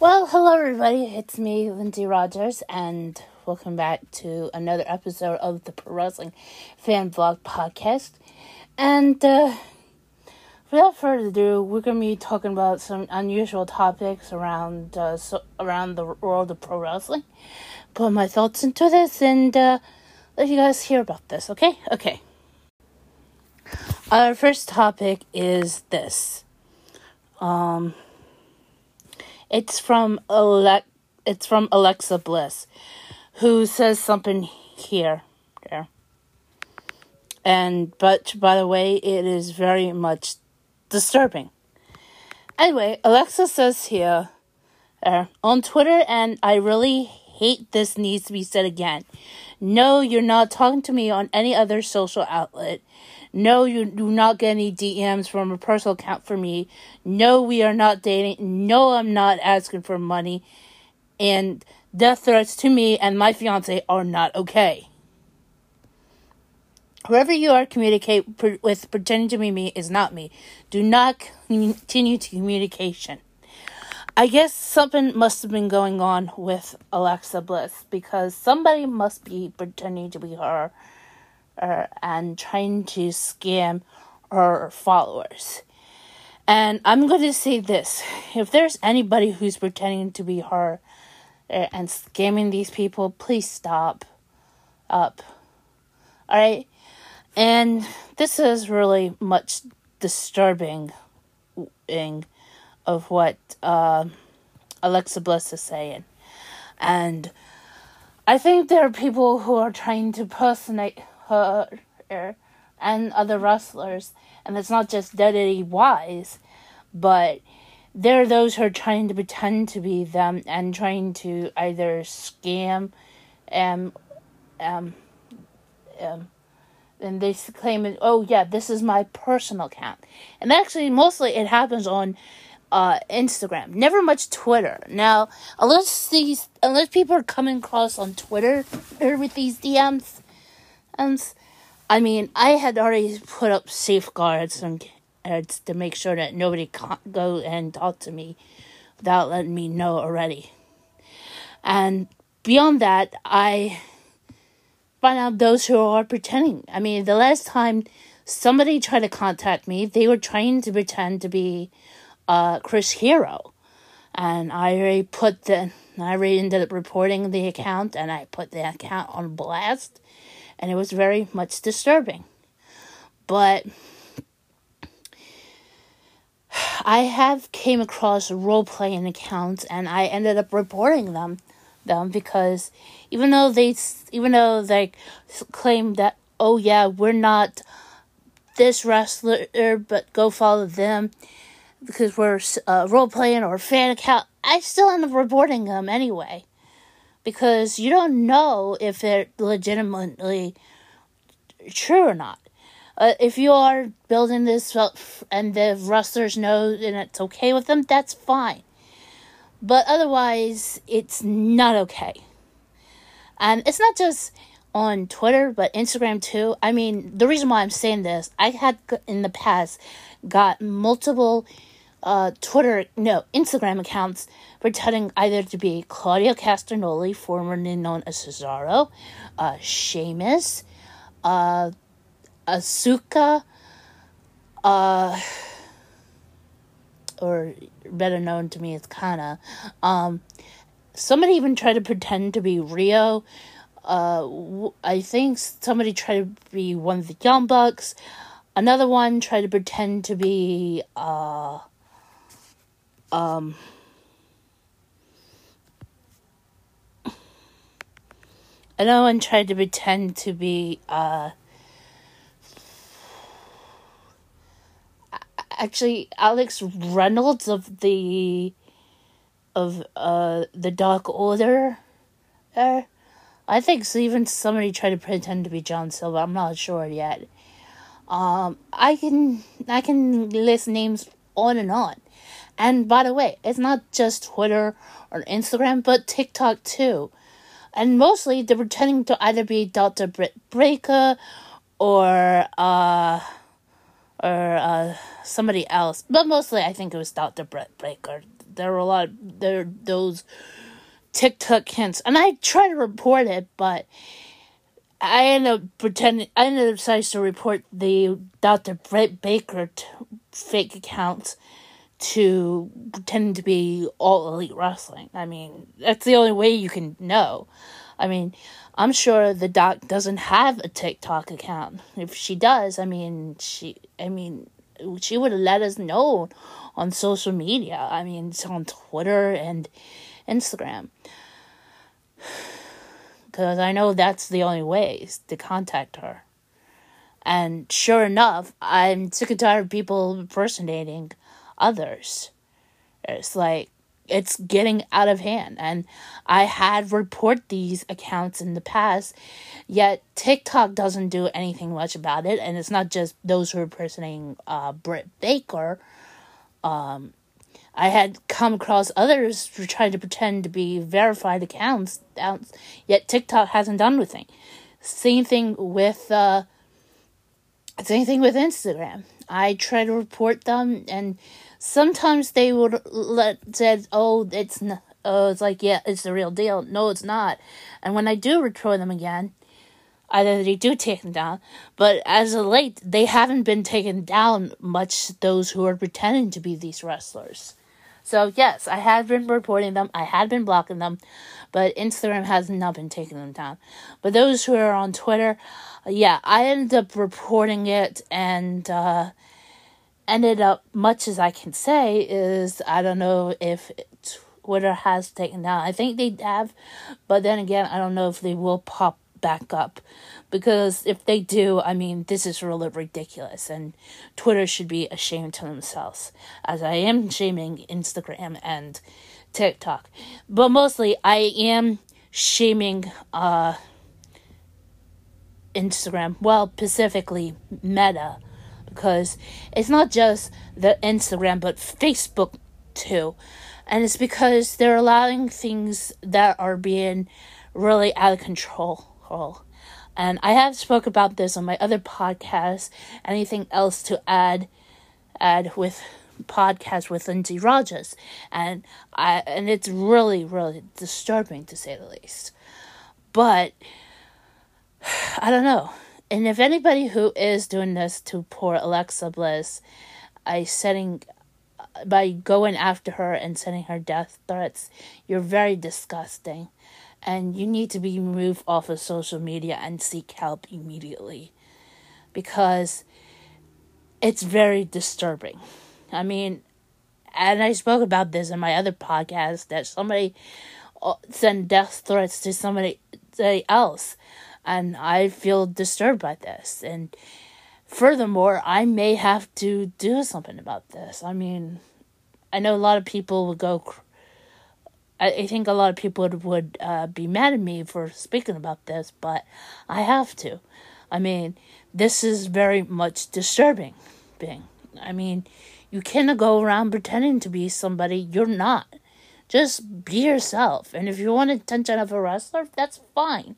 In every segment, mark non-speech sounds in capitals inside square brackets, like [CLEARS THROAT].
Well, hello everybody. It's me, Lindsie Rodgers, and welcome back to another episode of the Pro Wrestling Fan Vlog Podcast. And uh, without further ado, we're to be talking about some unusual topics around uh, so, around the world of pro wrestling. Put my thoughts into this and uh, let you guys hear about this. Okay, okay. Our first topic is this. Um, it's from Ale- It's from Alexa Bliss, who says something here, there. And but by the way, it is very much disturbing. Anyway, Alexa says here uh, on Twitter, and I really hate this needs to be said again. No, you're not talking to me on any other social outlet. No, you do not get any DMs from a personal account for me. No, we are not dating. No, I'm not asking for money. And death threats to me and my fiance are not okay. Whoever you are communicate with pretending to be me is not me. Do not continue to communication. I guess something must have been going on with Alexa Bliss because somebody must be pretending to be her uh, and trying to scam her followers. And I'm going to say this if there's anybody who's pretending to be her uh, and scamming these people, please stop up. Alright? And this is really much disturbing of what uh, Alexa Bliss is saying. And I think there are people who are trying to personate and other wrestlers, and it's not just Dead Wise, but there are those who are trying to pretend to be them and trying to either scam and um um and they claim oh yeah this is my personal account. And actually mostly it happens on uh, Instagram, never much Twitter. Now, unless these, unless people are coming across on Twitter with these DMs, and I mean, I had already put up safeguards and to make sure that nobody can't go and talk to me without letting me know already. And beyond that, I find out those who are pretending. I mean, the last time somebody tried to contact me, they were trying to pretend to be uh, Chris Hero. And I already put the, I already ended up reporting the account and I put the account on blast. And it was very much disturbing. But [SIGHS] I have came across role playing accounts and I ended up reporting them them because even though they even though they claim that oh yeah we're not this wrestler but go follow them because we're uh, role playing or fan account, I still end up reporting them anyway. Because you don't know if they're legitimately true or not. Uh, if you are building this and the wrestlers know and it's okay with them, that's fine. But otherwise, it's not okay. And it's not just on Twitter, but Instagram too. I mean, the reason why I'm saying this, I had in the past got multiple uh, Twitter, no, Instagram accounts pretending either to be Claudio Castagnoli, formerly known as Cesaro, uh, Sheamus, uh, Asuka, uh, or better known to me as Kana. Um, somebody even tried to pretend to be Rio. Uh, I think somebody tried to be one of the Young Bucks. Another one tried to pretend to be, uh, um, another one tried to pretend to be uh, actually Alex Reynolds of the of uh the Dark Order. Uh, I think so even somebody tried to pretend to be John Silver. I'm not sure yet. Um, I can I can list names on and on. And by the way, it's not just Twitter or Instagram, but TikTok too. And mostly they're pretending to either be Dr. Britt Baker or uh or uh somebody else. But mostly I think it was Dr. Britt Baker there were a lot of there those TikTok hints, and I try to report it, but I ended up pretending. I ended up deciding to report the Dr. Britt Baker t- fake accounts to pretend to be all elite wrestling. I mean, that's the only way you can know. I mean, I'm sure the doc doesn't have a TikTok account. If she does, I mean, she, I mean, she would have let us know on social media. I mean, it's on Twitter and Instagram. [SIGHS] Because I know that's the only ways to contact her. And sure enough, I'm sick and tired of people impersonating others. It's like, it's getting out of hand. And I had report these accounts in the past, yet TikTok doesn't do anything much about it. And it's not just those who are impersonating uh, Britt Baker. Um, I had come across others who tried to pretend to be verified accounts, yet TikTok hasn't done anything. Same thing with uh, same thing with Instagram. I try to report them, and sometimes they would let said, "Oh, it's not." Oh, it's like, yeah, it's the real deal. No, it's not. And when I do report them again, either they do take them down, but as of late, they haven't been taken down much. Those who are pretending to be these wrestlers. So yes, I had been reporting them. I had been blocking them, but Instagram has not been taking them down. But those who are on Twitter, yeah, I ended up reporting it and uh, ended up, much as I can say, is I don't know if Twitter has taken down. I think they have, but then again, I don't know if they will pop back up because if they do, I mean, this is really ridiculous, and Twitter should be ashamed to themselves, as I am shaming Instagram and TikTok. But mostly, I am shaming uh, Instagram, well, specifically Meta, because it's not just the Instagram, but Facebook too. And it's because they're allowing things that are being really out of control. And I have spoke about this on my other podcast. Anything else to add? Add with podcast with Lindsie Rodgers, and I and it's really really disturbing to say the least. But [SIGHS] I don't know. And if anybody who is doing this to poor Alexa Bliss, I setting by going after her and sending her death threats, you're very disgusting. And you need to be removed off of social media and seek help immediately. Because it's very disturbing. I mean, and I spoke about this in my other podcast that somebody uh, sent death threats to somebody else, and I feel disturbed by this. And furthermore, I may have to do something about this. I mean, I know a lot of people would go I, I think a lot of people would, would uh, be mad at me for speaking about this, but I have to. I mean, this is very much disturbing thing. I mean, you cannot go around pretending to be somebody you're not. Just be yourself. And if you want attention of a wrestler, that's fine.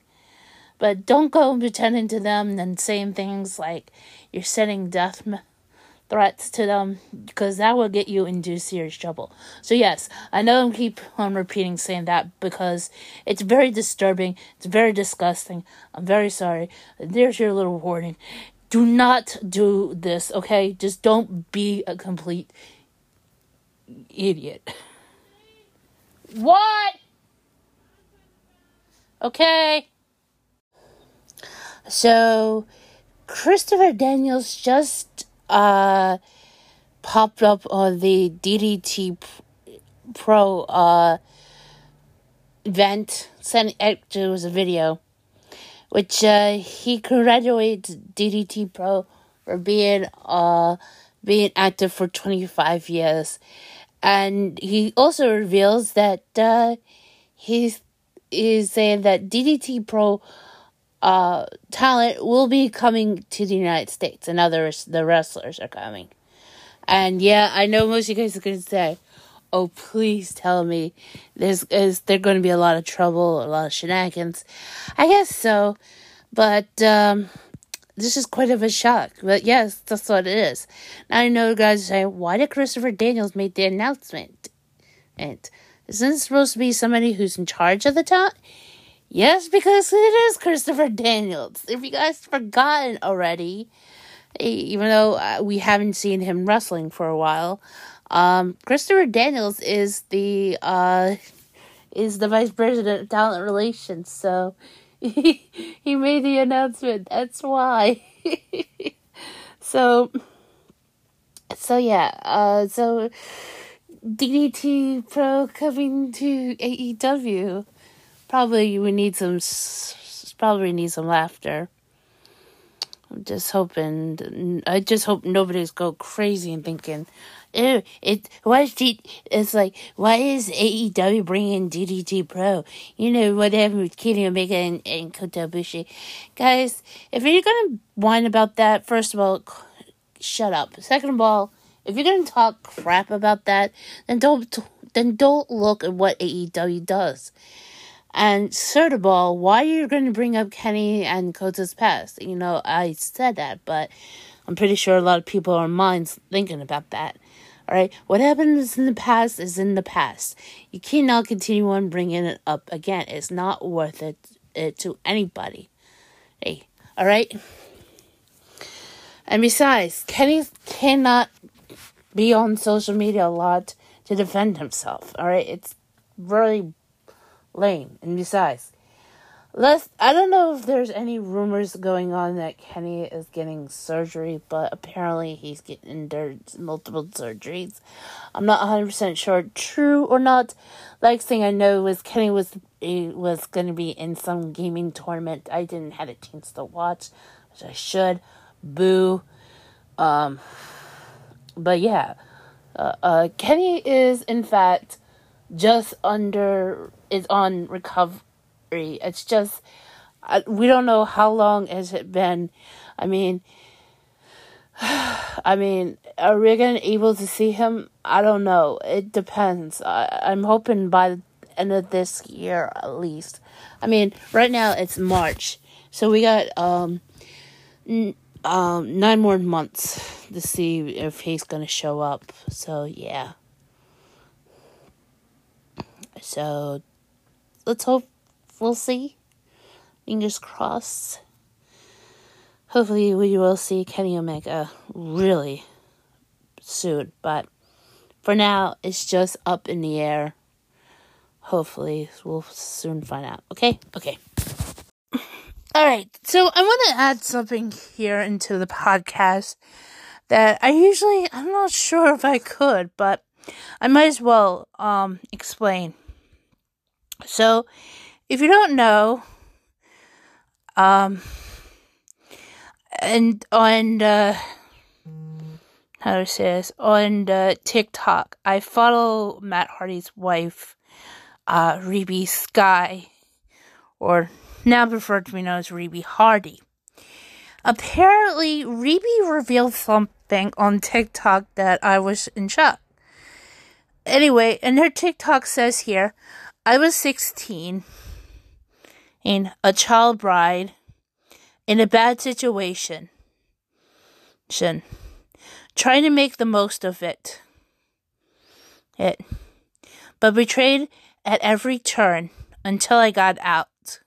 But don't go pretending to them and saying things like you're sending death threats to them because that will get you into serious trouble. So yes, I know I keep on repeating saying that because it's very disturbing, it's very disgusting. I'm very sorry. There's your little warning. Do not do this, okay? Just don't be a complete idiot. [LAUGHS] What? Okay. So, Christopher Daniels just uh, popped up on the DDT Pro uh, event. Sent it was a video, which uh, he congratulates DDT Pro for being uh being active for twenty five years, and he also reveals that uh, he's is saying that DDT Pro uh, talent will be coming to the United States, and others, the wrestlers are coming. And yeah, I know most of you guys are going to say, "Oh, please tell me there's is there going to be a lot of trouble, a lot of shenanigans." I guess so, but um, this is quite of a shock. But yes, that's what it is. Now I know you guys say, "Why did Christopher Daniels make the announcement?" And Isn't it supposed to be somebody who's in charge of the talent? Yes, because it is Christopher Daniels. If you guys forgotten already, even though uh, we haven't seen him wrestling for a while, um, Christopher Daniels is the uh, is the vice president of talent relations. So [LAUGHS] he he made the announcement. That's why. [LAUGHS] so so yeah. Uh, so DDT Pro coming to AEW. Probably we need some. Probably need some laughter. I'm just hoping. I just hope nobody's go crazy and thinking, "Ew, it why is D, It's like why is AEW bringing DDT Pro? You know what happened with Kenny Omega and, and Kota Ibushi, guys. If you're gonna whine about that, first of all, shut up. Second of all, if you're gonna talk crap about that, then don't then don't look at what AEW does. And third of all, why are you going to bring up Kenny and Kota's past? You know, I said that, but I'm pretty sure a lot of people are minds thinking about that. All right, what happens in the past is in the past. You cannot continue on bringing it up again. It's not worth it, it to anybody. Hey, all right. And besides, Kenny cannot be on social media a lot to defend himself. All right, it's really lame. And besides, let's I don't know if there's any rumors going on that Kenny is getting surgery, but apparently he's getting multiple surgeries. I'm not 100% sure true or not. Like thing I know was Kenny was was going to be in some gaming tournament. I didn't have a chance to watch, which I should. Boo. Um but yeah, uh, uh Kenny is in fact just under is on recovery. It's just uh, we don't know how long has it been. I mean, [SIGHS] I mean, are we gonna able to see him? I don't know. It depends. I, I'm hoping by the end of this year at least. I mean, right now it's March, so we got um, n- um nine more months to see if he's gonna show up. So yeah. So let's hope we'll see. Fingers crossed. Hopefully, we will see Kenny Omega really soon, but for now, it's just up in the air. Hopefully, we'll soon find out. Okay? Okay. [SIGHS] All right. So, I want to add something here into the podcast that I usually, I'm not sure if I could, but I might as well um, explain. So, if you don't know, um, and on uh, how to say this on uh, TikTok, I follow Matt Hardy's wife, uh, Reby Sky, or now preferred to be known as Reby Hardy. Apparently, Reby revealed something on TikTok that I was in shock. Anyway, and her TikTok says here, I was 16 and a child bride in a bad situation, trying to make the most of it. It, but betrayed at every turn until I got out.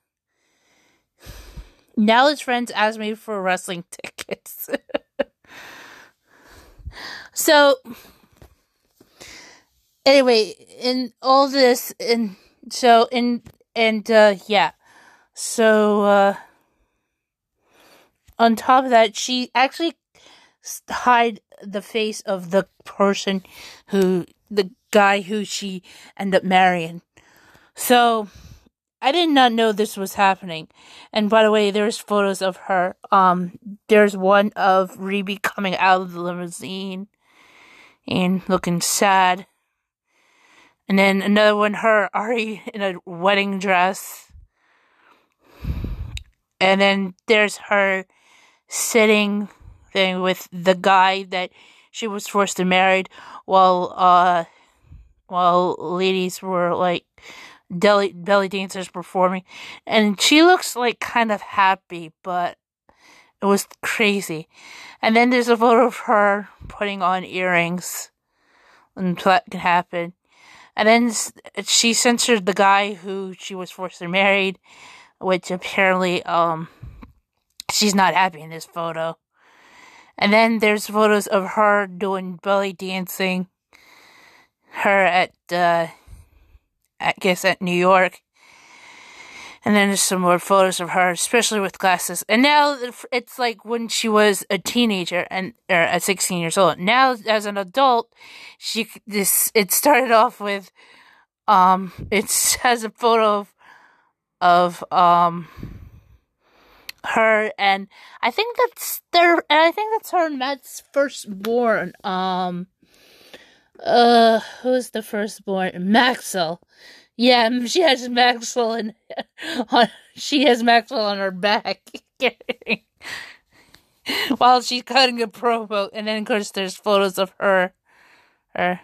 Now his friends ask me for wrestling [LAUGHS] tickets. so, anyway, in all this, in so and and uh yeah. So uh on top of that, she actually hide the face of the person who the guy who she ended up marrying. So I did not know this was happening. And by the way, there's photos of her. Um there's one of Reby coming out of the limousine and looking sad. And then another one, her Ari in a wedding dress. And then there's her sitting thing with the guy that she was forced to marry while uh while ladies were like belly belly dancers performing. And she looks like kind of happy but it was crazy. And then there's a photo of her putting on earrings. And that can happen And then she censored the guy who she was forcibly married, which apparently um she's not happy in this photo. And then there's photos of her doing belly dancing. Her at uh I guess at New York. And then there's some more photos of her, especially with glasses. And now it's like when she was a teenager and or at 16 years old. Now as an adult, she this it started off with um it [LAUGHS] has a photo of of um her and I think that's their and I think that's her and Matt's firstborn. Um uh who's the firstborn? Maxwell. Yeah, she has Maxwell and [LAUGHS] on she has Maxwell on her back. [LAUGHS] While she's cutting a promo and then of course there's photos of her her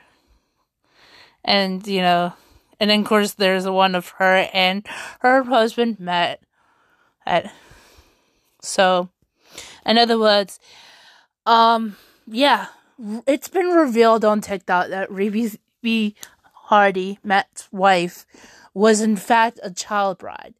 and you know and then of course there's one of her and her husband Matt at so in other words um yeah it's been revealed on TikTok that Reby B Hardy, Matt's wife, was in fact a child bride.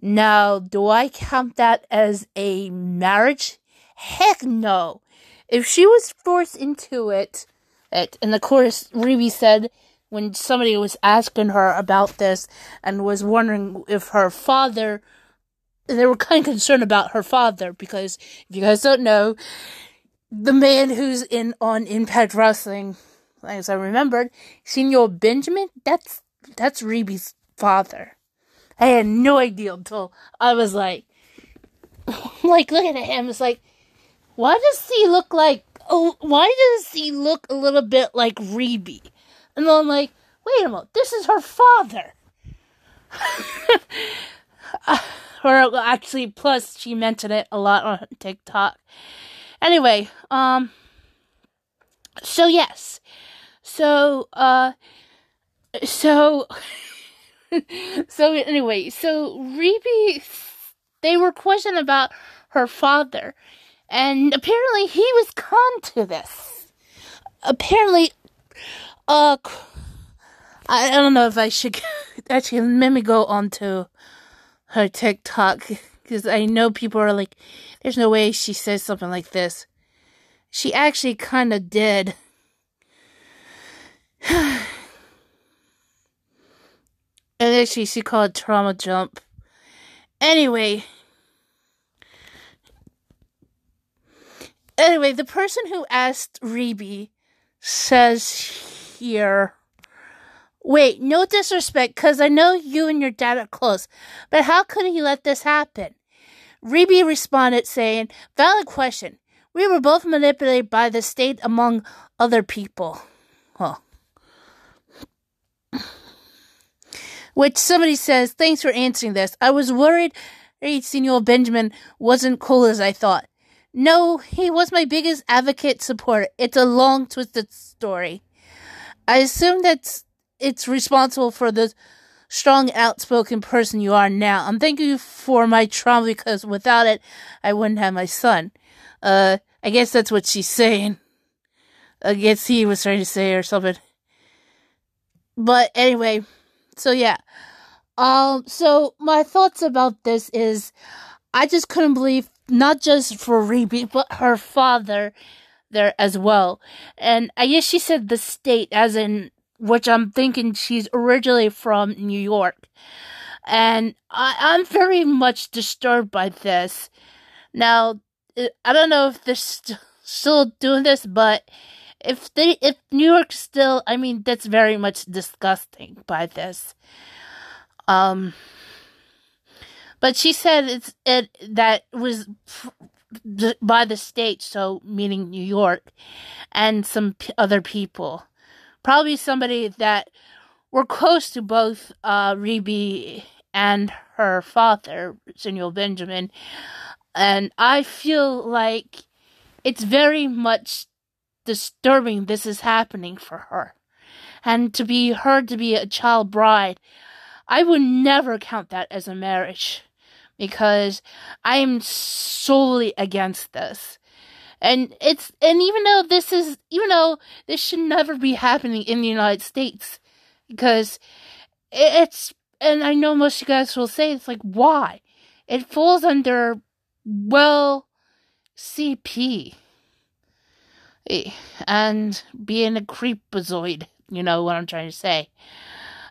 Now, do I count that as a marriage? Heck no. If she was forced into it, it and of course Ruby said when somebody was asking her about this and was wondering if her father they were kind of concerned about her father because if you guys don't know, the man who's in on Impact Wrestling as I remembered, Senor Benjamin, that's that's Reby's father. I had no idea until I was like, [LAUGHS] like looking at him. It's like, why does he look like? Oh, why does he look a little bit like Reby? And then I'm like, wait a minute, this is her father. [LAUGHS] or actually, plus she mentioned it a lot on TikTok. Anyway, um, so yes, so, uh, so, [LAUGHS] so anyway, so Reby, they were questioning about her father, and apparently he was con to this. Apparently, uh, I, I don't know if I should [LAUGHS] actually let me go on to her TikTok because I know people are like, there's no way she says something like this. She actually kind of did. [SIGHS] and actually, she called trauma jump. Anyway. Anyway, the person who asked Reby says here. Wait, no disrespect, because I know you and your dad are close, but how could he let this happen? Reby responded, saying, Valid question. We were both manipulated by the state among other people. Huh. Which somebody says, thanks for answering this. I was worried Senor Benjamin wasn't cool as I thought. No, he was my biggest advocate supporter. It's a long, twisted story. I assume that it's responsible for the strong, outspoken person you are now. I'm thanking you for my trauma because without it, I wouldn't have my son. Uh, I guess that's what she's saying. I guess he was trying to say or something. But anyway, so yeah. Um so my thoughts about this is I just couldn't believe not just for Reby but her father there as well. And I guess she said the state as in which I'm thinking she's originally from New York. And I, I'm very much disturbed by this. Now, I don't know if they're st- [LAUGHS] still doing this, but if they if New York still I mean that's very much disgusting by this. Um but she said it's it that was by the state so meaning New York and some p- other people. Probably somebody that were close to both uh Reby and her father, Senor Benjamin. And I feel like it's very much disturbing this is happening for her. And to be her to be a child bride, I would never count that as a marriage because I am solely against this. And it's and even though this is even though this should never be happening in the United States, because it's and I know most of you guys will say it's like why it falls under well CP and being a creepazoid. You know what I'm trying to say.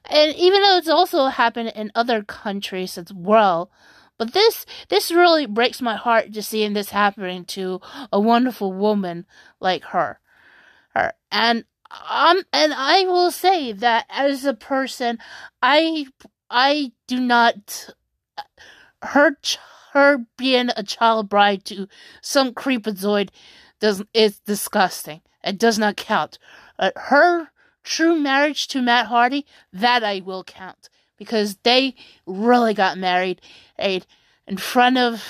And even though it's also happened in other countries as well, but this this really breaks my heart just seeing this happening to a wonderful woman like her. Her and um and I will say that as a person, I I do not her her being a child bride to some creepazoid does is disgusting. It does not count. Uh, her true marriage to Matt Hardy that I will count because they really got married in front of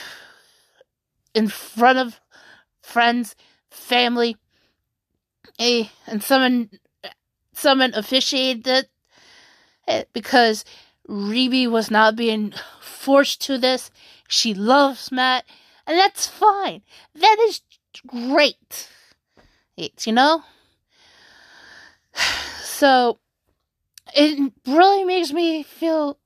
in front of friends, family, a and someone someone officiated it because Reby was not being forced to this. She loves Matt, and that's fine. That is great. It's, you know? [SIGHS] So, it really makes me feel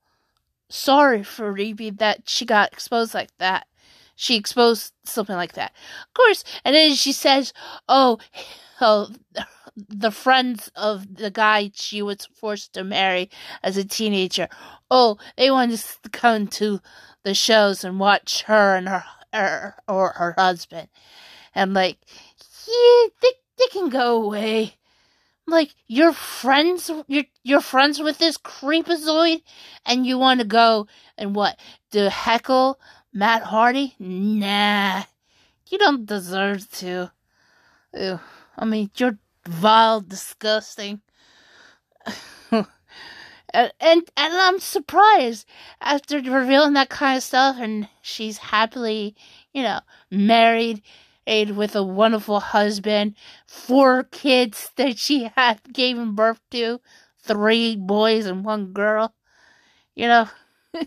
sorry for Reby that she got exposed like that. She exposed something like that. Of course, and then she says, oh, [SIGHS] oh, [SIGHS] the friends of the guy she was forced to marry as a teenager, oh, they wanted to come to the shows and watch her and her, her or her husband. And like, yeah, they, they can go away. Like, you're friends, you're, you're friends with this creepazoid, and you want to go and what, to heckle Matt Hardy? Nah, you don't deserve to. Ew. I mean, you're vile, disgusting. [SIGHS] and, and and I'm surprised after revealing that kind of stuff, and she's happily, you know, married with a wonderful husband, four kids [LAUGHS] that she had gave birth to, three boys and one girl. You know, [LAUGHS]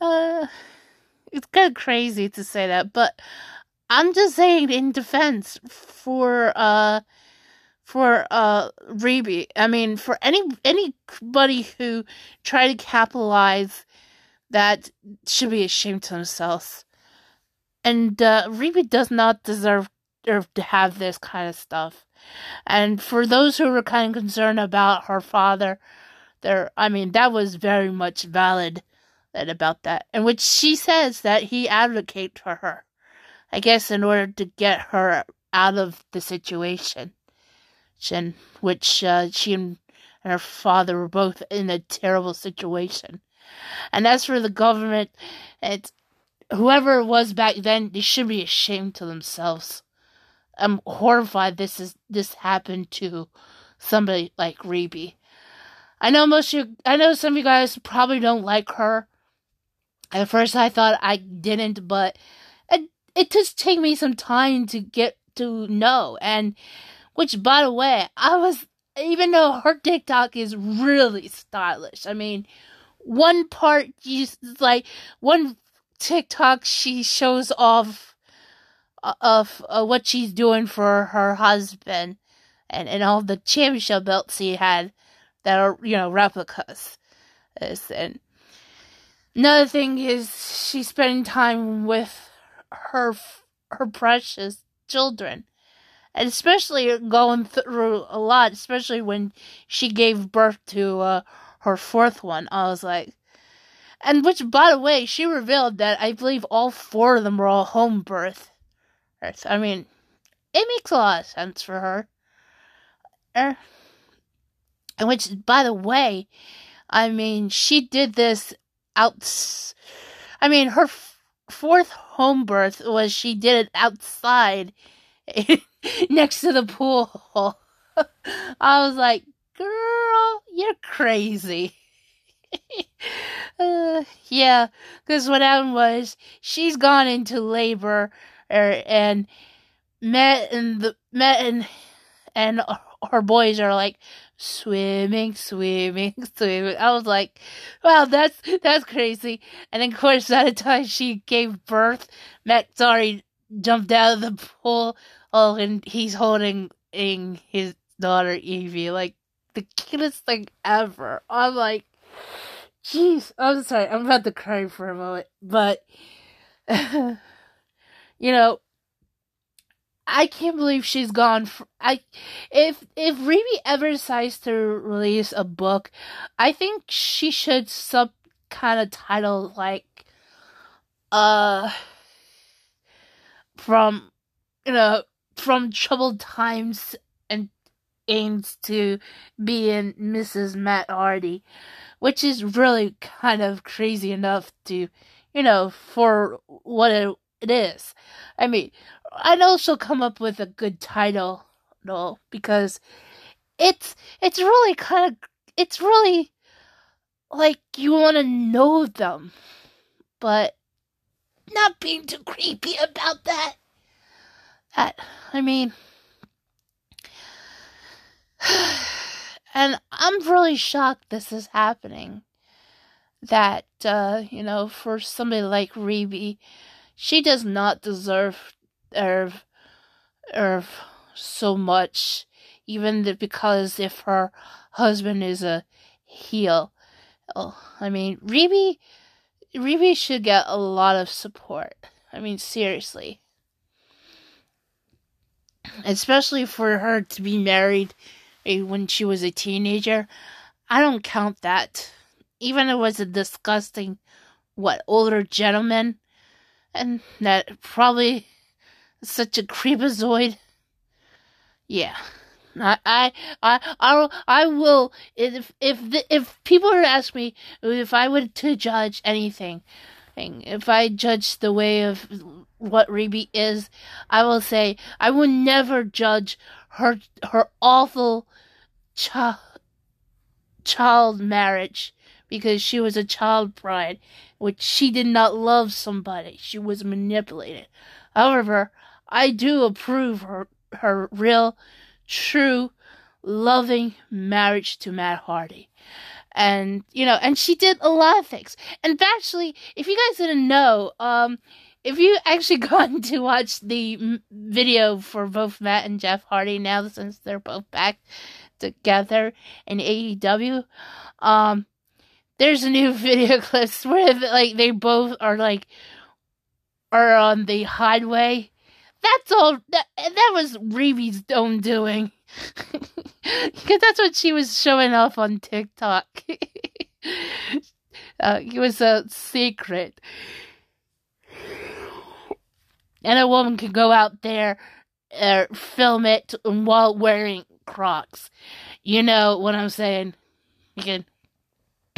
uh, it's kind of crazy to say that, but I'm just saying in defense for uh for uh Reby. I mean, for any anybody who try to capitalize that should be ashamed to themselves. And uh, does not deserve to have this kind of stuff. And for those who were kind of concerned about her father, there, I mean, that was very much valid that about that. And which she says that he advocated for her. I guess in order to get her out of the situation, in which uh, she and her father were both in a terrible situation. And as for the government, it's whoever it was back then, they should be ashamed to themselves. I'm horrified this is this happened to somebody like Reby. I know most you, I know some of you guys probably don't like her. At first, I thought I didn't, but it it just take me some time to get to know. And which, by the way, I was even though her TikTok is really stylish. I mean, one part you like one TikTok, she shows off uh, of uh, what she's doing for her husband and, and all the championship belts he had that are, you know, replicas. And another thing is she's spending time with her her precious children. And especially going through a lot, especially when she gave birth to uh, her fourth one. I was like, and which, by the way, she revealed that I believe all four of them were all home birth. I mean, it makes a lot of sense for her. Er, and which, by the way, I mean, she did this out. I mean, her f- fourth home birth was she did it outside [LAUGHS] next to the pool. [LAUGHS] I was like, girl, you're crazy. [LAUGHS] uh, yeah, because what happened was she's gone into labor, er, and Matt and the Matt and and her boys are like swimming, swimming, [LAUGHS] swimming. I was like, wow, that's that's crazy. And of course, by the time she gave birth, Matt's already jumped out of the pool. Oh, and he's holding in his daughter Evie. Like, the cutest thing ever. I'm like, jeez, I'm sorry, I'm about to cry for a moment, but [LAUGHS] you know, I can't believe she's gone. I if if Reby ever decides to release a book, I think she should some kind of title like uh from you know from troubled times aims to being Mrs. Matt Hardy, which is really kind of crazy enough to you know for what it, it is. I mean, I know she'll come up with a good title, no, because it's it's really kind of it's really like you want to know them, but not being too creepy about that. That I mean, [SIGHS] and I'm really shocked this is happening. That uh, you know, for somebody like Reby, she does not deserve or or so much, even because if her husband is a heel. Oh, I mean, Reby, Reby should get a lot of support. I mean, seriously. Especially for her to be married when she was a teenager. I don't count that. Even it was a disgusting, what, older gentleman. And that probably such a creepazoid. Yeah. I, I, I, I, will. If if the, if people were to ask me if I would to judge anything, if I judge the way of what Reby is, I will say I will never judge her her awful child child marriage because she was a child bride, which she did not love somebody. She was manipulated. However, I do approve her her real, true, loving marriage to Matt Hardy. And, you know, and she did a lot of things. And actually, if you guys didn't know, um, if you actually [LAUGHS] gone to watch the video for both Matt and Jeff Hardy now since they're both back together in AEW, um, there's new [LAUGHS] video clips where like they both are like are on the highway that's all. That, that was Reby's own doing. [LAUGHS] Because that's what she was showing off on TikTok. uh, it was a secret. And a woman could go out there uh, film it while wearing Crocs. You know what I'm saying? You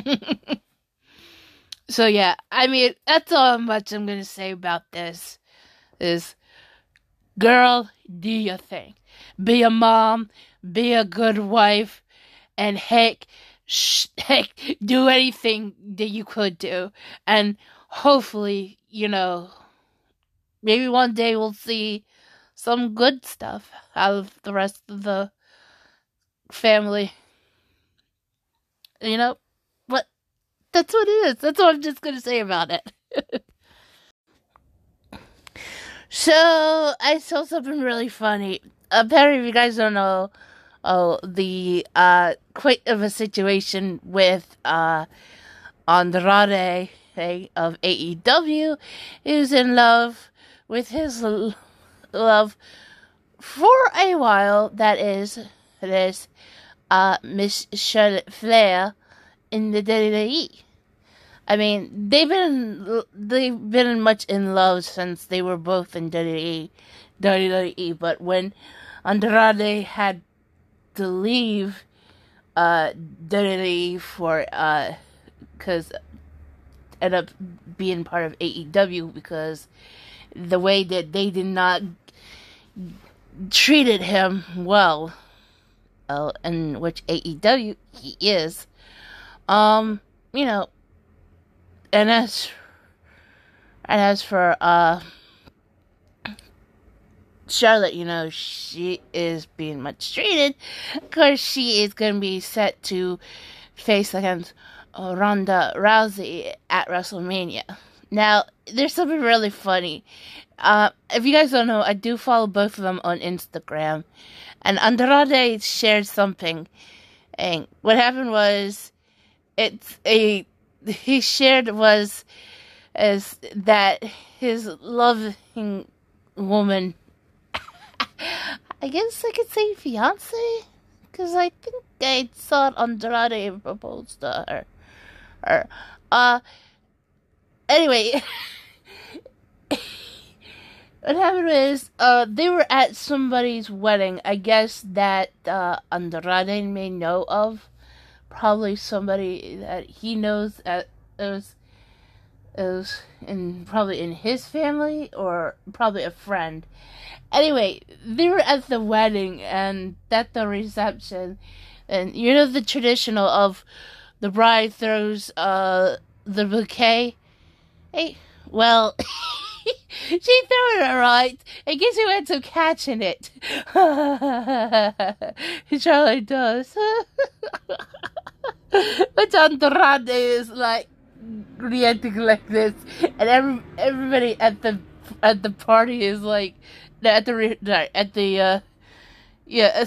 [LAUGHS] so yeah, I mean that's all much I'm gonna say about this. Is Girl, do your thing. Be a mom, be a good wife, and heck, sh- heck, do anything that you could do. And hopefully, you know, maybe one day we'll see some good stuff out of the rest of the family. You know, but that's what it is. That's what I'm just gonna say about it. [LAUGHS] So I saw something really funny. Apparently, if you guys don't know, oh, the uh, quite of a situation with uh, Andrade of AEW is in love with his l- love for a while. That is, it is uh, Miss Charlotte Flair in the WWE. I mean, they've been they've been much in love since they were both in WWE, WWE. But when Andrade had to leave uh, WWE for uh, because end up being part of AEW because the way that they did not treated him well, uh, in which AEW he is, um, you know, and as and as for uh Charlotte, you know, she is being much treated because she is going to be set to face against Ronda Rousey at WrestleMania. Now, there's something really funny. Uh, if you guys don't know, I do follow both of them on Instagram, and Andrade shared something And what happened was, it's a [LAUGHS] he shared was as that his loving woman, [LAUGHS] I guess I could say fiance, because I think I saw Andrade propose to her. Or, uh, anyway. [LAUGHS] what happened is uh they were at somebody's wedding. I guess that uh andrade may know of. Probably somebody that he knows at is is in probably in his family or probably a friend. Anyway they were at the wedding and at the reception. And you know the traditional of the bride throws uh the bouquet hey well [LAUGHS] she threw it all right. I guess who ends up catching it? [LAUGHS] Charlie does. [LAUGHS] but Andrade is like reacting like this, and every everybody at the at the party is like at the at the uh yeah.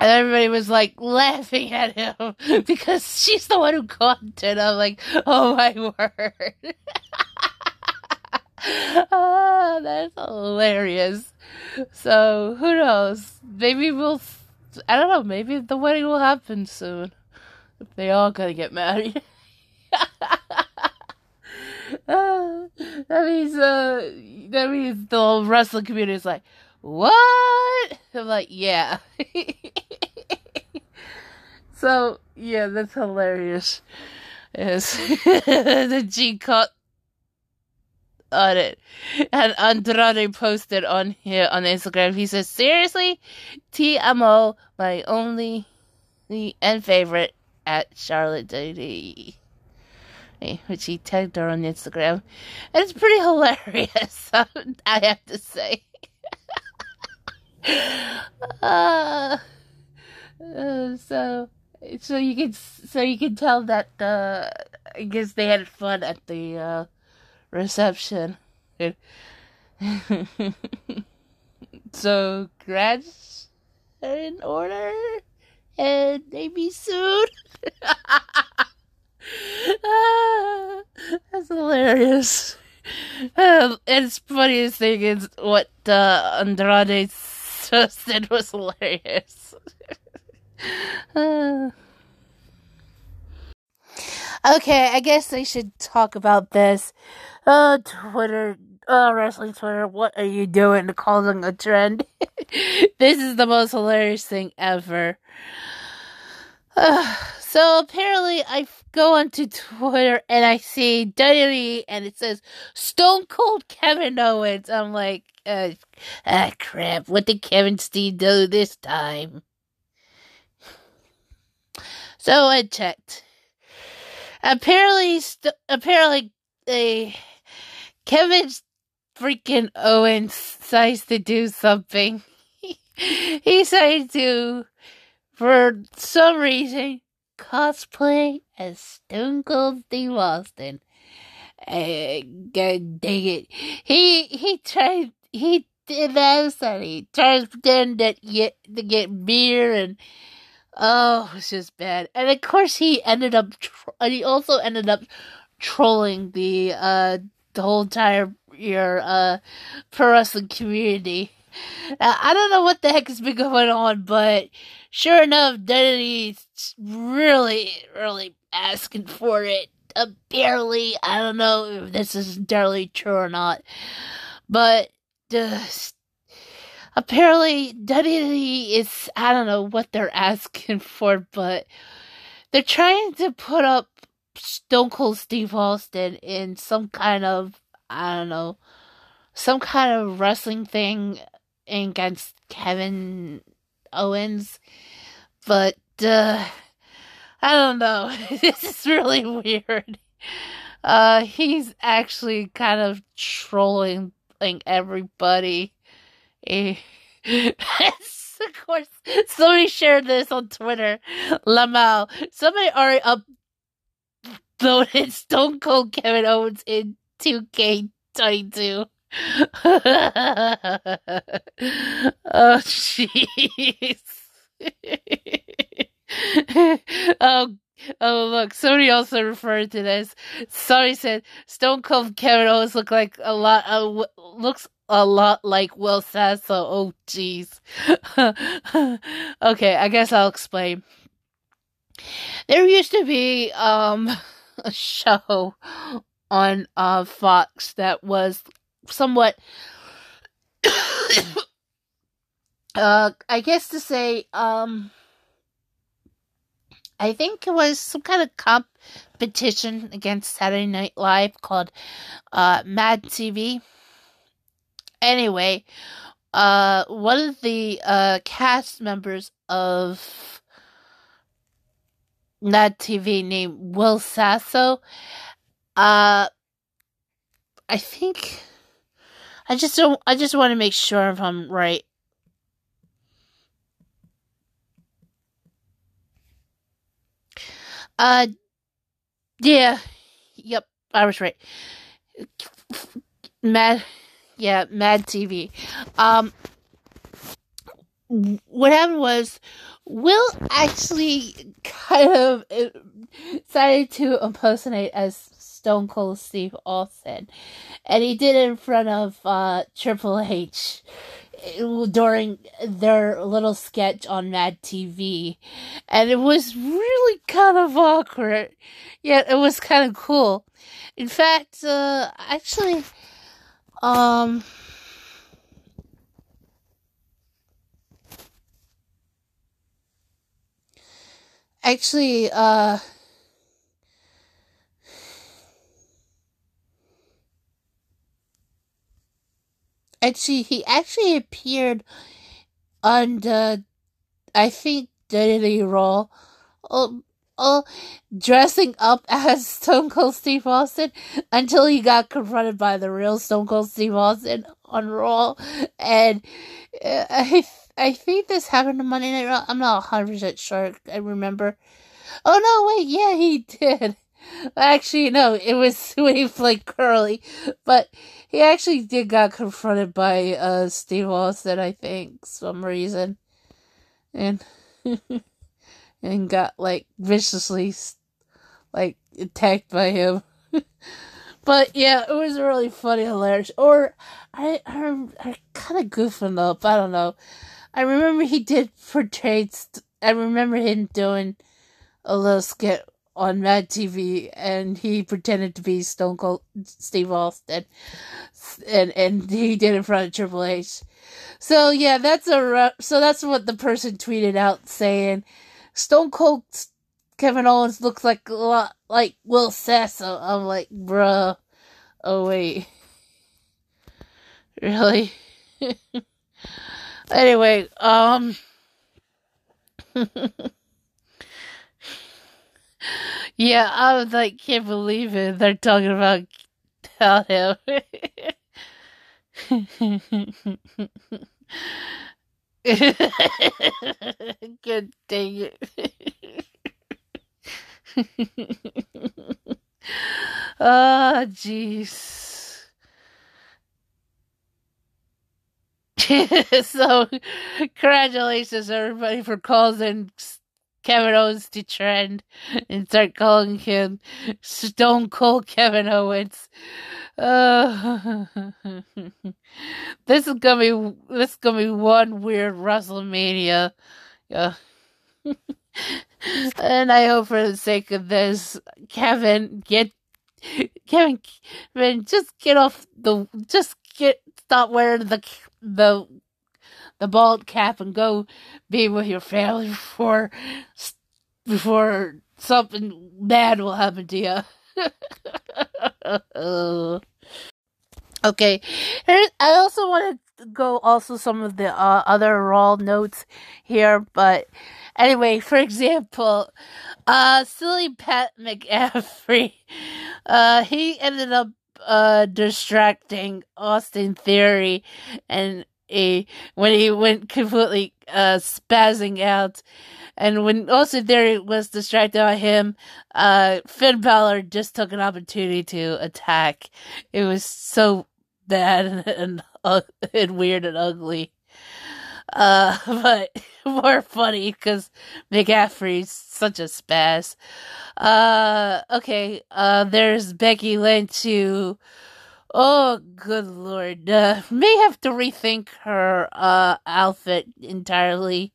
And everybody was like laughing at him [LAUGHS] because she's the one who caught it. I'm like, oh my [LAUGHS] word. [LAUGHS] ah, that's hilarious. So, who knows? Maybe we'll, I don't know, maybe the wedding will happen soon. They are gonna get married. uh, that means, uh, that means the whole wrestling community is like, what? I'm like, yeah. [LAUGHS] so, yeah, that's hilarious. Yes. [LAUGHS] the G cut on it. And Andrade posted on here on Instagram. He says, Seriously? TMO, my only and favorite at Charlotte Doty. Which he tagged her on Instagram. And it's pretty [LAUGHS] hilarious, I have to say uh, [LAUGHS] uh, so so you can so you can tell that uh, I guess they had fun at the uh, reception. [LAUGHS] so grads are in order and maybe soon. [LAUGHS] that's hilarious. Um, and it's funniest thing is what uh, Andrade's Justin was hilarious. uh. Okay, I guess I should talk about this. Uh, Twitter, uh, wrestling Twitter, what are you doing causing a trend? this is the most hilarious thing ever. So apparently, I go onto Twitter and I see WWE and it says Stone Cold Kevin Owens. I'm like, uh, ah, crap. What did Kevin Steen do this time? So I checked. Apparently, st- apparently, uh, Kevin freaking Owens decides to do something. [LAUGHS] he decided to, for some reason, cosplay as Stone Cold Steve Austin. Uh, God dang it. He, he tried he did that, and he tries to pretend that get to get beer and oh, it's just bad. And of course, he ended up tro- and he also ended up trolling the uh the whole entire your uh pro wrestling community. [LAUGHS] I don't know what the heck has been going on, but sure enough, Denny's really, really asking for it. Barely. I don't know if this is entirely true or not, but just apparently WWE is I don't know what they're asking [LAUGHS] for, but they're trying to put up Stone Cold Steve Austin in some kind of I don't know some kind of wrestling thing against Kevin Owens, but uh, I don't know. [LAUGHS] this is really weird. Uh, he's actually kind of trolling like everybody. [LAUGHS] Of course, somebody shared this on Twitter. Lamau. Somebody already uploaded [LAUGHS] Stone Cold Kevin Owens in 2K22. Oh jeez. [LAUGHS] oh Oh look, somebody also referred to this. Somebody said Stone Cold Kevin Owens look like a lot. Uh, looks a lot like Will Sasso. Oh jeez. [LAUGHS] okay, I guess I'll explain. There used to be um [LAUGHS] a show on uh Fox that was somewhat [COUGHS] uh I guess to say um I think it was some kind of competition against Saturday Night Live called uh, Mad TV. Anyway, uh, one of the uh, cast members of Mad TV named Will Sasso, uh, I think I just don't. I just want to make sure if I'm right. Uh, yeah, yep, I was right. Mad, yeah, Mad TV. Um, what happened was Will actually [LAUGHS] kind of decided to impersonate as Stone Cold Steve Austin, and he did it in front of uh, Triple H during their little sketch on Mad TV, and it was really kind of awkward, yet it was kind of cool. In fact, uh, actually, um. Actually, uh, actually he actually appeared on the I think Dirty Raw uh, uh, dressing up [LAUGHS] as Stone Cold Steve Austin until he got confronted by the real Stone Cold Steve Austin on Raw and uh, I I think this happened on Monday Night Raw. I'm not 100% sure. I remember. Oh no, wait, yeah, he [LAUGHS] did. Actually, no, it was [LAUGHS] Wave like Curly, but he actually did got confronted by uh Steve Austin, I think, some reason, and [LAUGHS] and got like viciously like attacked by him. [LAUGHS] but yeah, it was really funny, hilarious. Or I I, I kind of goofing up. I don't know. I remember he did portray. I remember him doing a little skit on Mad TV, and he pretended to be Stone Cold Steve Austin, and and he did in front of Triple H. So yeah, that's a so that's what the person tweeted out saying, Stone Cold Kevin Owens looks like a lot like Will Sasso. I'm like, bruh, oh wait, [LAUGHS] really? [LAUGHS] anyway, um. [LAUGHS] Yeah, I was like, can't believe it. They're talking about tell him. [LAUGHS] Good dang it. oh, [LAUGHS] jeez. [LAUGHS] so, congratulations, everybody, for causing Kevin Owens to trend and start calling him Stone Cold Kevin Owens. Uh, [LAUGHS] this is gonna be this is gonna be one weird WrestleMania. Yeah. [LAUGHS] and I hope for the sake of this, Kevin get Kevin, Kevin just get off the just get stop wearing the the the bald cap and go be with your family before before something bad will happen to you. [LAUGHS] okay, I also want to go also some of the uh, other raw notes here, but anyway, for example, uh, silly Pat McAfee, uh, he ended up uh distracting Austin Theory and a when he went completely uh spazzing out and when also there was distracted by him uh Finn Balor just took an opportunity to attack it was so bad and [LAUGHS] and, uh, and weird and ugly. Uh, [LAUGHS] but [LAUGHS] more funny because McAfee's such a spaz. Uh, okay. Uh, there's Becky Lynch who, oh, good lord, uh, may have to rethink her uh outfit entirely,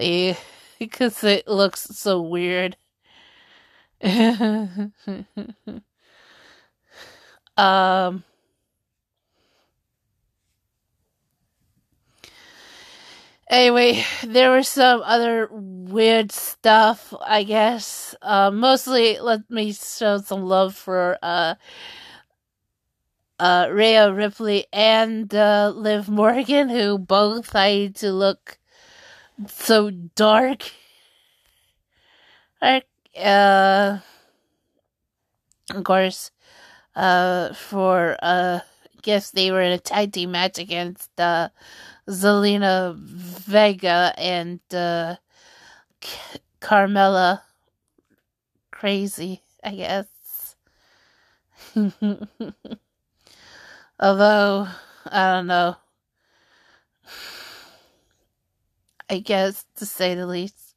uh, because it looks so weird. [LAUGHS] um. Anyway, there was some other weird stuff, I guess. Uh, mostly, let me show some love for uh, uh, Rhea Ripley and uh, Liv Morgan, who both had to look so dark. Uh, of course, uh, for uh, I guess they were in a tag team match against uh, Zelina Vega and uh, Carmella. Crazy, I guess. [LAUGHS] Although, I don't know. I guess, to say the least.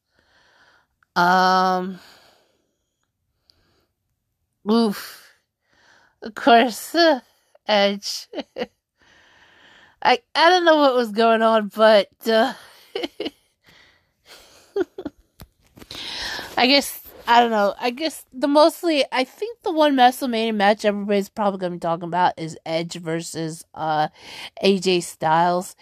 Um. Oof. Of course, uh, [LAUGHS] Edge. [LAUGHS] I I don't know what was going on, but uh, [LAUGHS] I guess I don't know. I guess the mostly I think the one WrestleMania match everybody's probably gonna be talking about is Edge versus uh AJ Styles,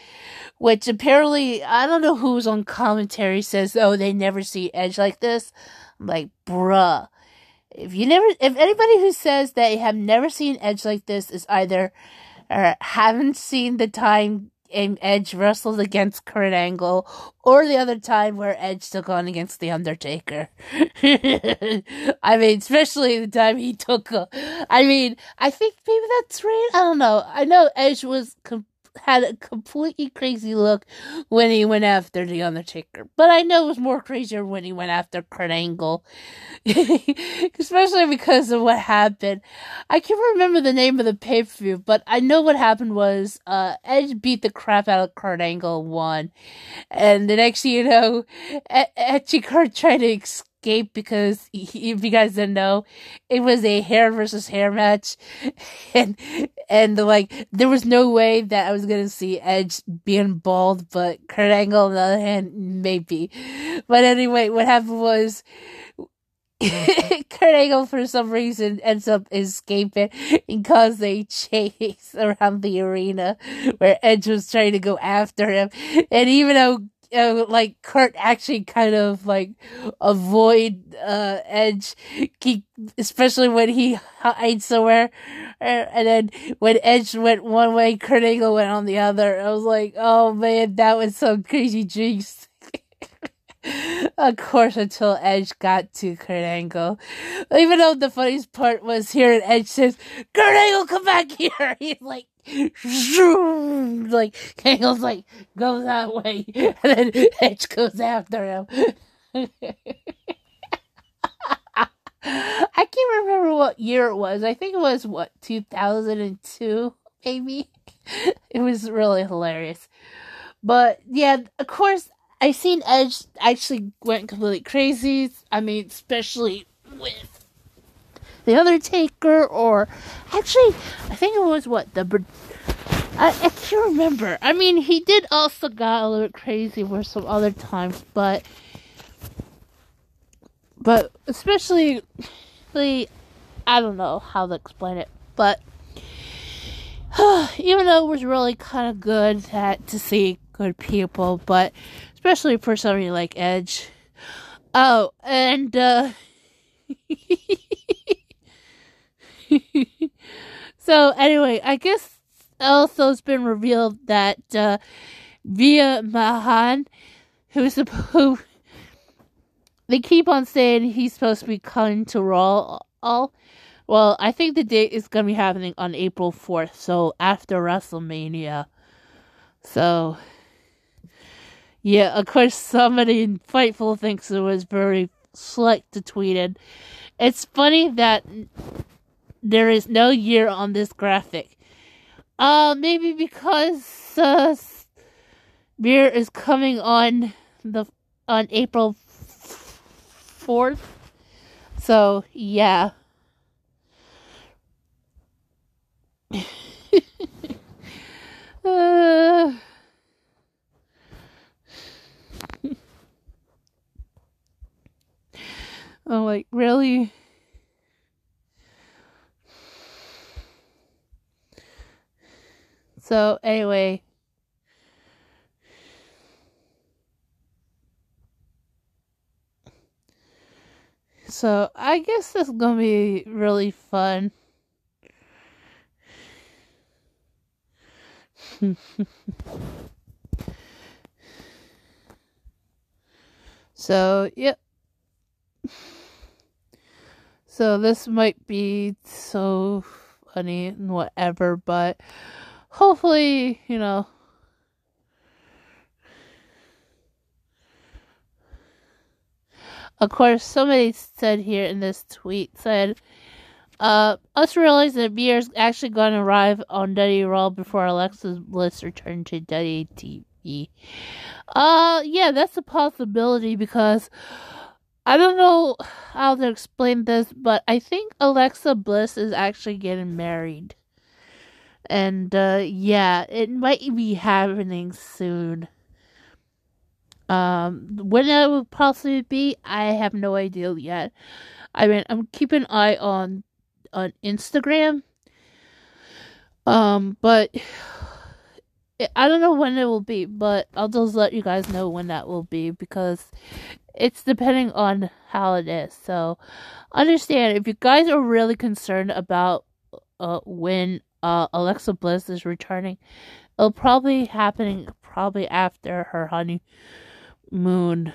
which apparently I don't know who's on commentary says oh they never see Edge like this. I'm like bruh. If you never, if anybody who says they have never seen Edge like this is either or haven't seen the time Edge wrestled against Kurt Angle or the other time where Edge took on against The Undertaker. [LAUGHS] I mean, especially the time he took I mean, I think maybe that's right. I don't know. I know Edge was com- had a completely crazy look when he went after The Undertaker. But I know it was more crazier when he went after Kurt Angle. [LAUGHS] Especially because of what happened. I can't remember the name of the pay per view, but I know what happened was uh, Edge beat the crap out of Kurt Angle and. And the next you know, Edge Kurt tried to escape because if you guys didn't know, it was a hair versus hair match, [LAUGHS] and and like there was no way that I was gonna see Edge being bald, but Kurt Angle on the other hand maybe. But anyway, what happened was. [LAUGHS] Kurt Angle, for some reason, ends up escaping and cause a chase [LAUGHS] around the arena where Edge was trying to go after him. And even though uh, like Kurt actually kind of like avoid uh Edge, especially when he hides somewhere, uh, and then when Edge went one way, Kurt Angle went on the other. I was like, oh man, that was some crazy jinx. [LAUGHS] of course, until Edge got to Kurt Angle. Even though the funniest part was hearing Edge says, Kurt Angle, come back here! [LAUGHS] He's like, like Angle's like go that way, [LAUGHS] and then Edge goes after him. [LAUGHS] I can't remember what year it was. I think it was what 2002, maybe. [LAUGHS] It was really hilarious. But yeah, of course, I seen Edge actually went completely crazy. I mean, especially with the Undertaker, or actually, I think it was what the. I, I can't remember. I mean, he did also got a little crazy for some other times, but but especially, I don't know how to explain it, but [SIGHS] even though it was really kind of good that to see good people, but especially for somebody like Edge. Oh, and uh [LAUGHS] [LAUGHS] so anyway, I guess also it's been revealed that uh, Veer Mahaan, who's supposed who [LAUGHS] they keep on saying he's supposed to be coming to Raw. All well, I think the date is gonna be happening on April fourth, so after WrestleMania. So yeah, of course, somebody in Fightful thinks it was very slick to tweet it. It's funny that there is no year on this graphic. Uh, maybe because uh, Veer is coming on the on April fourth. So yeah. [LAUGHS] uh... [LAUGHS] Like, really? So, anyway. So, I guess this is gonna be really fun. [LAUGHS] so, yep. So this might be so funny and whatever, but hopefully, you know. Of course, somebody said here in this tweet said, uh, us realize that Veer is actually going to arrive on Daddy Raw before Alexa's Bliss return to Daddy TV. Uh, yeah, that's a possibility because I don't know how to explain this, but I think Alexa Bliss is actually getting married. And uh yeah, it might be happening soon. Um when it will possibly be, I have no idea yet. I mean, I'm keeping an eye on on Instagram. Um, but [SIGHS] I don't know when it will be, but I'll just let you guys know when that will be because it's depending on how it is. So understand if you guys are really concerned about uh, when uh, Alexa Bliss is returning, it'll probably happening probably after her honeymoon.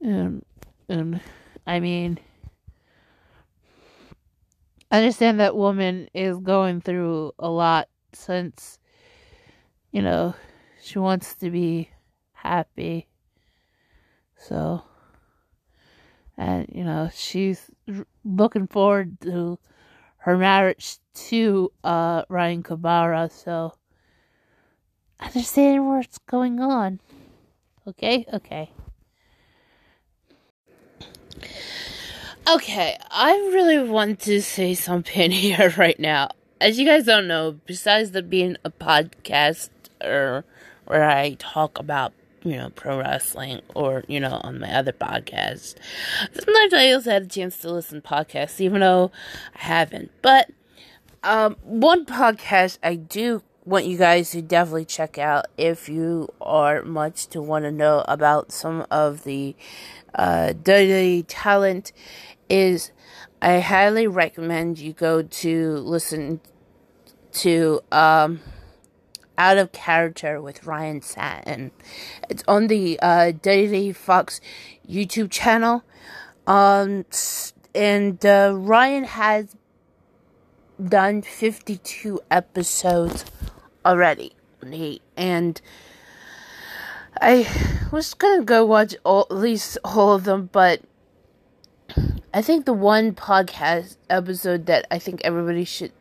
And and I mean I understand that woman is going through a lot since you know she wants to be happy so, and you know, she's looking forward to her marriage to uh, Ryan Cabrera. So, I understand what's going on. Okay, okay. Okay, I really want to say something [LAUGHS] here right now. As you guys don't know, besides the being a podcast or where I talk about you know, pro wrestling or, you know, on my other podcast. Sometimes I also had a chance to listen to podcasts, even though I haven't. But um, one podcast I do want you guys to definitely check out if you are much to want to know about some of the uh, dirty talent is I highly recommend you go to listen to um, out of Character with Ryan Satin. It's on the uh, Daily Fox YouTube channel. Um, and uh, Ryan has done 52 episodes already. And I was gonna go watch all, at least all of them, but I think the one podcast episode that I think everybody should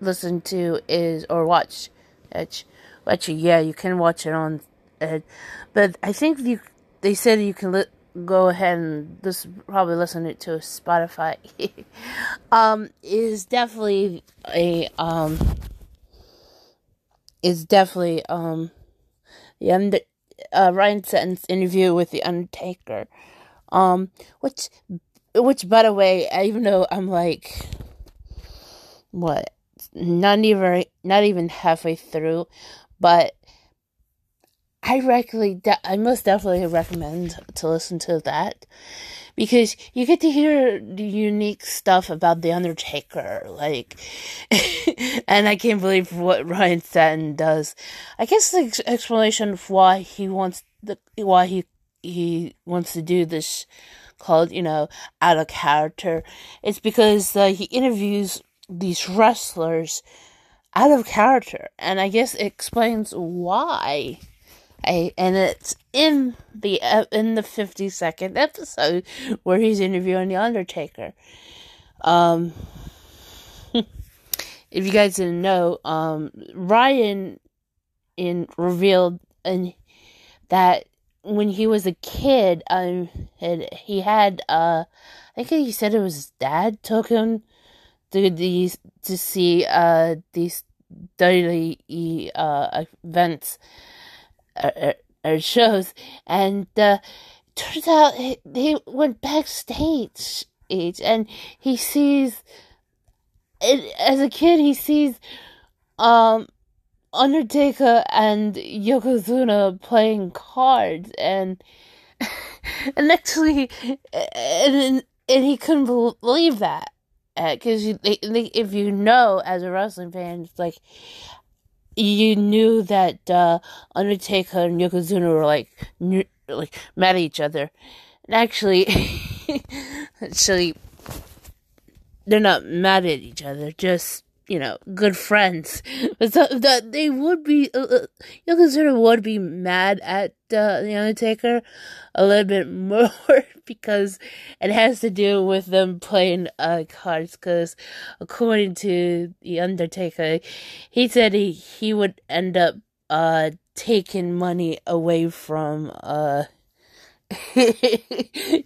listen to is or watch, which Actually, yeah, you can watch it on, uh, but I think you they said you can li- go ahead and this probably listen it to Spotify. [LAUGHS] um, is definitely a um is definitely um the under uh, Ryan Satin's interview with the Undertaker, um, which which by the way, even though I'm like what not even not even halfway through but I regularly, I most definitely recommend to listen to that because you get to hear the unique stuff about the Undertaker, like, [LAUGHS] and I can't believe what Ryan Satin does. I guess the ex- explanation of why he wants the why he he wants to do this called you know out of character it's because uh, he interviews these wrestlers out of character, and I guess it explains why. I, and it's in the in the fifty second episode where he's interviewing the Undertaker. Um, [LAUGHS] if you guys didn't know, um, Ryan in revealed and that when he was a kid, um, he had uh, I think he said it was his dad took him to these to see uh these daily uh events or, uh, uh, or shows, and uh, turns out he, he went backstage and he sees as a kid he sees um Undertaker and Yokozuna playing cards and [LAUGHS] and actually and and he couldn't believe that because uh, if you know as a wrestling fan it's like you knew that uh, Undertaker and Yokozuna were like knew, like mad at each other. And actually [LAUGHS] actually they're not mad at each other just you know, good friends. [LAUGHS] But so, that they would be, uh, uh Yokozuna would be mad at uh, the Undertaker a little bit [LAUGHS] more because it has to do with them playing uh, cards. Because according to the Undertaker, he said he he would end up uh taking money away from uh [LAUGHS]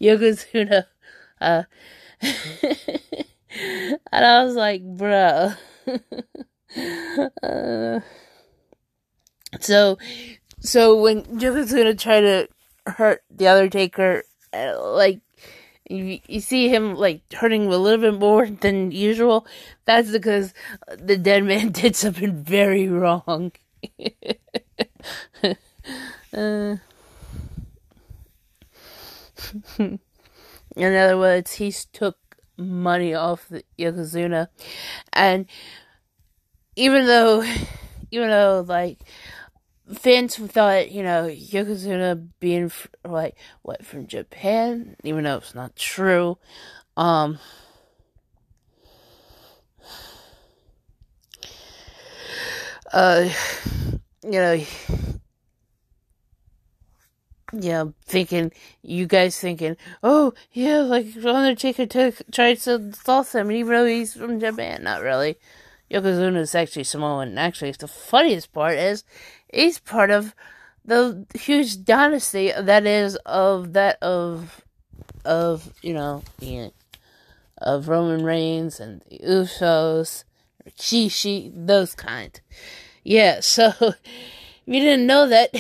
Yokozuna. Uh, [LAUGHS] and I was like, bro. uh, [LAUGHS] so, so when Joker's gonna try to hurt the Undertaker, uh, like you, you see him like hurting a little bit more than usual. That's because the dead man [LAUGHS] did something very wrong. uh, in other words, he took money off the Yokozuna. And even though, even though, like, fans thought, you know, Yokozuna being, like, what, from Japan, even though it's not true, um, uh, you know, yeah, thinking you guys thinking, oh yeah, like Undertaker took tried to assault him, even though he's from Japan. Not really. Yokozuna is actually Samoan. Actually, the funniest part is he's part of the huge dynasty that is of that of of you know of Roman Reigns and the Usos, Rikishi, those kind. Yeah, [LAUGHS] so if you didn't know that.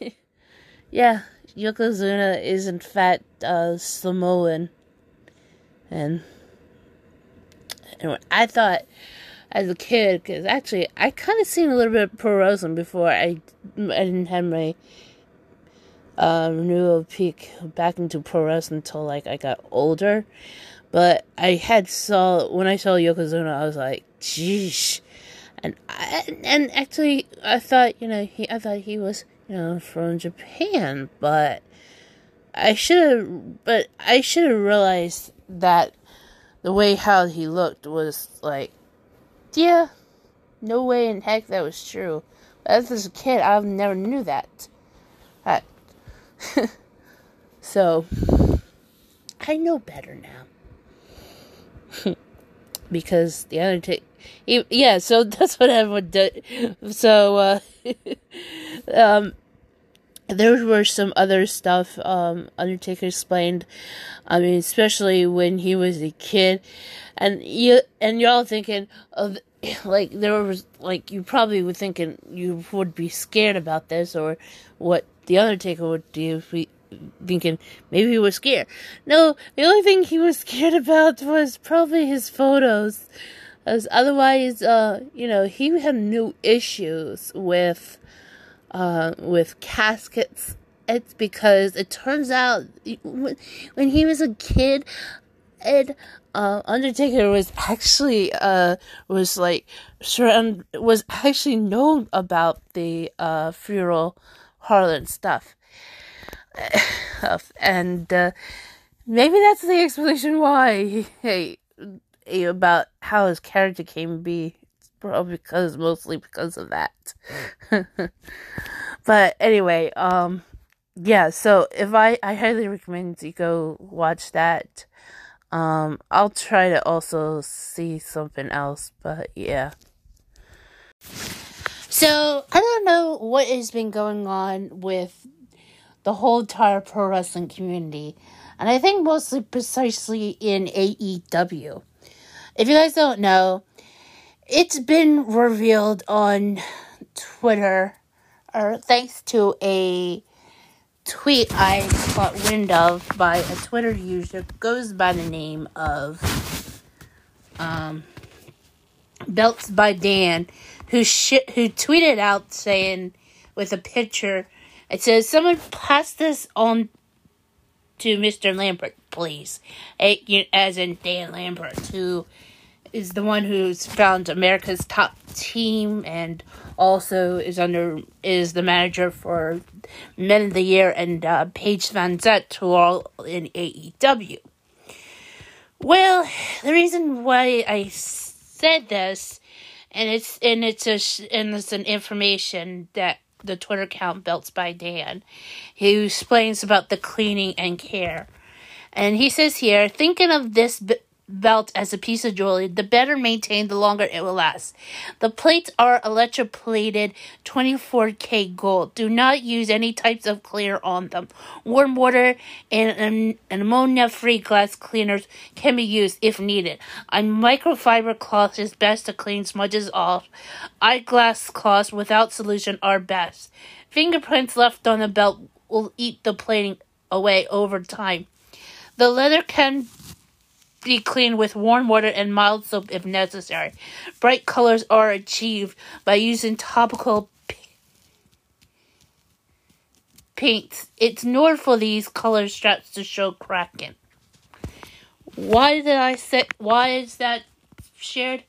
[LAUGHS] yeah, Yokozuna is in fact uh, Samoan. And anyway, I thought as a kid, because actually I kind of seen a little bit of pro wrestling before I, I didn't have my uh, renewal peak back into pro wrestling until like I got older. But I had saw when I saw Yokozuna, I was like, "Geesh," and I, and actually I thought you know he I thought he was you know, from Japan, but I should have, but I should have realized that the way how he looked was like, yeah, no way in heck that was true. As a kid, I've never knew that. [LAUGHS] so, I know better now. [LAUGHS] because the Undertaker, yeah, so [LAUGHS] that's what everyone did. So, uh, [LAUGHS] um, there were some other stuff um, Undertaker explained. I mean, especially when he was a kid, and you and y'all thinking of [COUGHS] like there was like you probably were thinking you would be scared about this or what the Undertaker would do if we thinking maybe he was scared. No, the only thing he was [LAUGHS] scared about was probably his photos. As otherwise, uh, you know, he had no issues with uh, with caskets. It's because it turns out when, he was a kid, Ed uh, Undertaker was actually uh was like surround was actually known about the uh funeral Harlan stuff, [SIGHS] and uh, maybe that's the explanation why he, he, about how his character came to be probably because mostly because of that. [LAUGHS] but anyway, um yeah, so if I I highly recommend you go watch that. Um I'll try to also see something else, but yeah. So I don't know what has been going on with the whole entire pro wrestling community, and I think mostly precisely in AEW. If you guys don't know, it's been revealed on Twitter, or thanks to a tweet I caught wind of by a Twitter user goes by the name of um, Belts by Dan, who sh- who tweeted out saying with a picture, it says, "Someone pass this on to Mr. Lambert, please," as in Dan Lambert, who is the one who's found America's top team and also is under is the manager for Men of the Year and uh, Paige VanZant, who are all in AEW. Well, the reason why I said this, and it's and it's a and it's an information that the Twitter account Belts by Dan, who explains about the cleaning and care, and he says here, thinking of this belt as a piece of jewelry, the better maintained, the longer it will last. The plates are electroplated 24K gold. Do not use any types of clear on them. Warm water and, and ammonia-free glass cleaners can be used if needed. A microfiber cloth is best to clean smudges off. Eyeglass cloths without solution are best. Fingerprints left on the belt will eat the plating away over time. The leather can be cleaned with warm water and mild soap if necessary. Bright colors are achieved by using topical paints. It's known for these color straps to show cracking. Why did I say? Why is that shared?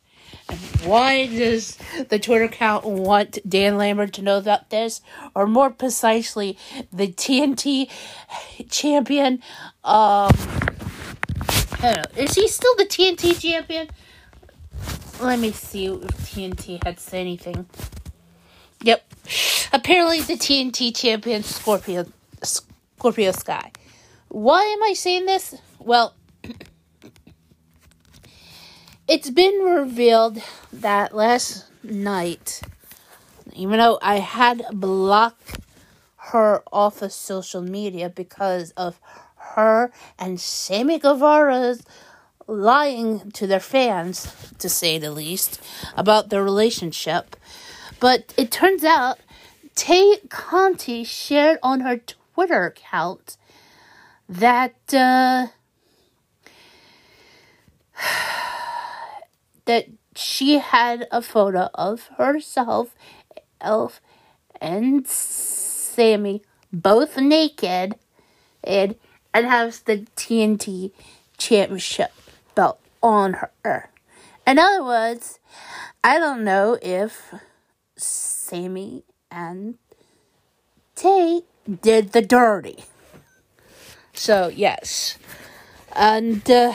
And why does the Twitter account want Dan Lambert to know about this? Or more precisely, the TNT champion, um, is he still the TNT champion? Let me see if TNT had said anything. Yep. Apparently, the TNT champion Scorpio Scorpio Sky. Why am I saying this? Well, [CLEARS THROAT] it's been revealed that last night, even though I had blocked her off of social media because of her and Sammy Guevara's lying to their fans, to say the least, about their relationship. But it turns out Tay Conti shared on her Twitter account that uh, [SIGHS] that she had a photo of herself, Elf, and Sammy both naked, and and has the TNT championship belt on her. In other words, I don't know if Sammy and Tay did the dirty. So, yes. And uh,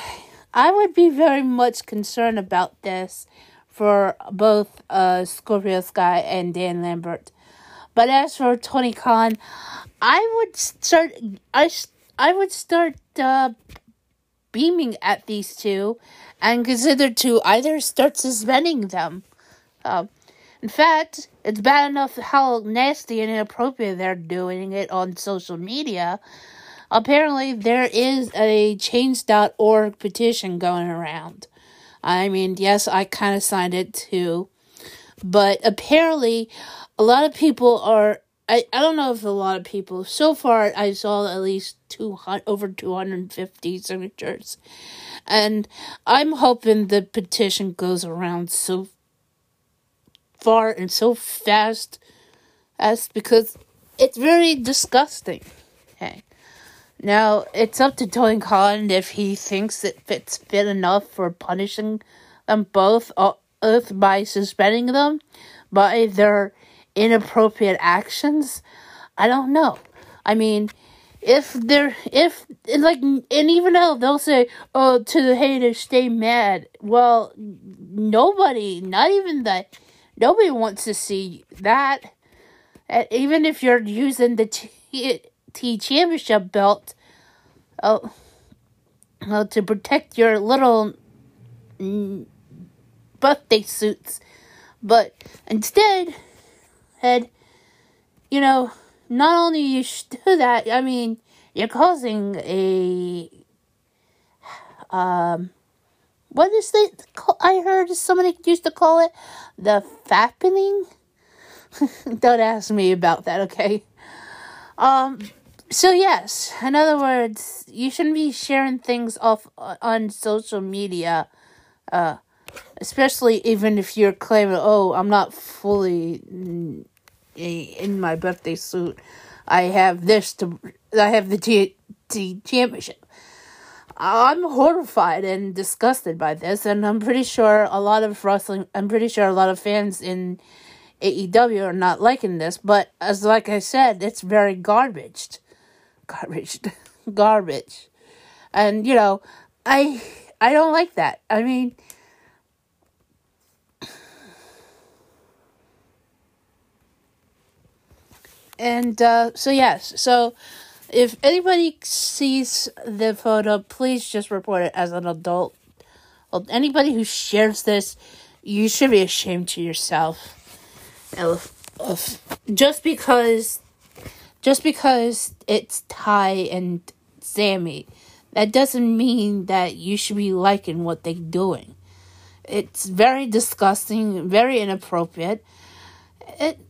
I would be very much concerned about this for both uh, Scorpio Sky and Dan Lambert. But as for Tony Khan, I would start. I I would start uh, beaming at these two and consider to either start suspending them. Uh, in fact, it's bad enough how nasty and inappropriate they're doing it on social media. Apparently, there is a change.org petition going around. I mean, yes, I kind of signed it too. But apparently, a lot of people are I, I don't know if a lot of people so far I saw at least 200 over 250 signatures and I'm hoping the petition goes around so far and so fast as because it's very disgusting. Okay. Now it's up to Tony Khan if he thinks it fits fit enough for punishing them both, both uh, by suspending them by their inappropriate actions, I don't know. I mean, if they're if like and even though they'll say oh to the haters stay mad. Well nobody not even that nobody wants to see that. And even if you're using the t, t championship belt oh well, to protect your little birthday suits. But instead, you know, not only you do that, I mean, you're causing a, um, what is it? I heard somebody used to call it the fappening. [LAUGHS] Don't ask me about that, okay? Um, so yes, in other words, you shouldn't be sharing things off on social media, uh, especially even if you're claiming, "Oh, I'm not fully in my birthday suit. I have this to, I have the T, T championship." I'm horrified and disgusted by this, and I'm pretty sure a lot of wrestling, I'm pretty sure a lot of fans in AEW are not liking this, but as like I said, it's very garbage. Garbage. [LAUGHS] garbage. And you know, I I don't like that. I mean And uh, so yes, so if anybody sees the photo, please just report it as an adult. Anybody who shares this, you should be ashamed to yourself. Of, of just because, just because it's Ty and Sammy, that doesn't mean that you should be liking what they're doing. It's very disgusting, very inappropriate. It,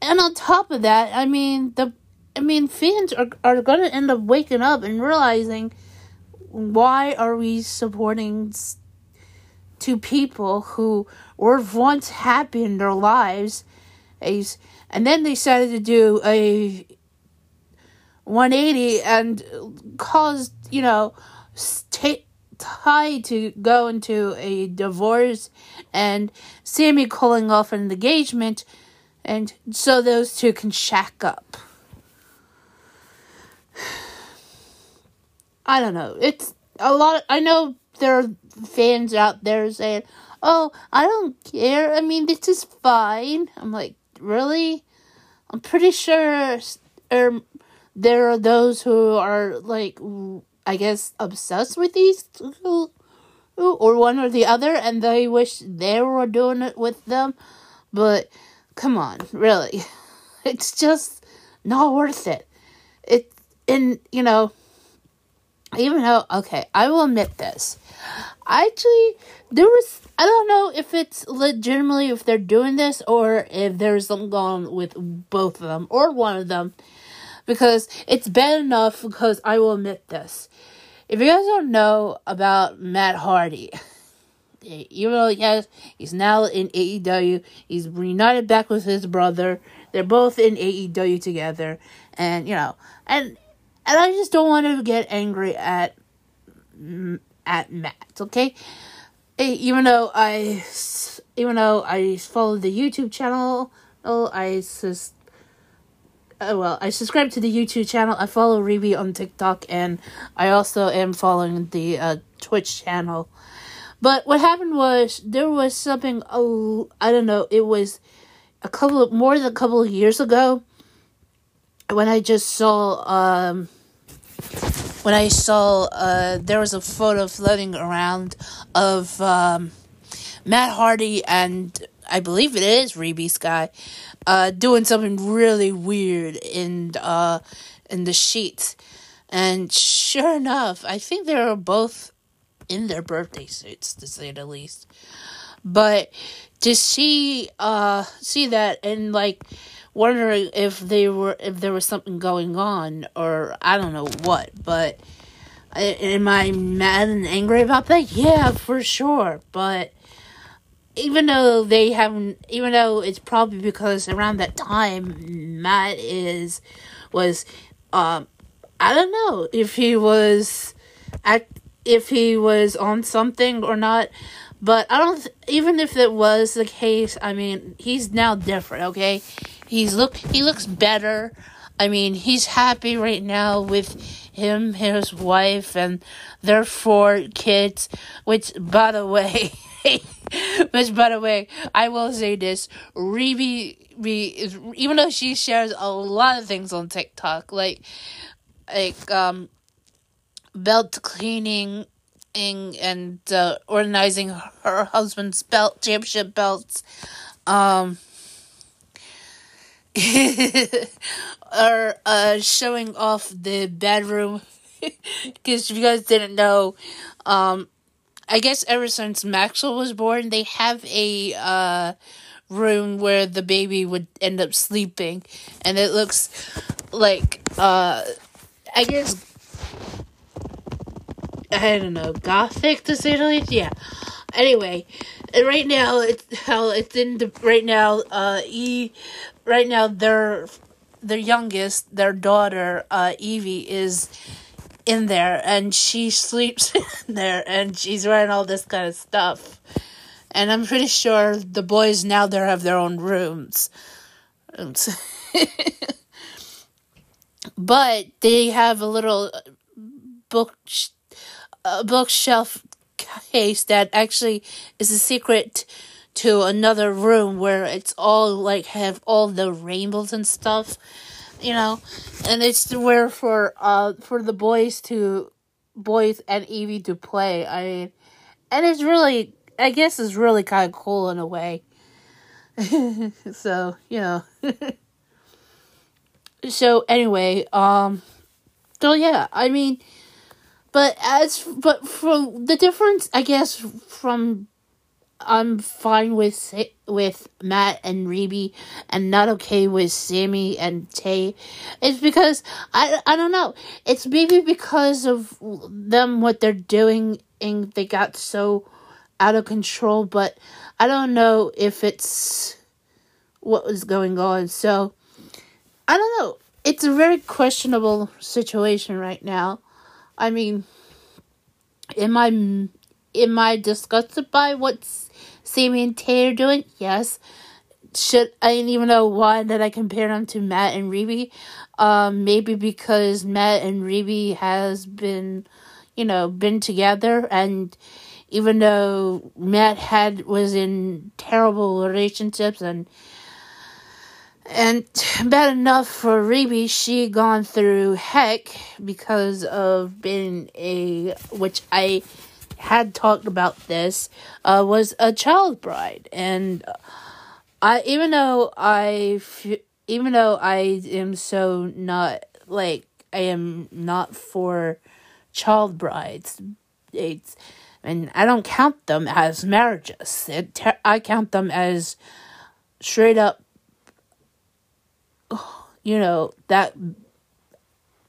and on top of that, I mean the I mean, fans are are going to end up waking up and realizing why are we supporting two people who were once happy in their lives, and then they decided to do a 180 and caused you know t- Ty to go into a divorce and Sammy calling off an engagement, and so those two can shack up. [SIGHS] I don't know. It's a lot. I know there are fans out there saying, "Oh, I don't care. I mean, this is fine." I'm like, really? I'm pretty sure er, there are those who are like, I guess, obsessed with these two, or one or the other, and they wish they were doing it with them. But come on, really, [LAUGHS] it's just not worth it. It and you know even though okay i will admit this. I actually there was i don't know if it's legitimately if they're doing this or if there's something going with both of them or one of them. Because it's bad enough because i will admit this. If you guys don't know about matt hardy [LAUGHS] he has he's now in aew he's reunited back with his brother they're both in aew together and you know and and I just don't want to get angry at at Matt. Okay, even though I even though I follow the YouTube channel, oh, I sus. Uh, well, I subscribe to the YouTube channel. I follow Reby on TikTok, and I also am following the uh, Twitch channel. But what happened was there was something. Oh, I don't know. It was a couple of more than a couple of years ago when I just saw um when I saw uh, there was a photo floating around of um, Matt Hardy and I believe it is Reby Sky uh, doing something really weird in uh, in the sheets, and sure enough, I think they were both in their birthday suits to say the least. But to see uh see that and like wondering if they were if there was something going on or I don't know what, but am I mad and angry about that? Yeah, for sure. But even though they haven't, even though it's probably because around that time Matt is was, um, I don't know if he was, at if he was on something or not. But I don't. Even if it was the case, I mean, he's now different. Okay, He's look he looks better. I mean, he's happy right now with him, his wife, and their four kids. Which, by the way, [LAUGHS] which by the way, I will say this: Reby, is even though she shares a lot of things on TikTok, like like um belt cleaning and uh, organizing her husband's belt championship belts um [LAUGHS] are uh showing off the bedroom. [LAUGHS] Because if you guys didn't know um I guess ever since Maxwell was born they have a uh room where the baby would end up sleeping. And it looks like uh I guess I don't know, gothic to say the least. Yeah. Anyway, right now it's how it's in the right now. Uh, E, right now their their youngest, their daughter, uh, Evie is in there and she sleeps [LAUGHS] in there and she's wearing all this kind of stuff. And I'm pretty sure the boys now there have their own rooms. [LAUGHS] but they have a little book a bookshelf case that actually is a secret to another room where it's all like have all the rainbows and stuff, you know, and it's where for uh for the boys to boys and Evie to play. I mean, and it's really I guess it's really kind of cool in a way. [LAUGHS] so you know. [LAUGHS] so anyway, um, so yeah, I mean but as but from the difference, I guess from I'm fine with with Matt and Reby and not okay with Sammy and Tay. It's because I I don't know. It's maybe because of them what they're doing and they got so out of control, but I don't know if it's what was going on. So I don't know. It's a very questionable situation right now. I mean, am I am I disgusted by what Sammy and Tay are doing? Yes. Should I didn't even know why that I compare them to Matt and Reby? Um, maybe because Matt and Reby has been, you know, been together, and even though Matt had was in terrible relationships and and bad enough for Reby, she gone through heck because of being a, which I had talked about this, uh, was a child bride. And I, even though I, even though I am so not, like, I am not for child brides, it's, and I don't count them as marriages. It, I count them as straight up you know, that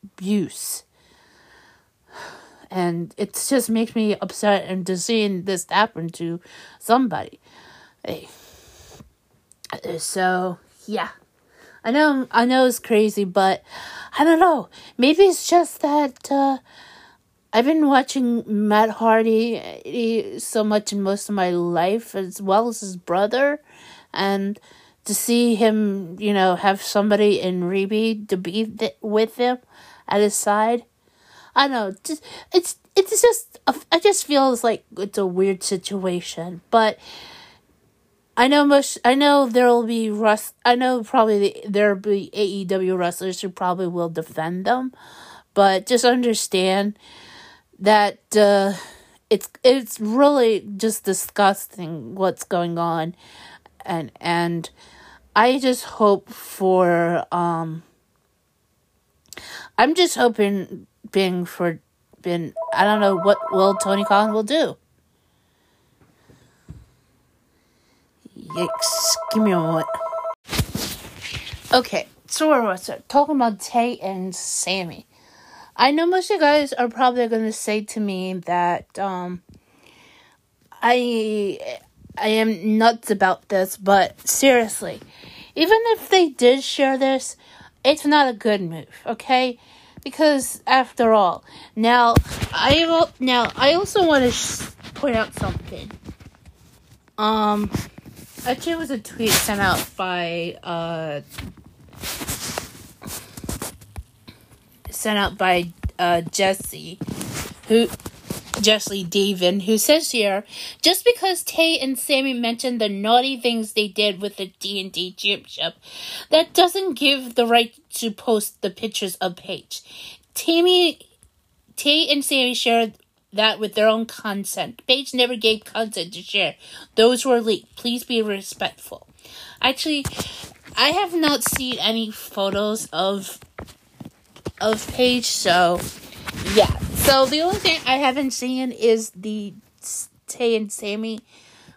abuse. And it just makes me upset and to seeing this happen to somebody. Hey. So, yeah. I know I know it's crazy, but I don't know. Maybe it's just that uh, I've been watching Matt Hardy so much in most of my life, as well as his brother, and to see him, you know, have somebody in Reby to be th- with him at his side. I know, just, it's it's just I just feels like it's a weird situation, but I know most. I know there'll be rust. I know probably there'll be AEW wrestlers who probably will defend them, but just understand that uh, it's it's really just disgusting what's going on, and and I just hope for um I'm just hoping being for been I don't know what will Tony Khan will do. Yikes. Give me a moment. Okay, so where was? Talking about Tay and Sammy. I know most of you guys are probably gonna say to me that um I I am nuts about this, but seriously, even if they did share this, it's not a good move, okay? Because after all, now I will, now I also want to sh- point out something. Um, actually, it was a tweet sent out by uh sent out by uh Jesse, who Jesse Davin, who says here, just because Tay and Sammy mentioned the naughty things they did with the D&D championship, that doesn't give the right to post the pictures of Paige. Tammy, Tay and Sammy shared that with their own consent. Paige never gave consent to share. Those were leaked. Please be respectful. Actually, I have not seen any photos of of Paige, so yeah. So the only thing I haven't seen is the Tay and Sammy,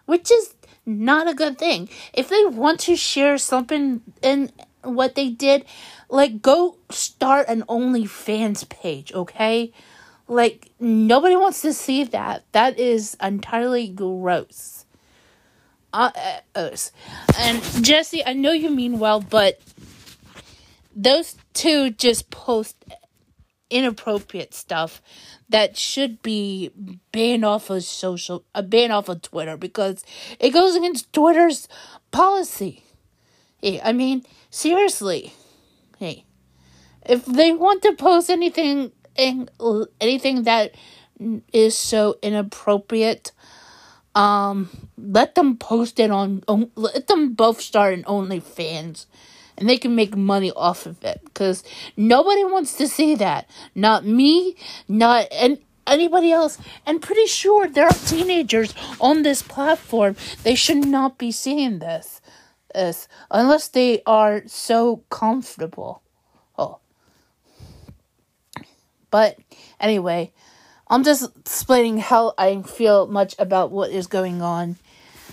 which is not a good thing. If they want to share something in what they did, like go start an OnlyFans page, okay? Like nobody wants to see that. That is entirely gross. Uh, uh, and Jesse, I know you mean well, but those two just post inappropriate stuff that should be banned off of social, uh, banned off of Twitter because it goes against Twitter's policy. Hey, I mean, seriously, hey, if they want to post anything, anything that is so inappropriate, um, let them post it on, let them both start an OnlyFans and they can make money off of it because nobody wants to see that. Not me, not and anybody else. And pretty sure there are teenagers on this platform. They should not be seeing this, this unless they are so comfortable. Oh, but anyway. I'm just explaining how I feel much about what is going on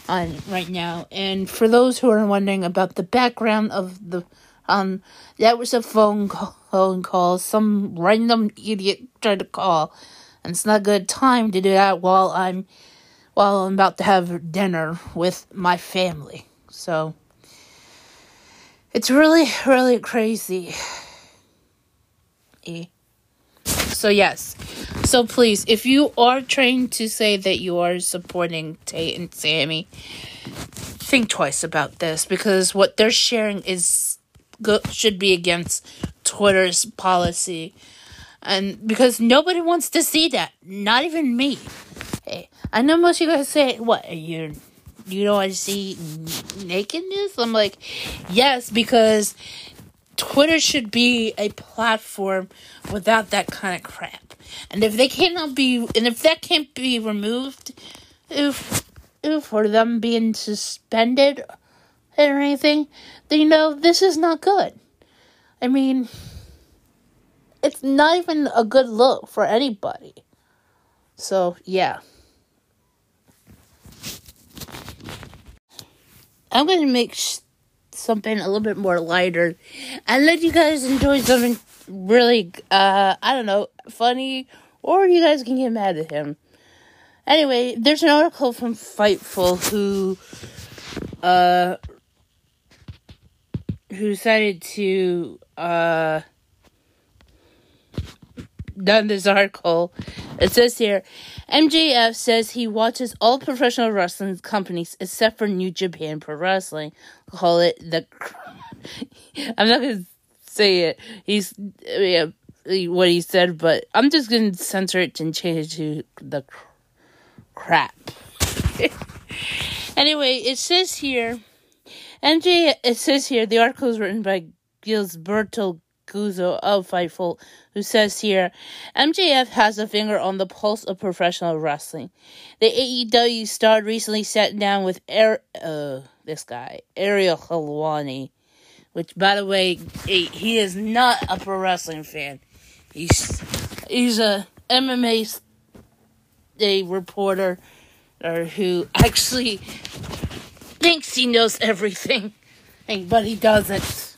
on right now. And for those who are wondering about the background of the um that was a phone call, phone call some random idiot tried to call and it's not a good time to do that while I'm while I'm about to have dinner with my family. So it's really really crazy. So yes. So please, if you are trying to say that you are supporting Tate and Sammy, think twice about this because what they're sharing is should be against Twitter's policy. And because nobody wants to see that, not even me. Hey, I know most of you guys say, "What you you don't want to see nakedness?" I'm like, "Yes, because Twitter should be a platform without that kind of crap." And if they cannot be, and if that can't be removed, if, if for them being suspended or anything, then you know this is not good. I mean, it's not even a good look for anybody. So yeah. I'm going to make sh- something a little bit more lighter and let you guys enjoy something really, uh, I don't know, funny, or you guys can get mad at him. Anyway, there's an article from Fightful who, uh, who decided to, uh, done this article. It says here, MJF says he watches all professional wrestling companies except for New Japan Pro Wrestling. Call it the. [LAUGHS] I'm not gonna say it. He's yeah, what he said, but I'm just gonna censor it and change it to the crap. [LAUGHS] anyway, it says here, MJ. It says here the article is written by Gisberto Guzzo of Fightful, who says here, MJF has a finger on the pulse of professional wrestling. The AEW star recently sat down with er- uh, this guy, Ariel Helwani, which, by the way, he is not a pro wrestling fan. He's he's a MMA a reporter or who actually thinks he knows everything, but he doesn't.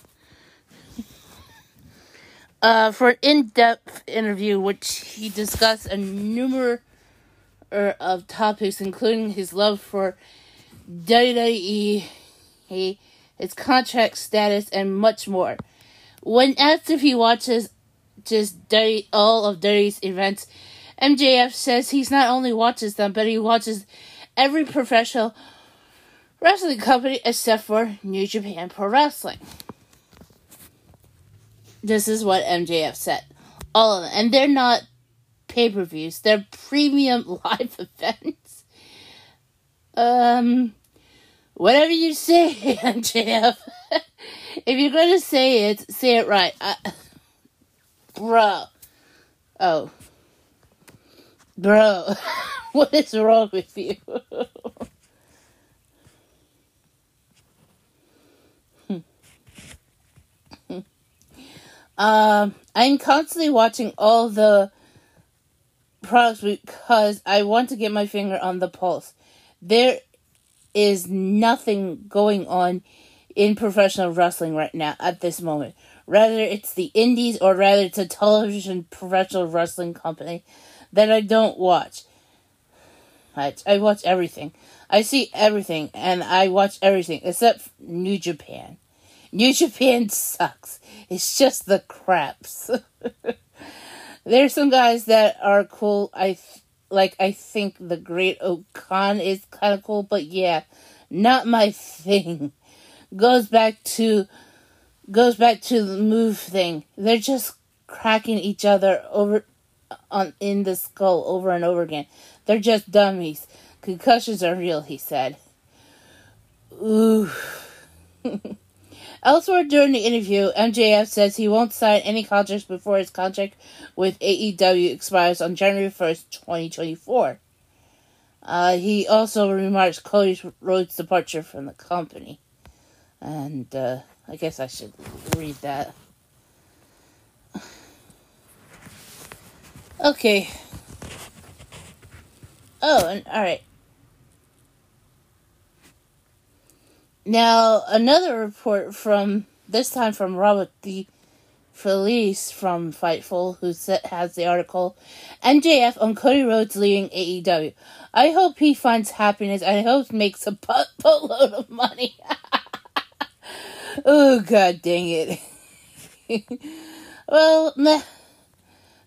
Uh, for an in-depth interview, which he discussed a number of topics, including his love for WWE, his contract status, and much more. When asked if he watches just all of Dirty's events, MJF says he's not only watches them, but he watches every professional wrestling company except for New Japan Pro Wrestling. This is what MJF said. All of them. And they're not pay per views, they're premium [LAUGHS] live events. Um, whatever you say, [LAUGHS] MJF. [LAUGHS] if you're going to say it, say it right. I, bro. Oh. Bro. what is wrong with you? Um, I'm constantly watching all the products because I want to get my finger on the pulse. There is nothing going on in professional wrestling right now at this moment. Rather, it's the indies or rather, it's a television professional wrestling company that I don't watch. I, I watch everything. I see everything and I watch everything except New Japan. New Japan sucks. It's just the craps. [LAUGHS] There's some guys that are cool. I th- like. I think the Great-O-Khan is kind of cool, but yeah, not my thing. Goes back to goes back to the move thing. They're just cracking each other over on in the skull over and over again. They're just dummies. Concussions are real, he said. Ooh. [LAUGHS] Elsewhere during the interview, MJF says he won't sign any contracts before his contract with AEW expires on January 1st, 2024. Uh, he also remarks Cody Rhodes' departure from the company. And uh, I guess I should read that. [SIGHS] Okay. Oh, and alright. Now, another report from, this time from Robert D. Felice from Fightful, who has the article, MJF on Cody Rhodes leaving AEW. I hope he finds happiness I hope makes a butt, [LAUGHS] buttload of money. [LAUGHS] oh, god dang it. [LAUGHS] well, Ma-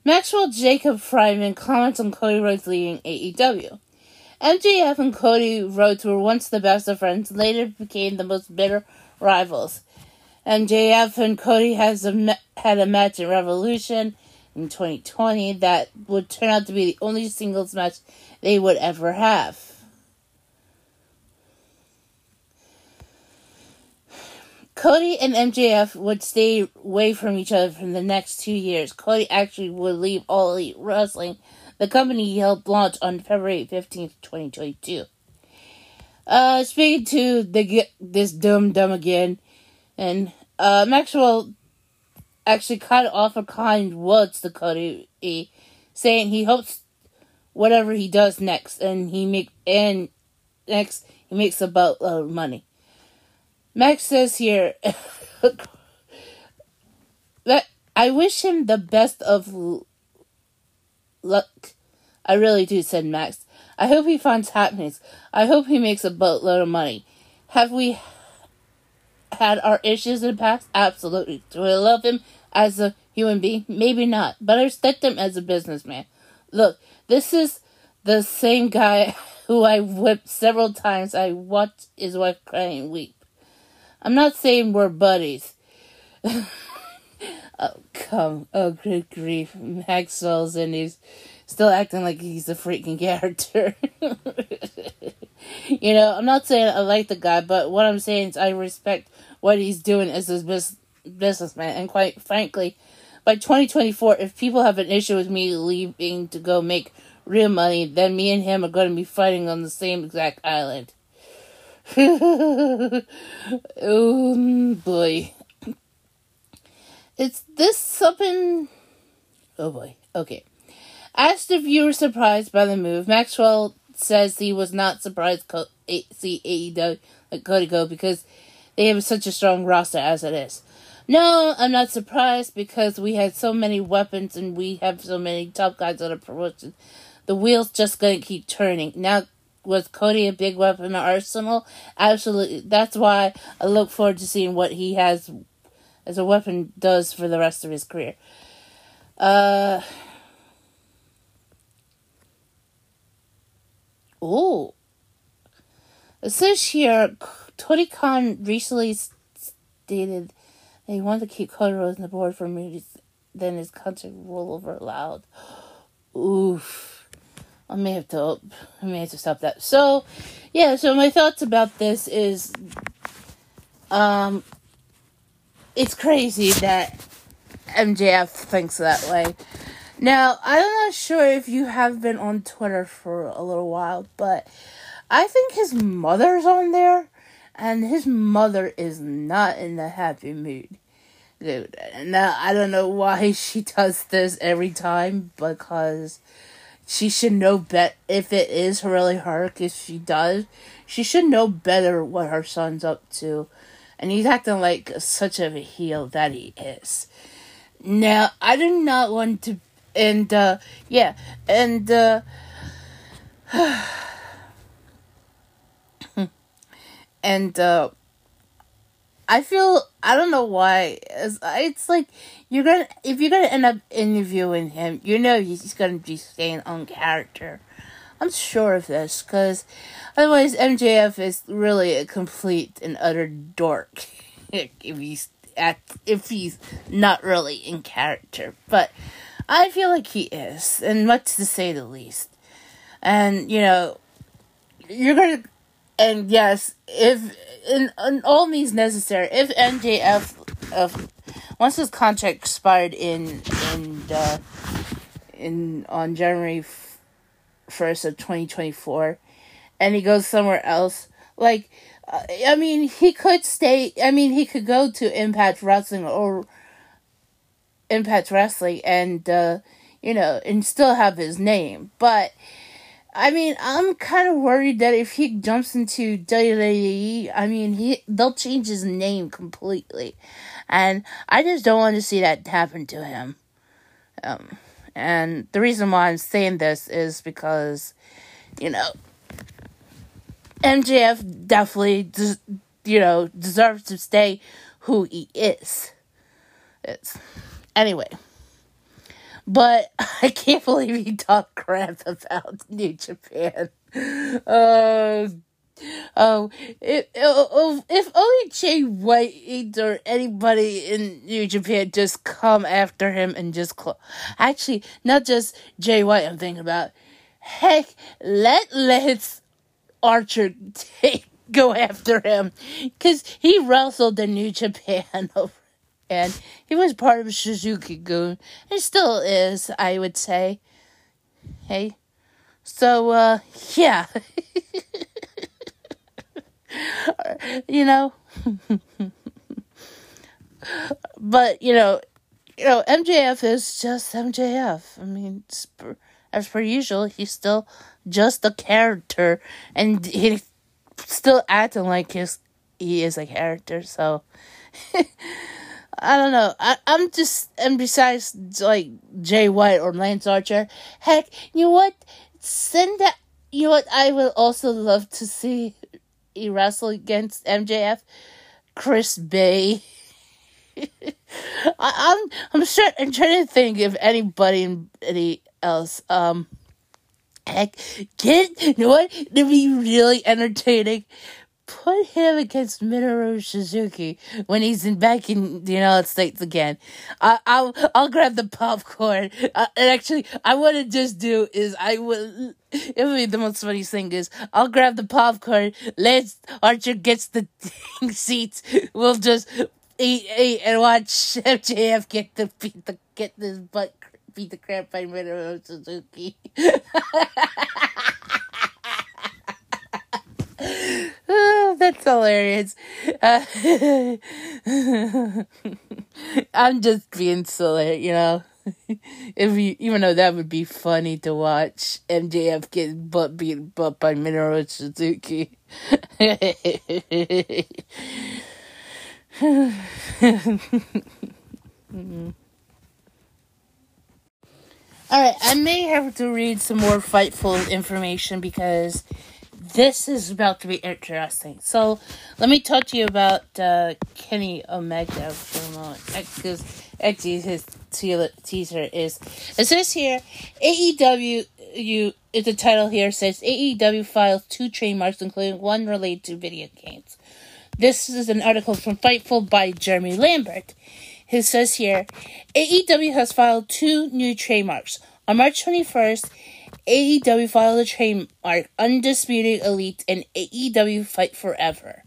Maxwell Jacob Friedman comments on Cody Rhodes leaving AEW. MJF and Cody Rhodes were once the best of friends, later became the most bitter rivals. MJF and Cody has a, had a match in Revolution in 2020 that would turn out to be the only singles match they would ever have. Cody and MJF would stay away from each other for the next two years. Cody actually would leave All Elite Wrestling the company helped launch on February 15th, 2022. Uh, speaking to the this dumb dumb again, and uh, Maxwell actually cut off a kind words to Cody, saying he hopes whatever he does next, and he make and next he makes a boatload of money. Max says here [LAUGHS] that I wish him the best of luck. I really do, said Max. I hope he finds happiness. I hope he makes a boatload of money. Have we had our issues in the past? Absolutely. Do I love him as a human being? Maybe not. But I respect him as a businessman. Look, this is the same guy [LAUGHS] who I whipped several times. I watched his wife cry and weep. I'm not saying we're buddies. [LAUGHS] Oh, come. Oh, good grief. Maxwell's and he's still acting like he's a freaking [LAUGHS] character. you know, I'm not saying I like the guy, but what I'm saying is I respect what he's doing as a bis- businessman. And quite frankly, by 2024, if people have an issue with me leaving to go make real money, then me and him are going to be fighting on the same exact island. oh [LAUGHS] boy. Is this something? Oh boy. Okay. Asked if you were surprised by the move, Maxwell says he was not surprised to eh, see eh, AEW let Cody go because they have such a strong roster as it is. No, I'm not surprised because we had so many weapons and we have so many top guys on the promotion. The wheel's just gonna keep turning. Now, was Cody a big weapon in the arsenal? Absolutely. That's why I look forward to seeing what he has as a weapon does for the rest of his career. Uh. Oh. It says here, Tony Khan recently stated that he wanted to keep Cody Rhodes on the board for movies, then his contract rollover allowed. Oof. I may have to I may have to stop that. So yeah, so my thoughts about this is um it's crazy that MJF thinks that way. Now, I'm not sure if you have been on Twitter for a little while, but I think his mother's on there, and his mother is not in a happy mood. Dude, now I don't know why [LAUGHS] she does this every time because she should know bet if it is really her if she does she should know better what her son's up to and he's acting like such a heel that he is now i do not want to and uh yeah and uh [SIGHS] and uh I feel I don't know why it's, it's like you're gonna if you're gonna end up interviewing him, you know he's gonna be staying on character. I'm sure of this because otherwise MJF is really a complete and utter dork [LAUGHS] if he's at if he's not really in character. But I feel like he is, and much to say the least. And you know, you're gonna and yes, if in, in all means necessary, if MJF of once his contract expired in in uh, in on January first of twenty twenty four, and he goes somewhere else, like uh, I mean, he could stay. I mean, he could go to Impact Wrestling or Impact Wrestling, and uh, you know, and still have his name, but I mean, I'm kind of worried that if he jumps into WWE, I mean, he they'll change his name completely, and I just don't want to see that happen to him. Um, and the reason why I'm saying this is because, you know, MJF definitely, des- you know, deserves to stay who he is. It's anyway. But [LAUGHS] I can't believe he talked crap about New Japan. Uh, oh, if, if only Jay White or anybody in New Japan just come after him and just cl- actually not just Jay White. I'm thinking about heck, let Lance Archer take go after him because he wrestled in New Japan [LAUGHS] and he was part of Suzuki-gun He still is, I would say. Hey. So, uh, yeah. [LAUGHS] you know. but, you know, you know, MJF is just MJF. I mean, as per usual, he's still just a character, and he's still acting like his he is a character. So, [LAUGHS] I don't know. I, I'm just, and besides, like, Jay White or Lance Archer, heck, you know what? Send that, you know what? I would also love to see he wrestle against MJF. Chris Bey. [LAUGHS] I, I'm, I'm sure, I'm trying to think if anybody, any else, um, heck, get, you know what? It'd be really entertaining put him against Minoru Suzuki when he's in back in the United States again. I, I'll I'll grab the popcorn. Uh, and actually, I want to just do is I will. It would be the most funny thing is I'll grab the popcorn. Lance Archer gets the [LAUGHS] seats. We'll just eat eat and watch MJF get the beat the get this butt beat the crap by Minoru Suzuki. [LAUGHS] [LAUGHS] [LAUGHS] that's hilarious. Uh, [LAUGHS] I'm just being silly, you know. [LAUGHS] if you, even though that would be funny to watch MJF get butt beat butt by Minoru Suzuki. Alright, I may have to read some more Fightful information because this is about to be interesting. So, let me talk to you about uh, Kenny Omega for a moment. Because actually, his teaser is. It says here AEW, you, the title here says AEW files two trademarks, including one related to video games. This is an article from Fightful by Jeremy Lambert. It says here AEW has filed two new trademarks. On March 21st, AEW filed a trademark Undisputed Elite and AEW Fight Forever.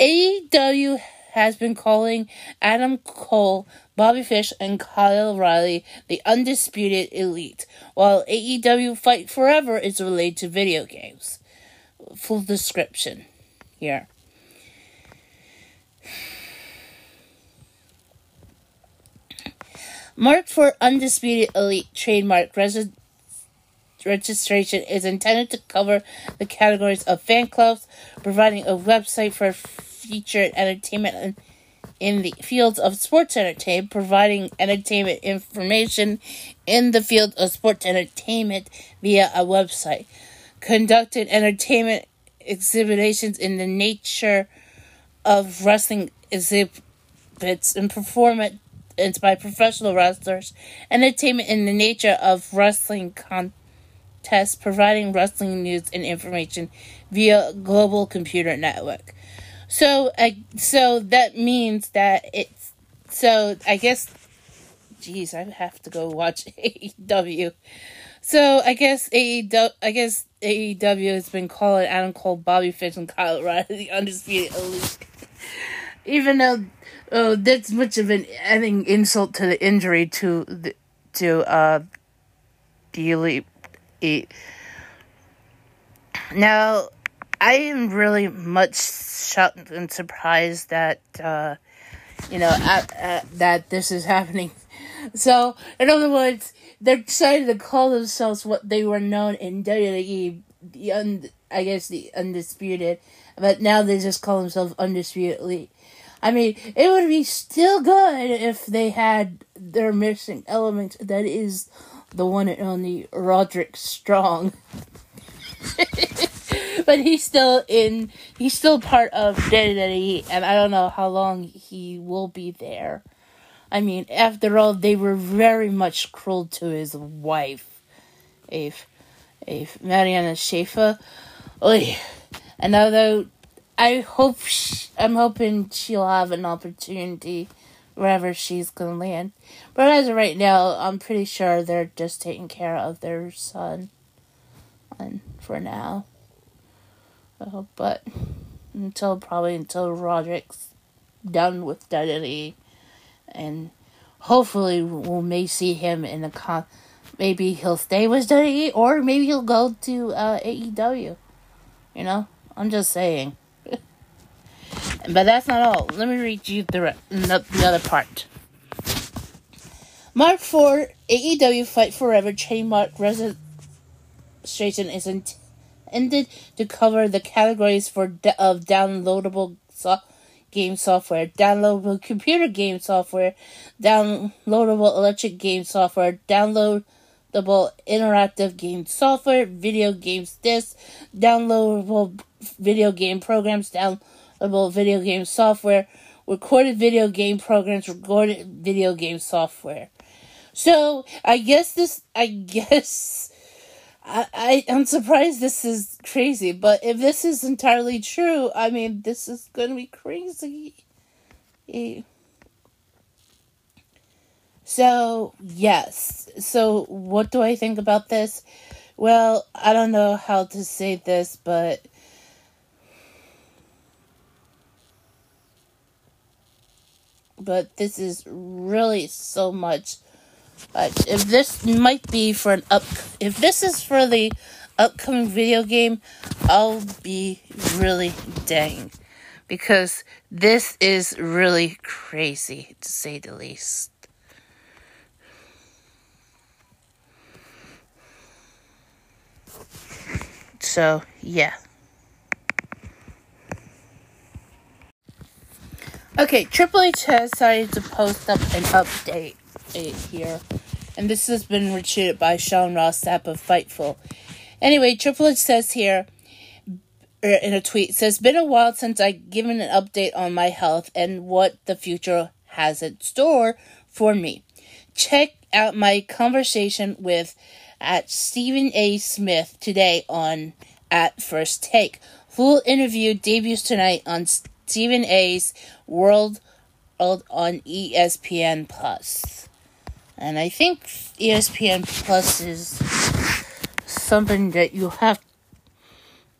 AEW has been calling Adam Cole, Bobby Fish, and Kyle O'Reilly the Undisputed Elite, while AEW Fight Forever is related to video games. Full description here. Mark for Undisputed Elite trademark resi- registration is intended to cover the categories of fan clubs, providing a website for featured entertainment in the fields of sports entertainment, providing entertainment information in the field of sports entertainment via a website, conducted entertainment exhibitions in the nature of wrestling exhibits and performance by professional wrestlers, entertainment in the nature of wrestling contests, providing wrestling news and information via global computer network. So, I so that means that it's so I guess, geez, I have to go watch [LAUGHS] AEW. So I guess AEW, I guess AEW has been calling Adam Cole, Bobby Fish, and Kyle O'Reilly the undisputed elite. Even though oh, that's much of an adding insult to the injury to the to uh the elite. Now, I am really much shocked and surprised that uh, you know at, at, that this is [LAUGHS] happening. So, in other words, they're deciding to call themselves what they were known in WWE, the un, I guess the undisputed, but now they just call themselves undisputed elite. I mean, it would be still good if they had their missing element that is the one and only Roderick Strong. [LAUGHS] but he's still in he's still part of WWE and I don't know how long he will be there. I mean, after all, they were very much cruel to his wife, if if Marina Shafir. Oy. And although I hope she, I'm hoping she'll have an opportunity wherever she's gonna land. But as of right now, I'm pretty sure they're just taking care of their son. And for now. Uh, but until probably until Roderick's done with WWE, and hopefully we may see him in a con. Maybe he'll stay with WWE, or maybe he'll go to uh, AEW. You know, I'm just saying. But that's not all. Let me read you the, the other part. Mark 4 AEW Fight Forever trademark registration is intended to cover the categories for de- of downloadable so- game software, downloadable computer game software, downloadable electric game software, downloadable interactive game software, video games discs, downloadable video game programs, downloadable about video game software, recorded video game programs, recorded video game software. So I guess this, I guess, I, I I'm surprised this is crazy, but if this is entirely true, I mean, this is gonna be crazy. So, yes. So, what do I think about this? Well, I don't know how to say this, but but this is really so much. If this might be for an up, if this is for the upcoming video game, I'll be really dang. Because this is really crazy, to say the least. So, yeah. Okay, Triple H has decided to post up an update here, and this has been retweeted by Sean Ross of Fightful. Anyway, Triple H says here er, in a tweet says, "Been a while since I've given an update on my health and what the future has in store for me. Check out my conversation with at Stephen A. Smith today on at First Take. Full interview debuts tonight on." Stephen A's World on ESPN Plus. And I think ESPN Plus is something that you have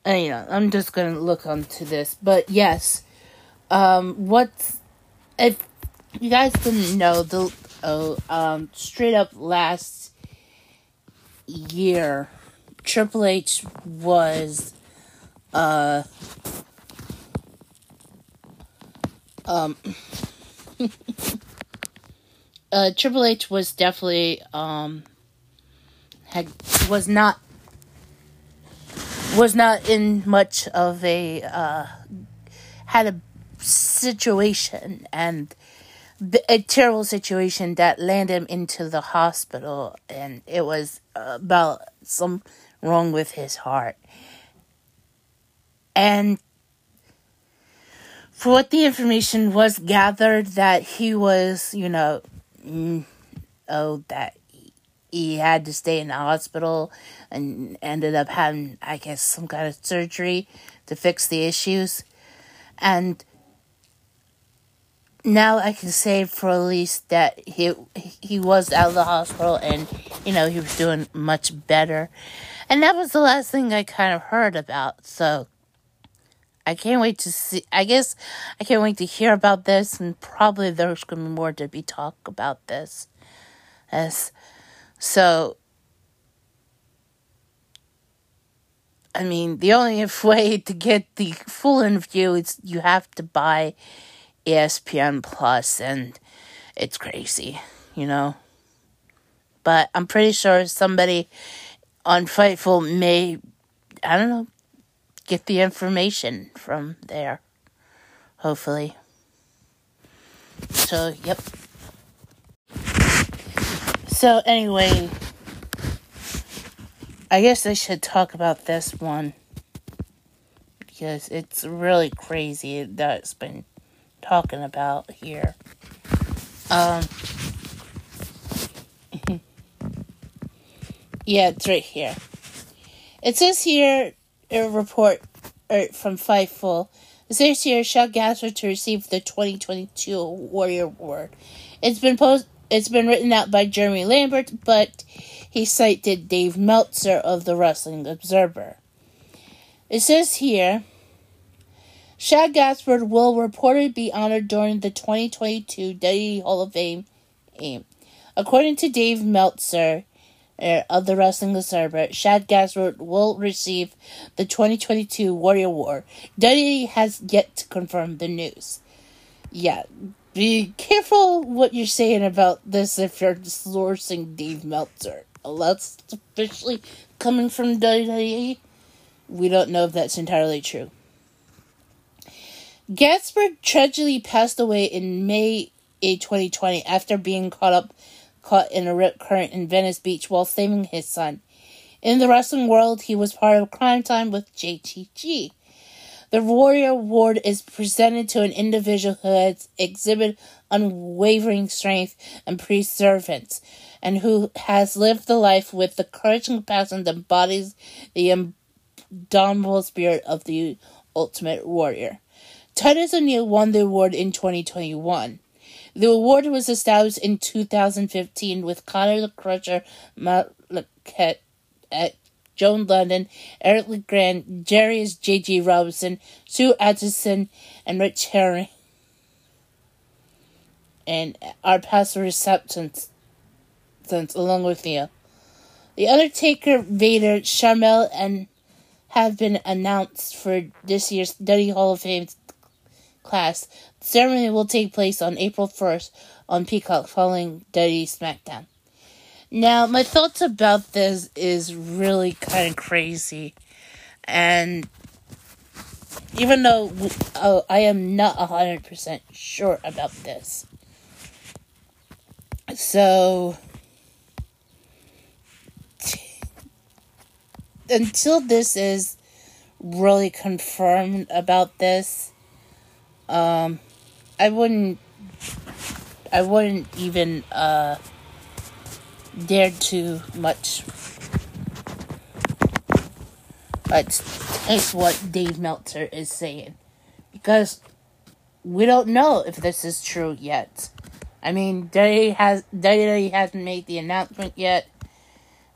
uh, know, I'm just gonna look onto this. But yes. Um what if you guys didn't know the oh um straight up last year Triple H was uh um, [LAUGHS] uh, Triple H was definitely um had was not was not in much of a uh had a situation and a terrible situation that landed him into the hospital and it was about some wrong with his heart. And for what the information was gathered that he was you know mm, oh that he had to stay in the hospital and ended up having i guess some kind of surgery to fix the issues and now I can say for at least that he he was out of the hospital and you know he was doing much better, and that was the last thing I kind of heard about. So I can't wait to see. I guess I can't wait to hear about this, and probably there's going to be more to be talk about this. As so, I mean, the only [LAUGHS] way to get the full interview is you have to buy ESPN Plus, and it's crazy, you know. But I'm pretty sure somebody on Fightful may, I don't know, get the information from there. Hopefully. So, yep. So, anyway, I guess I should talk about this one because it's really crazy that it's been talking about here. Um, [LAUGHS] yeah, it's right here. It says here a report er, from Fightful. Says here Shad Gaspard to receive the 2022 Warrior Award. It's been post. It's been written out by Jeremy Lambert, but he cited Dave Meltzer of the Wrestling Observer. It says here Shad Gaspard will reportedly be honored during the 2022 WWE Hall of Fame. According to Dave Meltzer uh, Eh, of the Wrestling Observer, Shad Gaspard will receive the 2022 Warrior Award. WWE has yet to confirm the news. Yeah, be careful what you're saying about this if you're sourcing Dave Meltzer. It's officially coming from WWE, we don't know if that's entirely true. Gaspard tragically passed away in May eh, 2020 after being caught up caught in a rip current in Venice Beach while saving his son. In the wrestling world, he was part of Crime Time with JTG. The Warrior Award is presented to an individual who has exhibited unwavering strength and perseverance, and who has lived the life with the courage and passion that embodies the indomitable spirit of the ultimate warrior. Titus O'Neil won the award in 2021. The award was established in 2015 with Connor the Crusher Joan Lunden, Eric LeGrand, Jarius J.G. Robinson, Sue Atchison, and Rich Herring. And our past receptions along with Neil. Uh, the Undertaker, Vader, Sharmell, and have been announced for this year's Duddy Hall of Fame class. Ceremony will take place on April 1st on Peacock following Dirty SmackDown. Now, my thoughts about this is really kind of crazy. And even though uh, I am not 100% sure about this. So, until this is really confirmed about this, um, I wouldn't. I wouldn't even uh, dare to much. But it's what Dave Meltzer is saying, because we don't know if this is true yet. I mean, Day has Day hasn't made the announcement yet,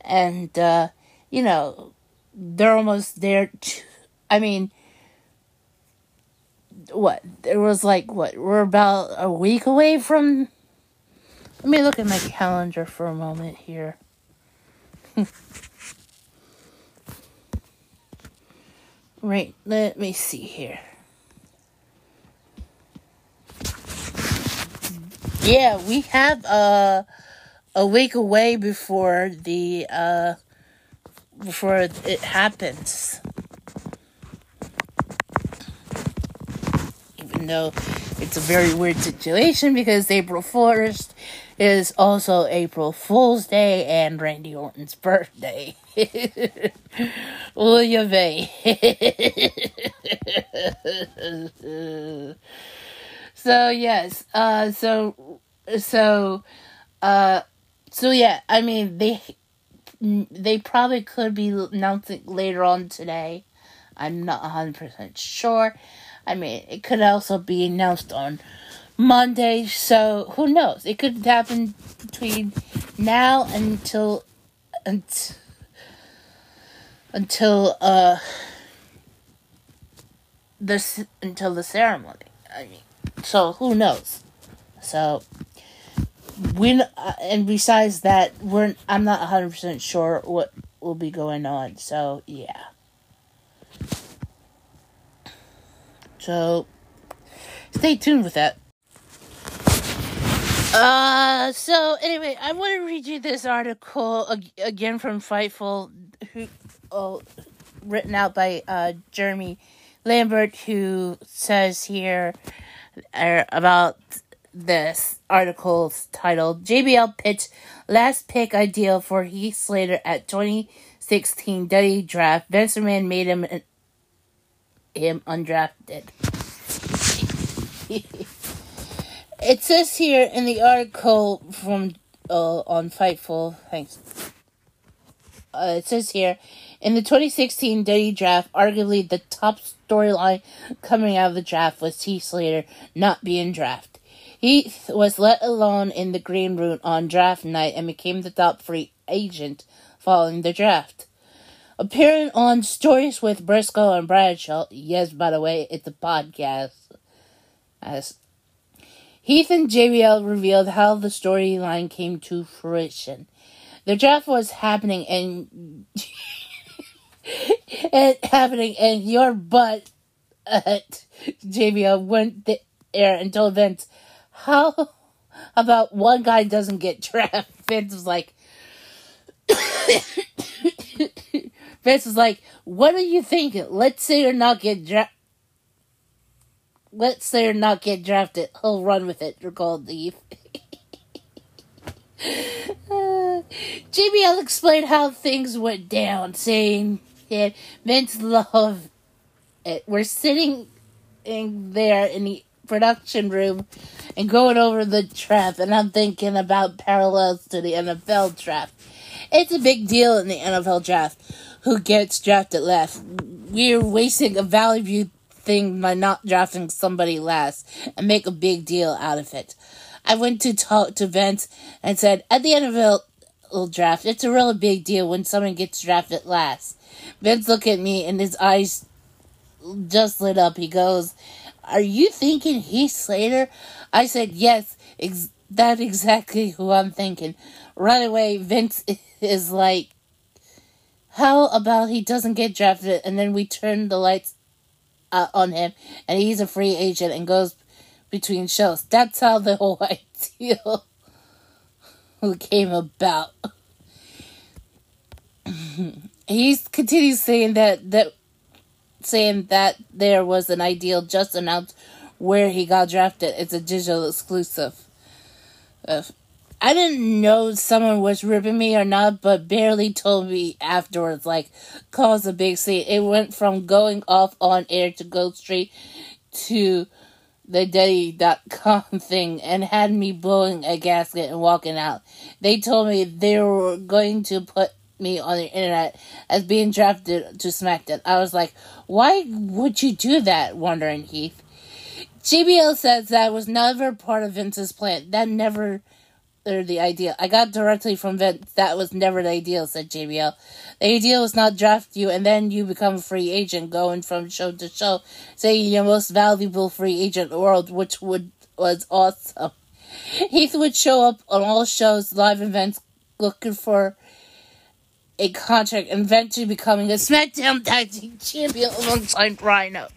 and uh, you know they're almost there. To, I mean, what there was like what we're about a week away from let me look at my calendar for a moment here [LAUGHS] right let me see here yeah, we have uh, a week away before the uh, before it happens. Even though it's a very weird situation because April 1st is also April Fool's Day and Randy Orton's birthday. [LAUGHS] William A. [LAUGHS] so yes, uh, so so uh, so yeah. I mean, they they probably could be announcing later on today. I'm not 100% sure. I mean, it could also be announced on Monday, so who knows? It could happen between now until until, until uh this until the ceremony. I mean, so who knows? So we uh, and besides that, we're I'm not 100% sure what will be going on. So, yeah. So, stay tuned with that. Uh, so anyway, I want to read you this article again from Fightful, who, oh, written out by uh, Jeremy Lambert, who says here uh, about this article titled JBL pitch last pick ideal for Heath Slater at 2016 WWE draft. McMahon made him him undrafted. [LAUGHS] it says here in the article from uh, on Fightful, thanks. Uh, it says here in the 2016 WWE draft, arguably the top storyline coming out of the draft was Heath Slater not being drafted. He was let alone in the green room on draft night and became the top free agent following the draft. Appearing on Stories with Brisco and Bradshaw, yes, by the way, it's a podcast. As Heath and JBL revealed how the storyline came to fruition. The draft was happening and [LAUGHS] it happening and your butt at JBL went there and told Vince how about one guy doesn't get [LAUGHS] drafted? Vince was like, Vince was like, what are you thinking? Let's say or not get drafted. Let's say or not get drafted. He'll run with it. You're called Eve. uh, JBL explained how things went down, saying that Vince loved it. We're sitting in there in the production room and going over the trap, and I'm thinking about parallels to the NFL draft. It's a big deal in the NFL draft who gets drafted last. We're wasting a valuable thing by not drafting somebody last and make a big deal out of it. I went to talk to Vince and said, at the NFL draft, it's a really big deal when someone gets drafted last. Vince looked at me and his eyes just lit up. He goes, are you thinking Heath Slater? I said, Yes, ex- that's exactly who I'm thinking. Right away, Vince [LAUGHS] is like, How about he doesn't get drafted and then we turn the lights uh, on him and he's a free agent and goes between shows? That's how the [LAUGHS] whole idea [LAUGHS] came about. [CLEARS THROAT] he continues saying that that saying that there was an ideal just announced where he got drafted. It's a digital exclusive. Uh, I didn't know someone was ripping me or not, but barely told me afterwards, like, caused a big scene. It went from going off on air to Go Street to the Daddy.com [LAUGHS] thing and had me blowing a gasket and walking out. They told me they were going to put me on the internet as being drafted to SmackDown. I was like, why would you do that? Wondering Heath. JBL says that was never part of Vince's plan. That never the idea. I got directly from Vince. That was never the ideal, said JBL. The ideal was not draft you and then you become a free agent going from show to show, saying your most valuable free agent in the world, which would was awesome. Heath would show up on all shows, live events, looking for a contract and eventually becoming a SmackDown Tag Team Champion alongside Rhyno.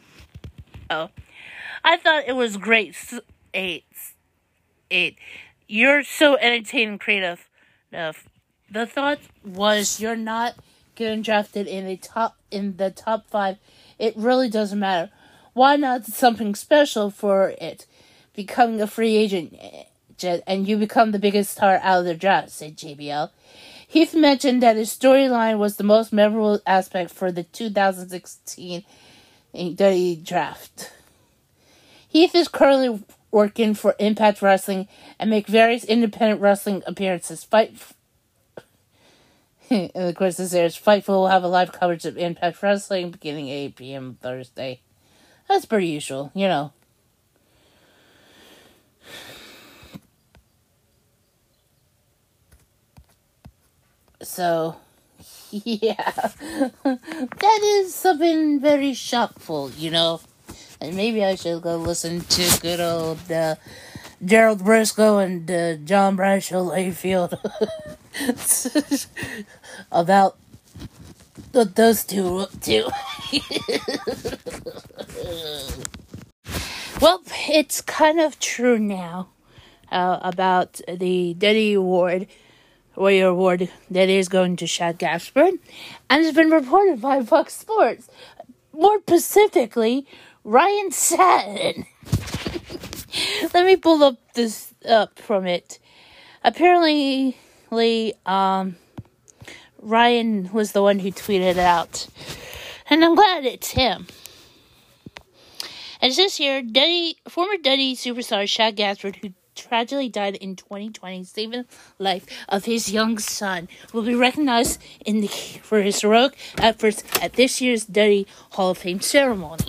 Oh, I thought it was great. A eight. You're so entertaining, creative. The thought was you're not getting drafted in the top in the top five. It really doesn't matter. Why not something special for it? Becoming a free agent, eh, and you become the biggest star out of the draft," said JBL. Heath mentioned that his storyline was the most memorable aspect for the 2016 eh, draft. Heath is currently working for Impact Wrestling and make various independent wrestling appearances. Fight [LAUGHS] and of course this airs Fightful will have a live coverage of Impact Wrestling beginning 8 p.m. Thursday. That's pretty usual, you know. So, [LAUGHS] yeah, [LAUGHS] that is something very shockful, you know. And maybe I should go listen to good old uh, Gerald Brisco and uh, John Bradshaw Layfield [LAUGHS] about those two up to. [LAUGHS] well, it's kind of true now uh, about the Diddy Award Warrior Award that is going to Shad Gaspard, and it's been reported by Fox Sports. More specifically, Ryan Satin. [LAUGHS] Let me pull up this up from it. Apparently, um, Ryan was the one who tweeted it out, and I'm glad it's him. And it says here, former Duddy superstar Shad Gaspard, who tragically died in 2020, saving the life of his young son, will be recognized in the, for his heroic efforts at this year's Duddy Hall of Fame ceremony.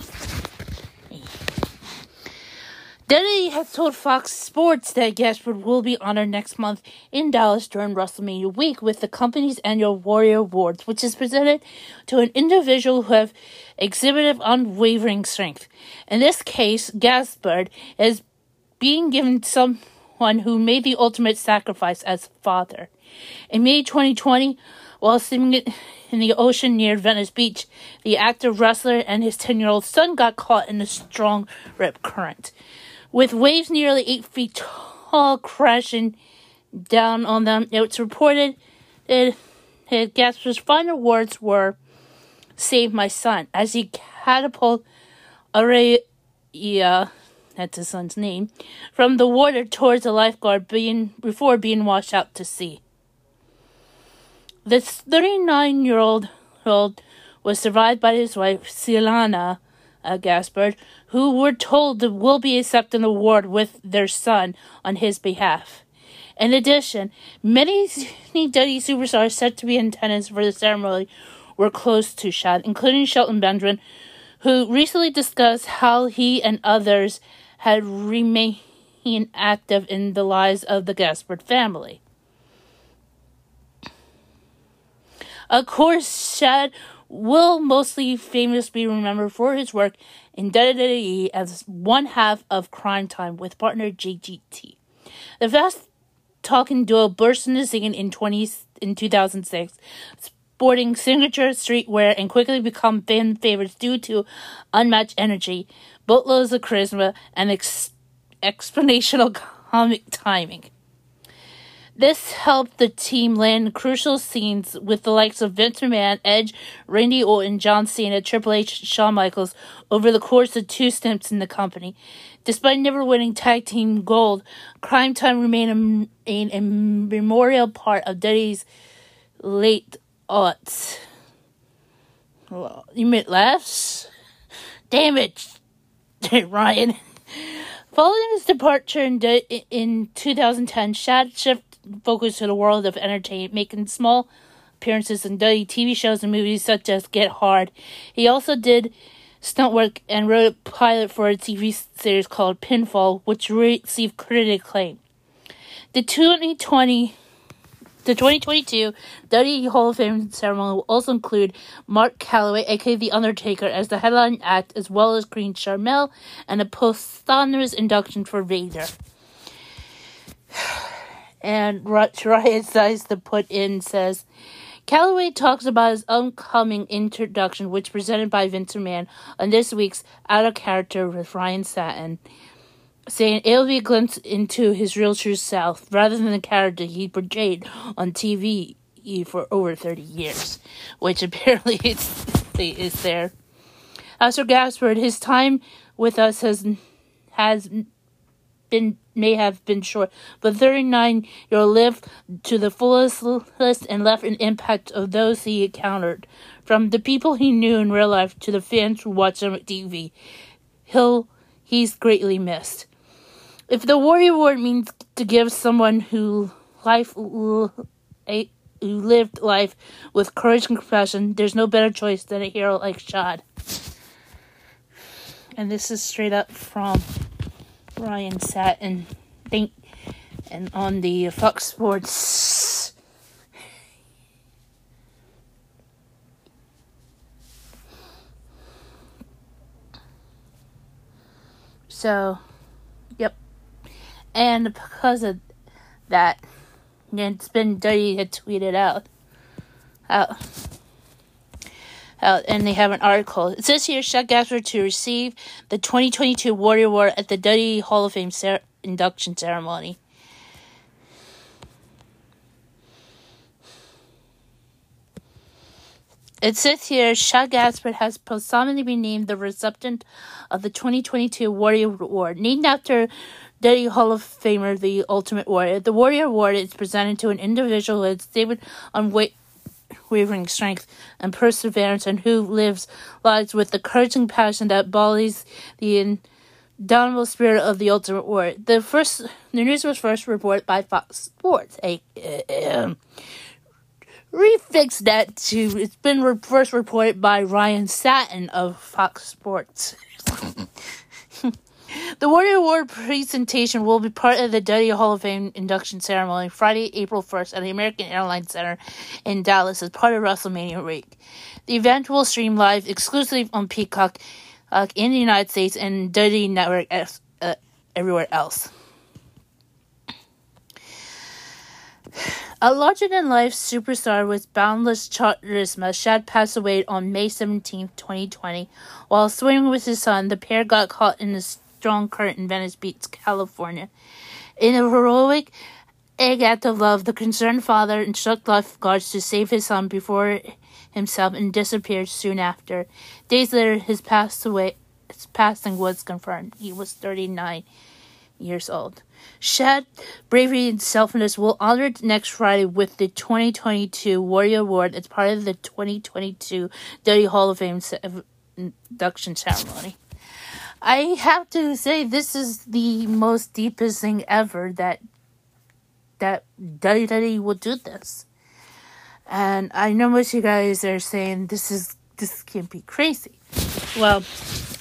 Duddy has told Fox Sports that Gaspard will be honored next month in Dallas during WrestleMania week with the company's annual Warrior Awards, which is presented to an individual who have exhibited unwavering strength. In this case, Gaspard is being given someone who made the ultimate sacrifice as father. In May 2020, while swimming in the ocean near Venice Beach, the actor, wrestler, and his 10 year old son got caught in a strong rip current. With waves nearly 8 feet tall crashing down on them, it's reported that Gaspard's final words were, Save my son, as he catapulted Aurelia that's his son's name, from the water towards the lifeguard being, before being washed out to sea. This 39 year old was survived by his wife, Siliana uh, Gaspard, who were told will be accepting the award with their son on his behalf. In addition, many [LAUGHS] Duddy superstars set to be in attendance for the ceremony were close to Shad, including Shelton Benjamin, who recently discussed how he and others had remained active in the lives of the Gaspard family. Of course, Shad will mostly famously be remembered for his work in WWE as one half of Crime Time with partner JGT. The fast talking duo burst into scene in 20, in 2006, sporting signature streetwear and quickly become fan favorites due to unmatched energy, boatloads of charisma, and ex- exponential comic timing. This helped the team land crucial scenes with the likes of Vince McMahon, Edge, Randy Orton, John Cena, Triple H, Shawn Michaels over the course of two stints in the company. Despite never winning tag team gold, Crime Time remained a, memorial part of Duddy's late aughts. Well, you meant laughs? Damn it, [LAUGHS] Ryan. Following his departure in, in 2010, Shad shifted focus to the world of entertainment, making small appearances in dirty TV shows and movies such as Get Hard. He also did stunt work and wrote a pilot for a TV series called Pinfall, which received critical acclaim. The 2020 the 2022 WWE Hall of Fame ceremony will also include Mark Calaway, aka The Undertaker, as the headline act, as well as Queen Sharmell, and a posthumous induction for Vader. And Ryan Size to put in says, Calaway talks about his upcoming introduction, which presented by Vince McMahon on this week's Out of Character with Ryan Satin. saying it'll be a glimpse into his real true self rather than the character he portrayed on TV for over 30 years, which [LAUGHS] apparently is, is there. As for Gaspard, his time with us has has been may have been short, but 39 year lived to the fullest and left an impact of those he encountered, from the people he knew in real life to the fans who watched him on TV. He'll he's greatly missed. If the Warrior Award means to give someone who life who lived life with courage and compassion, there's no better choice than a hero like Shad. And this is straight up from Ryan Satin think and on the Fox Sports So, yep. And because of that, it's been dirty to tweet it out. Out. Out, and they have an article. It says here Shad Gaspard to receive the 2022 Warrior Award at the WWE Hall of Fame cer- induction ceremony. It says here Shad Gaspard has posthumously been named the recipient of the 2022 Warrior Award, named after Daddy Hall of Famer, the Ultimate Warrior. The Warrior Award is presented to an individual who has stayed unwavering strength and perseverance and who lives lives with the courage and passion that embodies the indomitable spirit of the Ultimate war. The first, the news was first reported by Fox Sports. A, refix that to it's been re- first reported by Ryan Satin of Fox Sports. [LAUGHS] The Warrior Award presentation will be part of the WWE Hall of Fame induction ceremony Friday, April 1st at the American Airlines Center in Dallas as part of WrestleMania week. The event will stream live exclusively on Peacock uh, in the United States and WWE Network uh, everywhere else. A larger than life superstar with boundless charisma, Shad passed away on May 17, 2020. While swimming with his son, the pair got caught in a strong current in Venice Beach, California. In a heroic act of love, the concerned father instructed lifeguards to save his son before himself and disappeared soon after. Days later, his passed away. His passing was confirmed. He was 39 years old. Shad bravery and selflessness will honor next Friday with the 2022 Warrior Award as part of the 2022 WWE Hall of Fame induction ceremony. I have to say this is the most deepest thing ever that that WWE will do this. And I know what you guys are saying this is this can't be crazy. Well,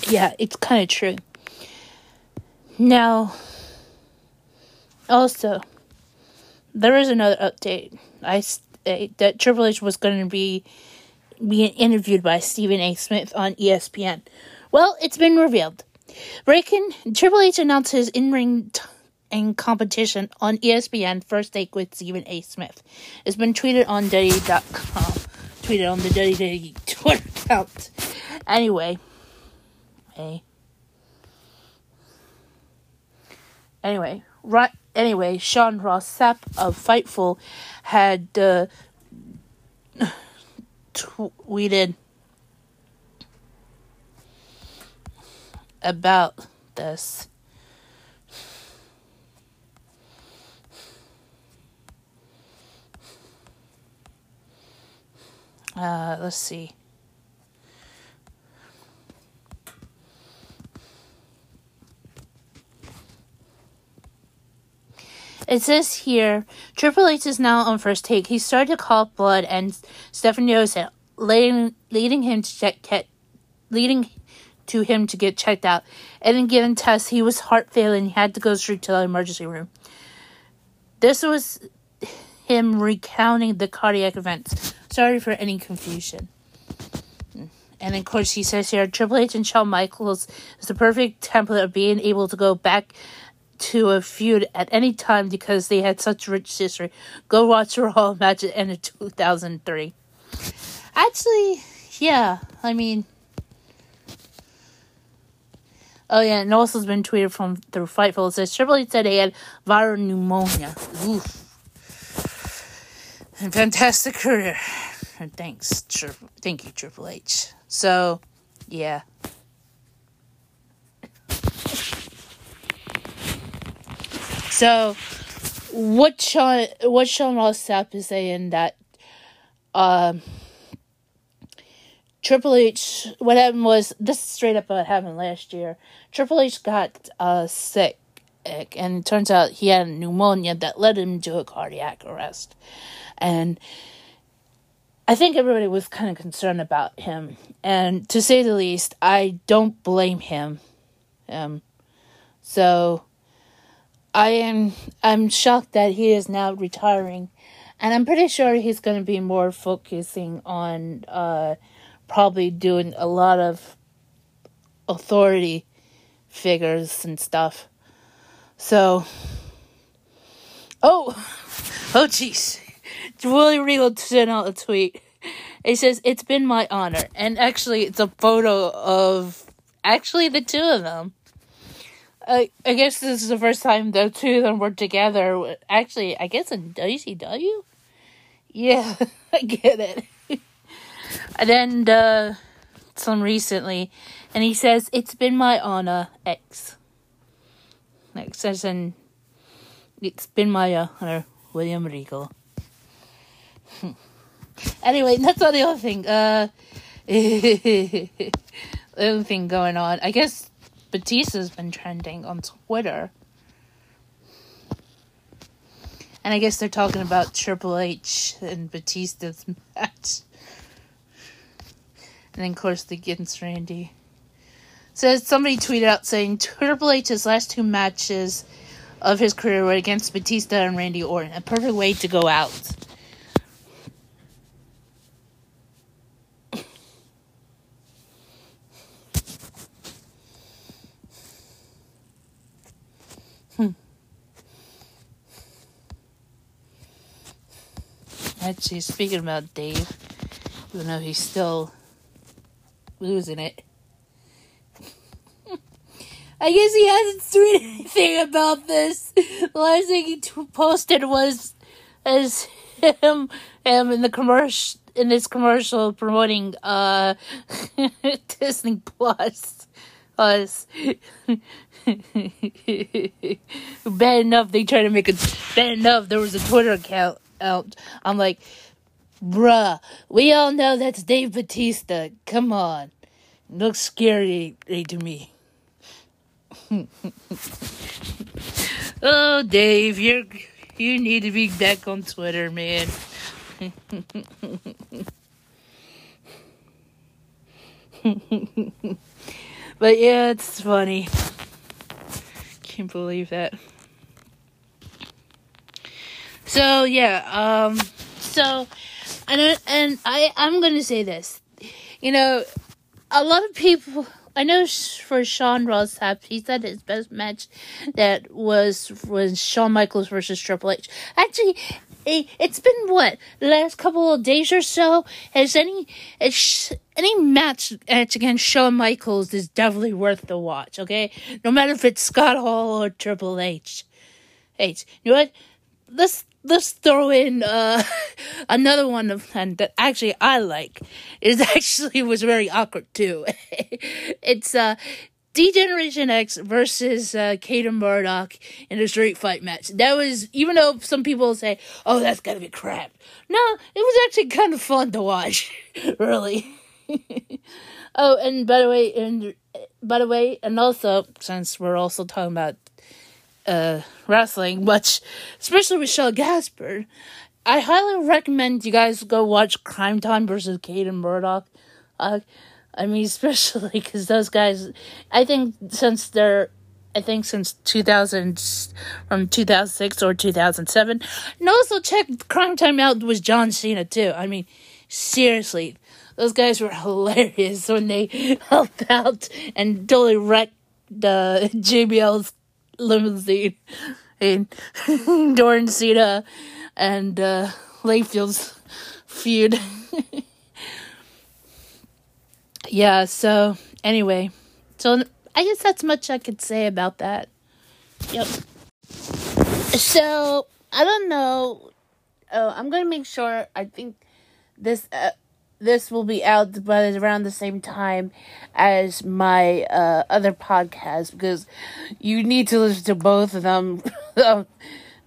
yeah, it's kind of true. Now, also, there is another update. I eh, that Triple H was going to be being interviewed by Stephen A. Smith on ESPN. Well, it's been revealed. Breaking Triple H announced his in-ring t- and competition on ESPN First Take with Stephen A. Smith. It's been tweeted on Diddy.com. Tweeted on the Diddy Twitter account. Anyway, hey. Anyway, right. Anyway, Sean Ross Sapp of Fightful had uh, [SIGHS] tweeted about this. Uh, let's see. It says here, Triple H is now on first take. He started to call blood, and it, leading, leading him to check, leading to him to get checked out. And then given tests, he was heart failing. He had to go straight to the emergency room. This was him recounting the cardiac events. Sorry for any confusion. And of course, he says here Triple H and Shawn Michaels is the perfect template of being able to go back to a feud at any time because they had such rich history. Go watch Raw match at the end of 2003. Actually, yeah, I mean, Oh yeah, and also has been tweeted from through Fightful. It says Triple H said he had viral pneumonia. Oof. Fantastic career. And thanks, tri- thank you, Triple H. So, yeah. So, what Sean what Sean Ross Sapp is saying that um Triple H what happened was this is straight up what happened last year. Triple H got uh sick and it turns out he had pneumonia that led him to a cardiac arrest. And I think everybody was kind of concerned about him. And to say the least, I don't blame him. Um so I am I'm shocked that he is now retiring, and I'm pretty sure he's going to be more focusing on uh, probably doing a lot of authority figures and stuff. So, oh, [LAUGHS] oh, jeez, Willie Regal sent out a tweet. It says it's been my honor, and actually, it's a photo of actually the two of them. I I guess this is the first time the two of them were together. Actually, I guess in WCW. Yeah, [LAUGHS] I get it. [LAUGHS] and then uh, some recently, and he says it's been my honor X. Like says in, it's been my honor William Regal. anyway, that's not the other thing. Uh, [LAUGHS] the other thing going on. I guess Batista's been trending on Twitter. And I guess they're talking about Triple H and Batista's [LAUGHS] match. And then, of course, the against Randy. Says somebody tweeted out saying Triple H's last two matches of his career were against Batista and Randy Orton. A perfect way to go out. Hmm. Actually, speaking about Dave, even though he's still losing it, I guess he hasn't [LAUGHS] tweeted anything about this. The last thing he t- posted was as him, him in the commercial in his commercial promoting uh [LAUGHS] Disney Plus. Us. [LAUGHS] bad enough they try to make it bad enough there was a Twitter account out. I'm like, bruh, we all know that's Dave Batista. Come on. looks scary to me. [LAUGHS] oh, Dave, you're you need to be back on Twitter, man. [LAUGHS] but yeah, it's funny. Can't believe that. So yeah, um, so and and I I'm gonna say this, you know, a lot of people. I know for Sean Ross Sapp, he said his best match that was was Shawn Michaels versus Triple H. Actually, it, it's been what the last couple of days or so. Has any any match match against Shawn Michaels is definitely worth the watch. Okay, no matter if it's Scott Hall or Triple H. H. You know what? Let's let's throw in uh, [LAUGHS] another one of and that actually I like. It [LAUGHS] actually was very awkward too. [LAUGHS] it's uh D-Generation X versus uh, Cade and Murdoch in a street fight match. That was, even though some people say, oh, that's gotta be crap. No, it was actually kind of fun to watch. really. oh, and by the way, and by the way, and also, since we're also talking about uh, wrestling much, especially Shad Gaspard. I highly recommend you guys go watch Crime Time versus Cade and Murdoch. Uh, I mean, [LAUGHS] especially because those guys, I think since they're, I think since 2000, from 2006 or 2007. And also check Crime Time out with John Cena too. I mean, seriously, those guys were [LAUGHS] hilarious when they [LAUGHS] helped out and totally wrecked the JBL's limousine and [LAUGHS] Dorn Cena and uh, Layfield's feud. [LAUGHS] yeah, so anyway, so I guess that's much I could say about that. Yep. So I don't know. Oh, I'm gonna make sure. I think this uh, this will be out by around the same time as my uh, other podcast because you need to listen to both of them [LAUGHS] at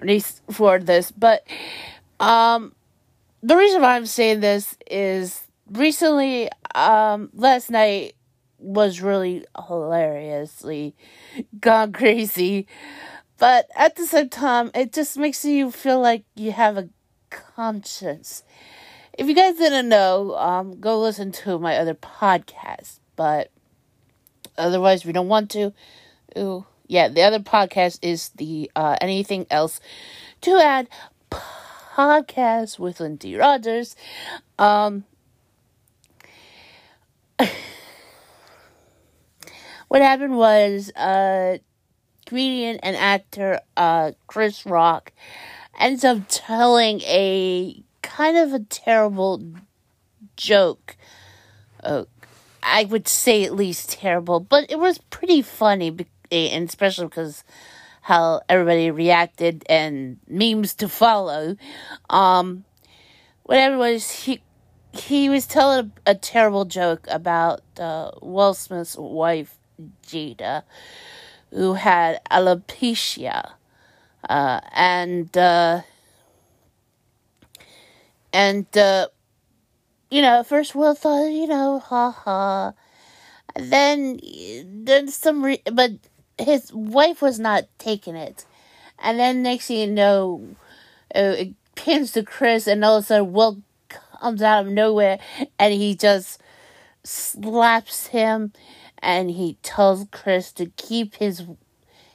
least for this. But um, the reason why I'm saying this is recently, um, last night was really hilariously gone [LAUGHS] crazy. But at the same time, it just makes you feel like you have a conscience if you guys didn't know, um, go listen to my other podcast. But otherwise, if you don't want to, ooh, yeah, the other podcast is the uh, anything else to add podcast with Lindsie Rodgers. Um, [LAUGHS] what happened was uh, comedian and actor uh, Chris Rock ends up telling a kind of a terrible joke. Uh, I would say at least terrible, but it was pretty funny, and especially because how everybody reacted and memes to follow. Um, whatever was he he was telling a, a terrible joke about uh, Will Smith's wife Jada, who had alopecia, uh, and uh, and, uh, you know, first Will thought, you know, ha ha. Then, then some, re- but his wife was not taking it. And then next thing you know, uh, it pins to Chris, and all of a sudden Will comes out of nowhere, and he just slaps him, and he tells Chris to keep his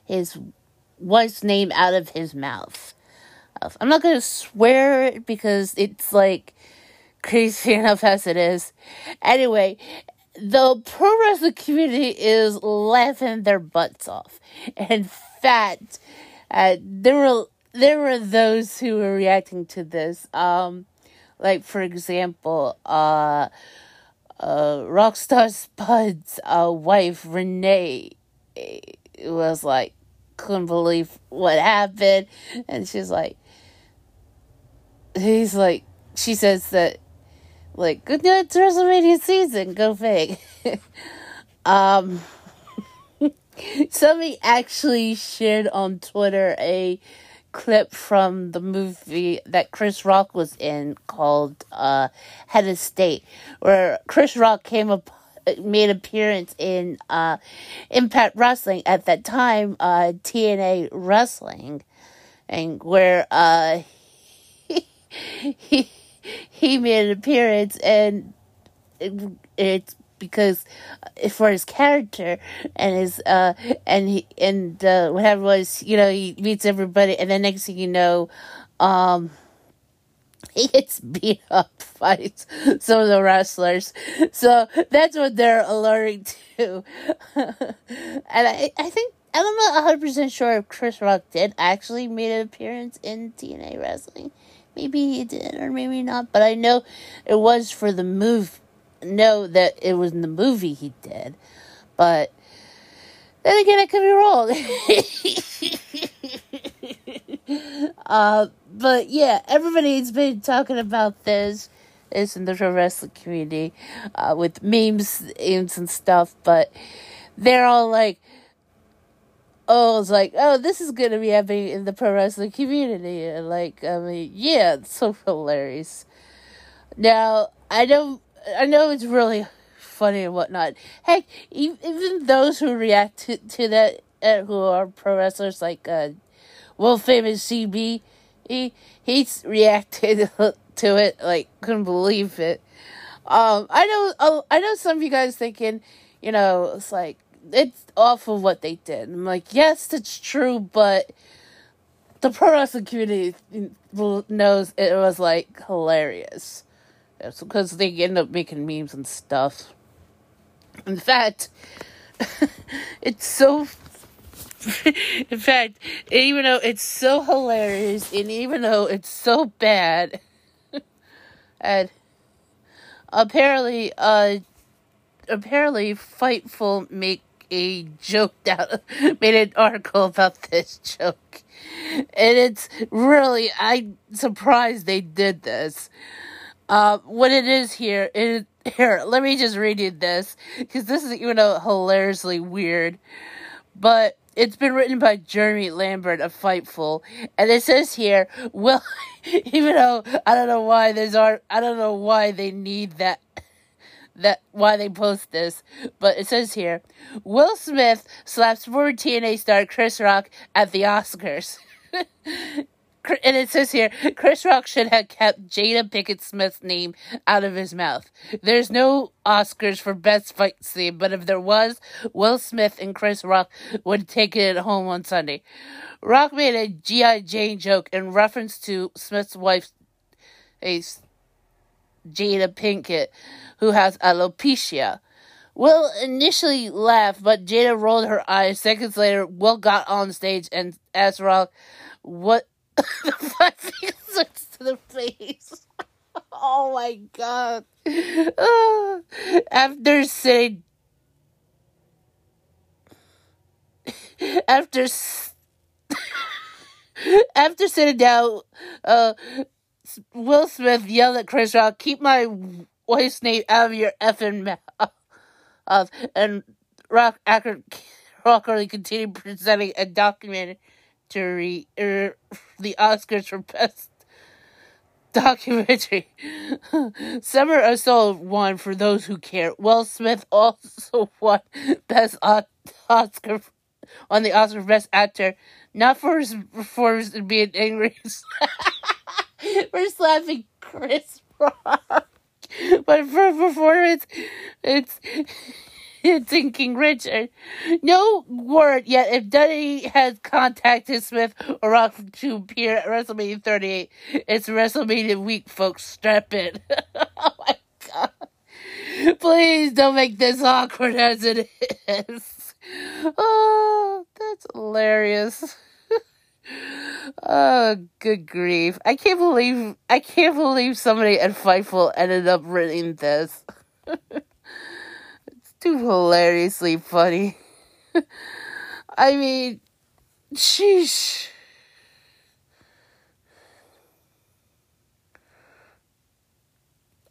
his wife's name out of his mouth. I'm not gonna swear it because it's like crazy [LAUGHS] enough as it is. Anyway, the pro wrestling community is laughing their butts off. In fact, uh, there were there were those who were reacting to this. Um, like for example, uh, uh, Rockstar Spud's uh, wife Renee eh, was like couldn't believe what happened, and she's like, he's like, she says that, like, good night WrestleMania season, go fig. [LAUGHS] um, [LAUGHS] somebody actually shared on Twitter a clip from the movie that Chris Rock was in called uh, Head of State, where Chris Rock came up made an appearance in uh, Impact Wrestling at that time, uh, TNA Wrestling, and where uh, he he made an appearance, and it, it's because for his character and his uh and he and uh whatever was you know he meets everybody and then next thing you know um he gets [LAUGHS] beat up by some of the wrestlers. So that's what they're alerting to. [LAUGHS] And i i think i'm not 100% sure if chris rock did actually made an appearance in tna wrestling Maybe he did, or maybe not. But I know it was for the move. Know that it was in the movie he did, but then again, I could be wrong. [LAUGHS] uh, but yeah, everybody's been talking about this, this in the pro wrestling community, uh, with memes, memes and stuff. But they're all like, oh, it's like, oh, this is going to be happening in the pro wrestling community. And like, I mean, yeah, it's so hilarious. Now, I know, I know it's really funny and whatnot. Heck, even those who react to, to that, uh, who are pro wrestlers, like, uh, world famous CB, he, he's reacted [LAUGHS] to it, like, couldn't believe it. Um, I know, oh, I know some of you guys thinking, you know, it's like, it's awful what they did. I'm like, yes, it's true, but the pro wrestling community knows it was like hilarious. It's because they end up making memes and stuff. In fact, [LAUGHS] it's so. [LAUGHS] in fact, even though it's so hilarious, and even though it's so bad, [LAUGHS] and apparently, uh, apparently, Fightful make a joke [LAUGHS] out, made an article about this joke. And it's really, I'm surprised they did this. Uh, what it is here is, [LAUGHS] here, let me just read you this, because this is, you know, hilariously weird. But it's been written by Jeremy Lambert of Fightful, and it says here, well, [LAUGHS] even though I don't know why there's art, I don't know why they need that that why they post this, but it says here Will Smith slaps former TNA star Chris Rock at the Oscars. [LAUGHS] and it says here Chris Rock should have kept Jada Pinkett Smith's name out of his mouth. There's no Oscars for best fight scene, but if there was, Will Smith and Chris Rock would take it home on Sunday. Rock made a G.I. Jane joke in reference to Smith's wife, a Jada Pinkett, who has alopecia. Will initially laughed, but Jada rolled her eyes. Seconds later, Will got on stage and asked Rock, "What [LAUGHS] the fuck [LAUGHS] to the face?" [LAUGHS] oh my god! After saying, after after sitting down, uh, Will Smith yelled at Chris Rock, "Keep my wife's name out of your effing [LAUGHS] mouth." and Rock actor [LAUGHS] Rock continued presenting a documentary, er, [LAUGHS] the Oscars for best documentary. Summer of Soul won for those who care. Will Smith also won best Oscar on the Oscar for best actor, not for his performance in being angry. [LAUGHS] for slapping Chris Rock. But for performance, it's it's [LAUGHS] in King Richard. No word yet if Dudley has contacted Smith or Rock to appear at WrestleMania 38. It's WrestleMania week, folks. Strap in. [LAUGHS] oh my god. Please don't make this awkward as it is. Oh, that's hilarious. Oh, good grief! I can't believe I can't believe somebody at Fightful ended up writing this. [LAUGHS] it's too hilariously funny. [LAUGHS] I mean, sheesh.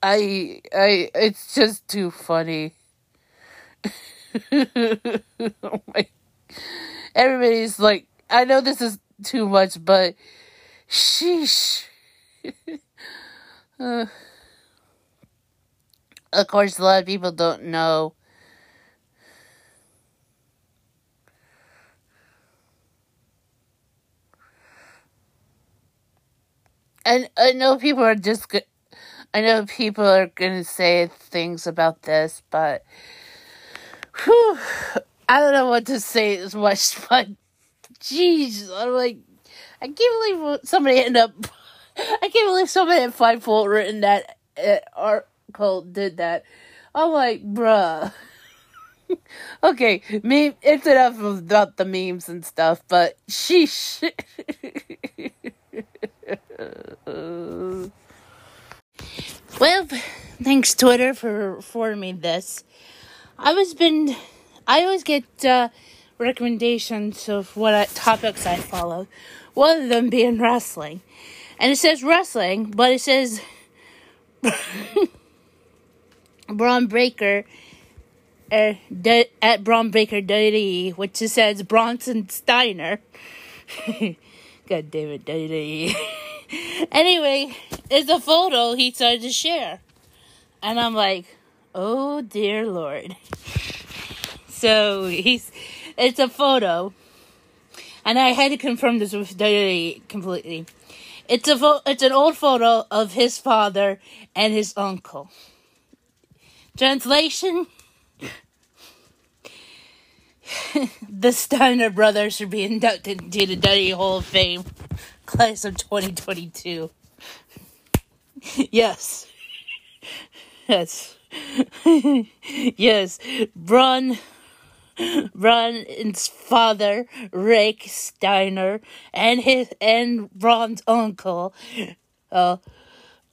I I it's just too funny. [LAUGHS] oh my everybody's like I know this is too much, but sheesh. [LAUGHS] uh, of course, a lot of people don't know. And I know people are just. Go- I know people are gonna say things about this, but whew, I don't know what to say as much. [LAUGHS] But jeez, I'm like, I can't believe somebody ended up. [LAUGHS] I can't believe somebody at Fightful written that uh, article did that. I'm like, bruh. [LAUGHS] okay, meme. It's enough about the memes and stuff, but sheesh. [LAUGHS] well, thanks Twitter for forwarding me this. I was been. I always get. Uh, recommendations of what I, topics I follow. One of them being wrestling, and it says wrestling, but it says [LAUGHS] Bron Breakker uh, de- at Bron Breakker WWE, which it says Bronson Steiner. [LAUGHS] God damn it, WWE. [LAUGHS] anyway, it's a photo he started to share, and I'm like, oh dear lord. So he's it's a photo, and I had to confirm this with Diary completely. It's a fo- it's an old photo of his father and his uncle. Translation: [LAUGHS] The Steiner brothers should be inducted into the Dudley Hall of Fame, class of 2022. [LAUGHS] yes. [LAUGHS] Yes. yes. Bron [LAUGHS] Ron's father, Rick Steiner, and his and Ron's uncle, uh,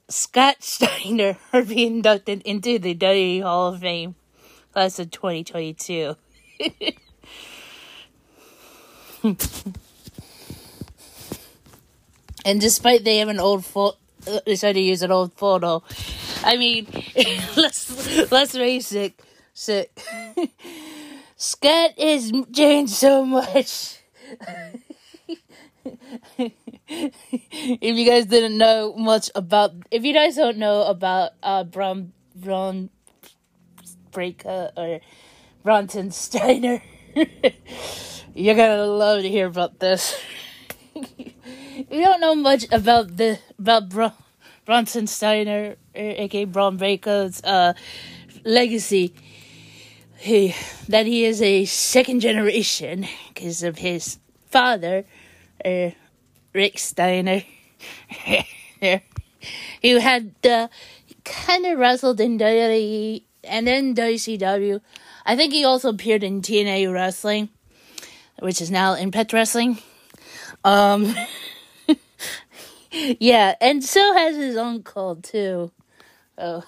Scott Steiner, [LAUGHS] are being inducted into the WWE Hall of Fame class of 2022. [LAUGHS] and despite they have an old photo, uh, decided to use an old photo. I mean, let's let's face it, sick. Scott is changed so much. if you guys didn't know much about, if you guys don't know about uh Bron Bron Breakker or Bronson Steiner, [LAUGHS] you're gonna love to hear about this. [LAUGHS] you don't know much about the about Bron, Bronson Steiner, aka Bron Breakker's uh legacy. He that he is a second generation because of his father, uh, Rick Steiner. [LAUGHS] who had uh, kind of wrestled in WWE and then WCW. I think he also appeared in TNA Wrestling, which is now Impact Wrestling. Um, [LAUGHS] yeah, and so has his uncle too. Oh,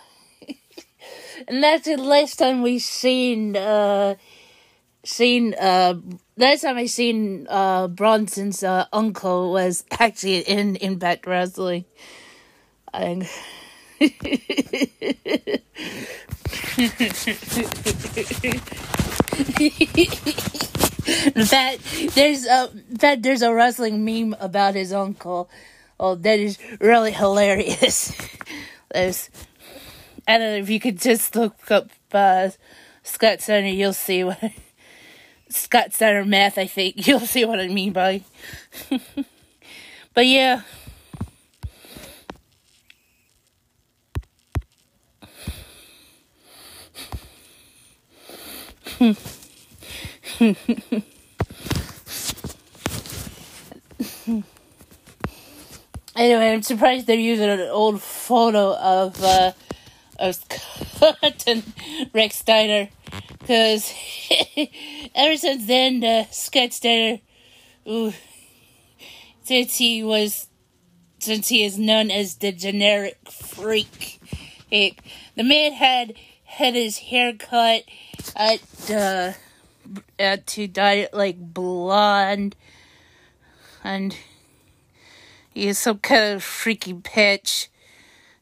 and that's the last time we seen uh seen uh last time I seen uh Bronson's uh, uncle was [LAUGHS] actually in Impact Wrestling. And [LAUGHS] in there's a in there's a wrestling meme about his uncle. Oh, that is really hilarious. [LAUGHS] there's I don't know if you could just look up uh, Scott Steiner, you'll see what Scott Steiner math. I think [LAUGHS] you'll see what I mean by. [LAUGHS] but yeah. [LAUGHS] anyway, I'm surprised they're using an old photo of uh, of Cotton Rex Steiner because [LAUGHS] ever since then, uh, Scott Steiner, ooh, since he was, since he is known as the genetic freak, it, the man had had his hair cut at uh, uh, to dye it like blonde, and he is some kind of freaky pitch,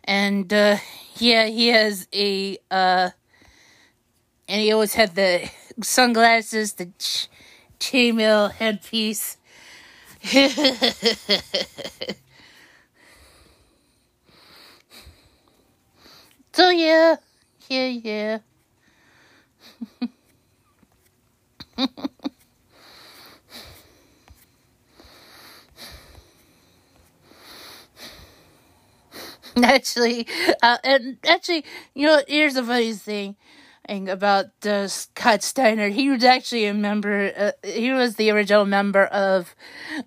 and uh, yeah, he has a uh, and he always had the sunglasses, the ch- chainmail headpiece. [LAUGHS] so yeah, yeah, yeah. [LAUGHS] [LAUGHS] actually, uh, and actually, you know, here's the funny thing about uh, Scott Steiner. He was actually a member. Uh, he was the original member of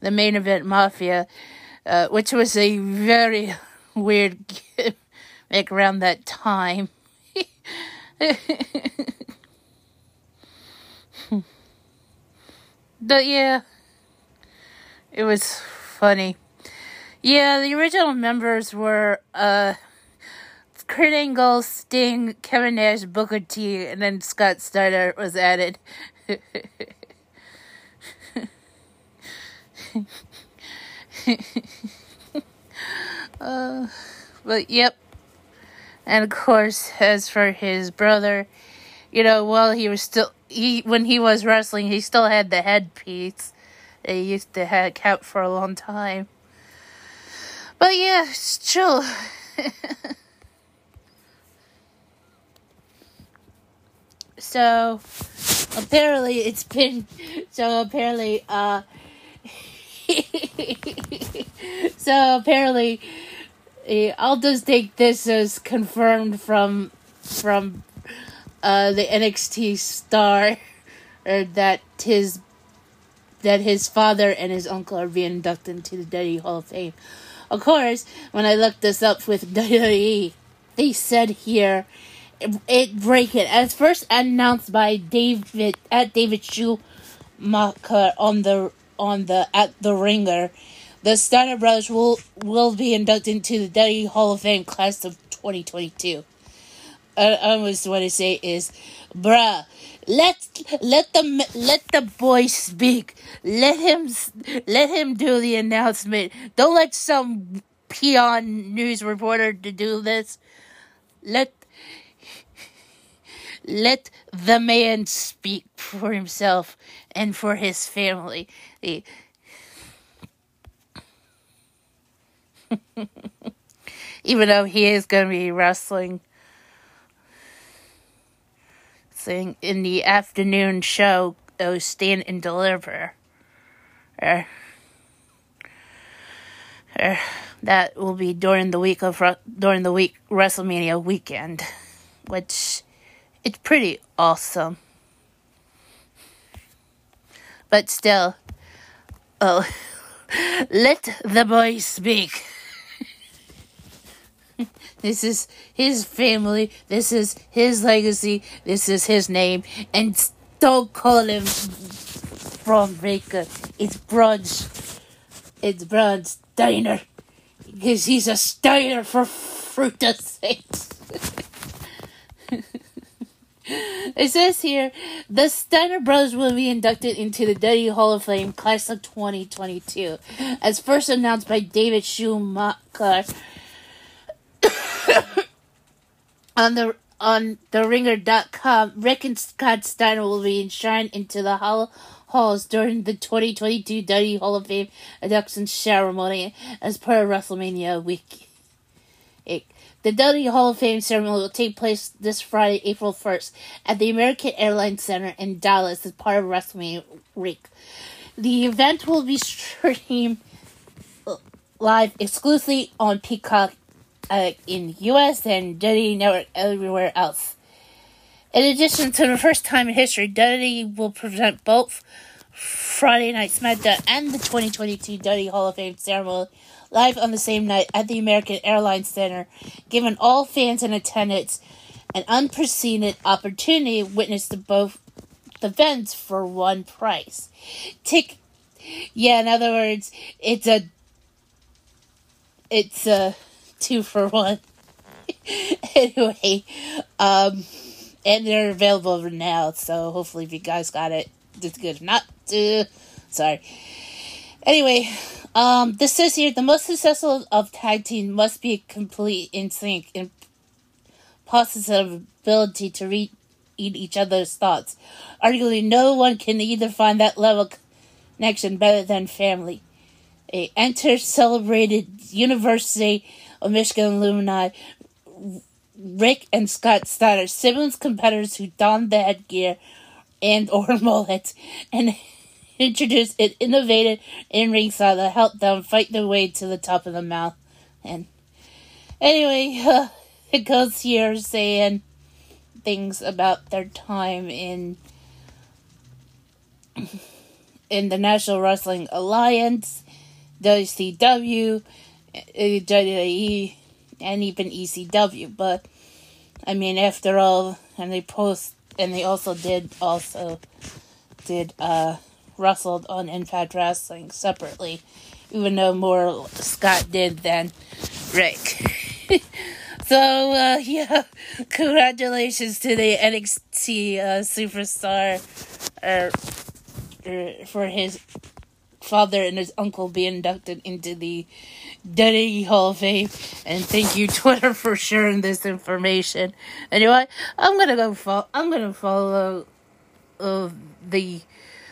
the Main Event Mafia, uh, which was a very [LAUGHS] weird gimmick around that time. [LAUGHS] but yeah, it was funny. Yeah, the original members were uh, Kurt Angle, Sting, Kevin Nash, Booker T, and then Scott Steiner was added. [LAUGHS] uh, but yep. And of course, as for his brother, you know, while he was still he when he was wrestling, he still had the headpiece. They used to have kept for a long time. But yeah, still. [LAUGHS] so apparently it's been so apparently uh [LAUGHS] so apparently I'll just take this as confirmed from from uh the NXT star [LAUGHS] or that his that his father and his uncle are being inducted into the WWE Hall of Fame. Of course, when I looked this up with [LAUGHS] WWE, they said here it break it as first announced by David at David Shoemaker on the on the at the Ringer. The Steiner brothers will will be inducted into the WWE Hall of Fame class of 2022. I almost want to say is, bruh, let let the let the boy speak. Let him let him do the announcement. Don't let some peon news reporter to do this. Let let the man speak for himself and for his family. [LAUGHS] Even though he is going to be wrestling in the afternoon show, oh, Stand and Deliver. Uh, uh, that will be during the week of during the week WrestleMania weekend, which it's pretty awesome. But still, oh, [LAUGHS] let the boy speak. This is his family. This is his legacy. This is his name. And don't call him from Baker. It's Bronze. It's Bronze Steiner. Because he's a Steiner for fruitless sakes. [LAUGHS] It says here the Steiner brothers will be inducted into the WWE Hall of Fame class of 2022, as first announced by David Shoemaker [COUGHS] on the on the ringer.com. Rick and Scott Steiner will be enshrined into the Hall halls during the 2022 WWE Hall of Fame induction ceremony as part of WrestleMania week. The WWE Hall of Fame ceremony will take place this Friday, April 1st, at the American Airlines Center in Dallas as part of WrestleMania Week. The event will be [LAUGHS] streamed live exclusively on Peacock uh, in U.S. and WWE Network everywhere else. In addition to the first time in history, WWE will present both Friday Night SmackDown and the 2022 WWE Hall of Fame ceremony live on the same night at the American Airlines Center, giving all fans in attendance an unprecedented opportunity to witness the both events for one price. Tick, yeah. In other words, it's a it's a two for one. [LAUGHS] anyway, um, and they're available now, so hopefully, if you guys got it, it's good. If not, uh, sorry. Anyway, um, this says here the most successful of tag team must be complete in sync and positive ability to read each other's thoughts. Arguably, no one can either find that level connection better than family. A enter celebrated University of Michigan alumni Rick and Scott Steiner, siblings competitors who donned the headgear and or [LAUGHS] mullets and [LAUGHS] introduced an innovative in-ring style that helped them fight their way to the top of the mount. And anyway, uh, [LAUGHS] it goes here saying things about their time in in the National Wrestling Alliance, WCW, WWE, and even ECW. But I mean, after all, and they post, and they also did also did uh wrestled on Impact Wrestling separately, even though more Scott did than Rick. [LAUGHS] so, uh, yeah, [LAUGHS] congratulations to the NXT uh, superstar uh, er, for his father and his uncle be inducted into the WWE Hall of Fame. And thank you, [LAUGHS] Twitter, for sharing this information. Anyway, I'm gonna go follow. I'm gonna follow uh, the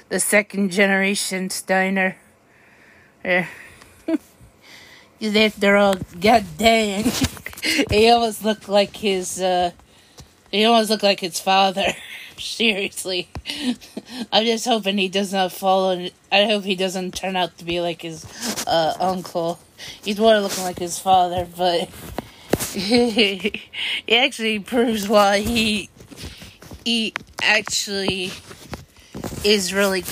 the second generation Steiner. Yeah. [LAUGHS] After all, god dang, [LAUGHS] he almost looked like his, uh, he almost looked like his father. Seriously. [LAUGHS] I'm just hoping he does not follow, I hope he doesn't turn out to be like his, uh, uncle. He's more looking like his father, but [LAUGHS] he actually proves why he, he actually is really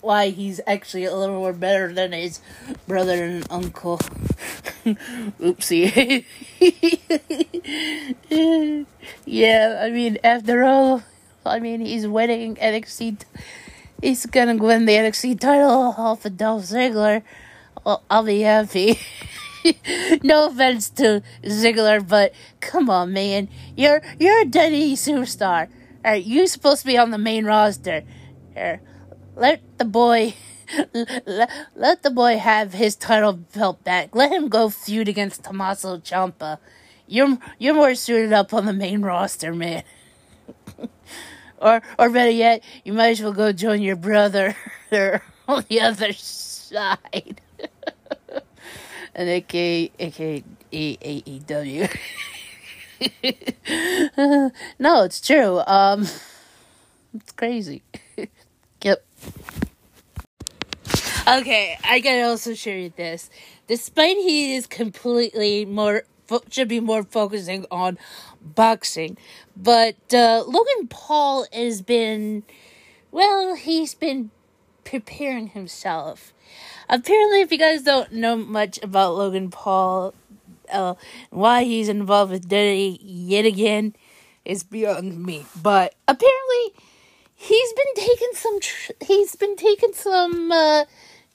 why he's actually a little more better than his brother and uncle. [LAUGHS] Oopsie. yeah, I mean, after all, I mean, he's winning NXT. He's gonna win the NXT title off of Dolph Ziggler. Well, I'll be happy. [LAUGHS] no offense to Ziggler, but come on, man, you're you're a WWE superstar. You're supposed to be on the main roster. Here, let the boy. [LAUGHS] Let, let the boy have his title belt back. Let him go feud against Tommaso Ciampa. You're you're more suited up on the main roster, man. [LAUGHS] or or better yet, you might as well go join your brother [LAUGHS] on the other side. [LAUGHS] and aka aka AEW. [LAUGHS] no, it's true. Um, it's crazy. yep. Okay, I gotta also share you this. Despite he is completely more should be more focusing on boxing, but uh, Logan Paul has been, well, he's been preparing himself. Apparently, if you guys don't know much about Logan Paul, uh, why he's involved with Diddy yet again is beyond me. But apparently, he's been taking some. Tr- he's been taking some uh,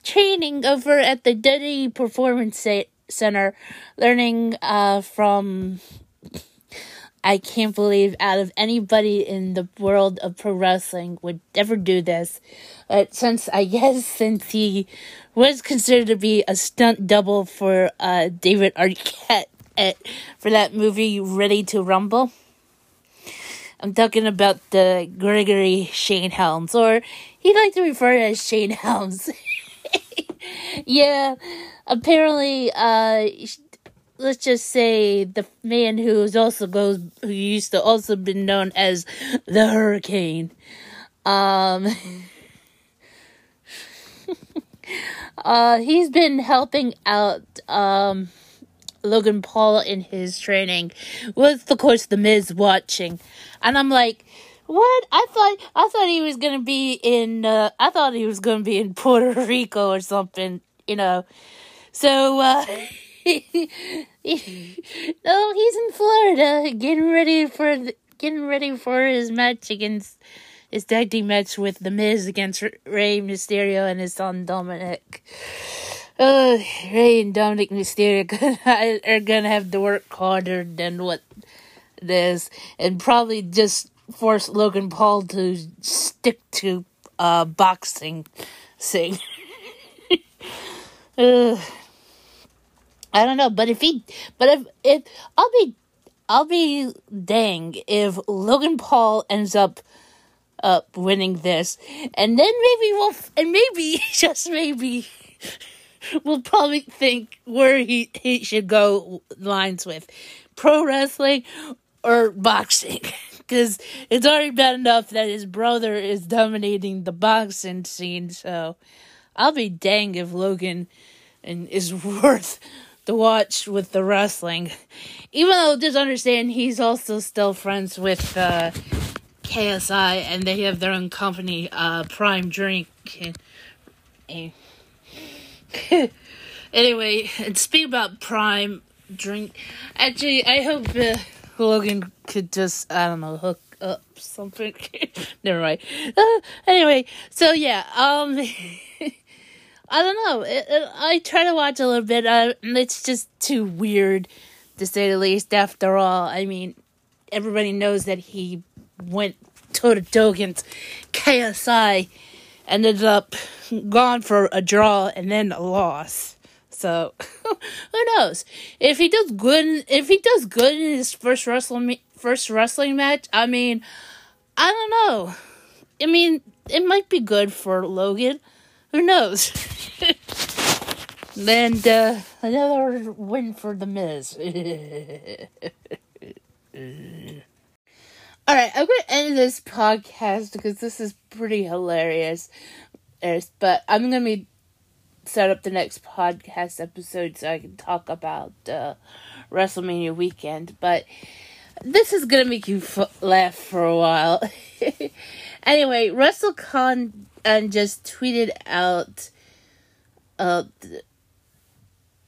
training over at the Diddy Performance Center, learning uh, from I can't believe out of anybody in the world of pro wrestling would ever do this. But since I guess [LAUGHS] since he was considered to be a stunt double for uh, David Arquette at, for that movie Ready to Rumble. I'm talking about the Gregory Shane Helms, or he'd like to refer to as Shane Helms. [LAUGHS] yeah, apparently, uh, let's just say the man who's also goes who used to also been known as the Hurricane. Um [LAUGHS] uh he's been helping out um Logan Paul in his training with of course the Miz watching. And I'm like what? I thought I thought he was gonna be in uh I thought he was gonna be in Puerto Rico or something, you know. So uh [LAUGHS] no, [LAUGHS] he's in Florida, getting ready for the, getting ready for his match against his tag team match with The Miz against Rey Mysterio and his son Dominic. Uh, [SIGHS] Rey and Dominic Mysterio [LAUGHS] are gonna have to work harder than what this, and probably just force Logan Paul to stick to uh boxing [LAUGHS] thing. I don't know, but if he, but if if I'll be, I'll be dang if Logan Paul ends up, up winning this, and then maybe we'll, and maybe [LAUGHS] just maybe, we'll probably think where he he should go lines with, pro wrestling, or boxing. [LAUGHS] Because it's already bad enough that his brother is dominating the boxing scene, so I'll be dang if Logan and is [LAUGHS] worth to watch with the wrestling. Even though just understand he's also still friends with uh, KSI and they have their own company, uh, Prime Drink. [LAUGHS] anyway, and speak about Prime Drink. Actually, I hope uh, Logan could just I don't know hook up something. [LAUGHS] Never mind. Uh, anyway, so yeah, um. [LAUGHS] I don't know. It, it, I try to watch a little bit. Uh, it's just too weird, to say the least. After all, I mean, everybody knows that he went toe to toe against KSI, ended up gone for a draw and then a loss. So [LAUGHS] who knows if he does good? If he does good in his first wrestling first wrestling match, I mean, I don't know. I mean, it might be good for Logan. Who knows? and uh, another win for the Miz. [LAUGHS] All right, I'm gonna end this podcast because this is pretty hilarious. But I'm gonna be set up the next podcast episode so I can talk about uh, WrestleMania weekend. But this is gonna make you f- laugh for a while. [LAUGHS] anyway, WrestleCon and just tweeted out uh,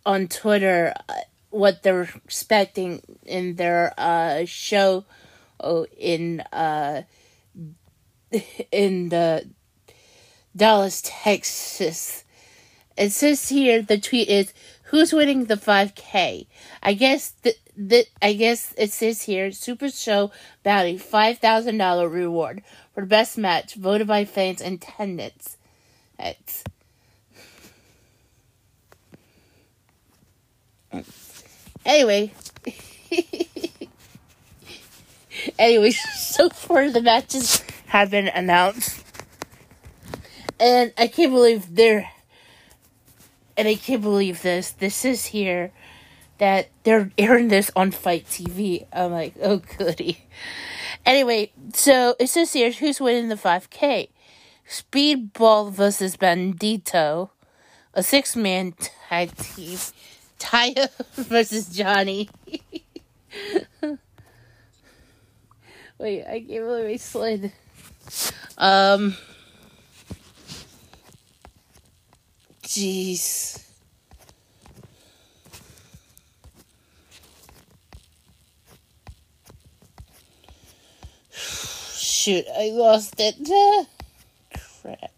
on Twitter uh, what they're expecting in their uh, show oh, in uh, [LAUGHS] in the Dallas, Texas. It says here the tweet is who's winning the 5K? I guess the, the I guess it says here Super Show Bounty five thousand dollar reward for the best match voted by fans and attendance. It's, anyway. [LAUGHS] anyway, [LAUGHS] so far the matches have been announced. And I can't believe they're and I can't believe this. This is here that they're [LAUGHS] airing this on FITE TV. I'm like, oh goody. Anyway, so it says here who's winning the 5K. Speedball versus Bandito, a six man tag team. [LAUGHS] Taya versus Johnny. [LAUGHS] Wait, I can't believe I slid. Um. Jeez. Shoot, I lost it. [LAUGHS] crap.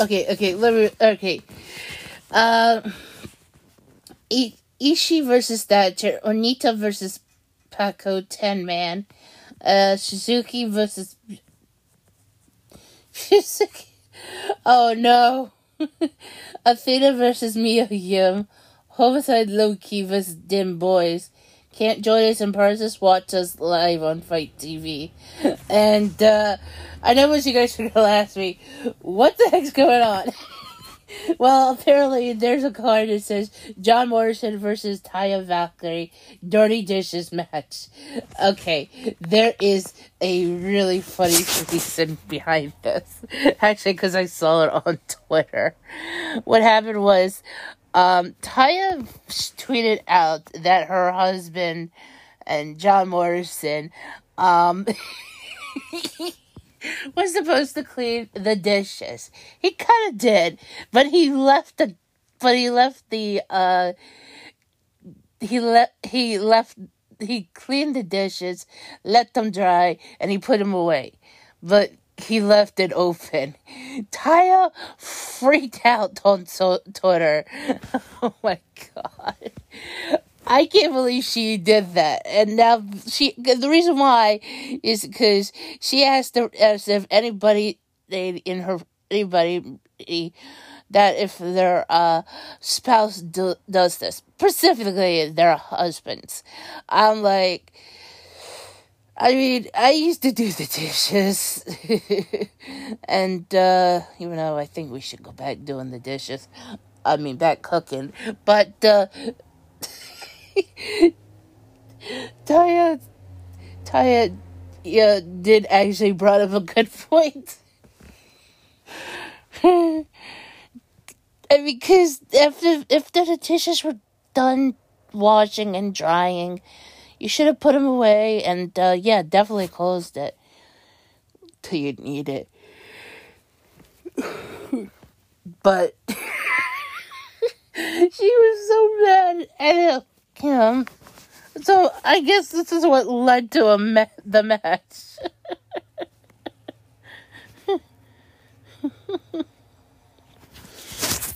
Okay, okay, let me. Okay. Uh, Ishii versus Thatcher, Onita versus Paco 10 man, uh, Suzuki versus. [LAUGHS] Suzuki. Oh no. [LAUGHS] Athena versus Mia Yim, Homicide Low Ki versus Dem Boys. Can't join us in person, watch us live on FITE TV. [LAUGHS] And uh, I know what you guys are gonna ask me. What the heck's going on? [LAUGHS] well, apparently there's a card that says John Morrison versus Taya Valkyrie Dirty Dishes match. Okay, there is a really funny [LAUGHS] reason behind this. Actually, because I saw it on [LAUGHS] Twitter. What happened was um, Taya tweeted out that her husband and John Morrison um, [LAUGHS] was supposed to clean the dishes. He kind of did, but he left the, but he left the, uh, he left, he left, he cleaned the dishes, let them dry, and he put them away. But he left it open. [LAUGHS] Taya freaked out on Twitter. [LAUGHS] oh my god. I can't believe she did that. And now she, the reason why is because she asked as if anybody in her, anybody that if their uh, spouse do, does this, specifically their husbands. I'm like, I mean, I used to do the dishes. [LAUGHS] and uh, even though I think we should go back doing the dishes, I mean, back cooking. But uh, [LAUGHS] Taya, Taya, yeah, did actually brought up a good [LAUGHS] point. and because if the, if the dishes were done washing and drying, you should have put them away and uh, yeah, definitely closed it till you need it. but [LAUGHS] she was so mad at him. Him so I guess this is what led to a ma- the match. [LAUGHS]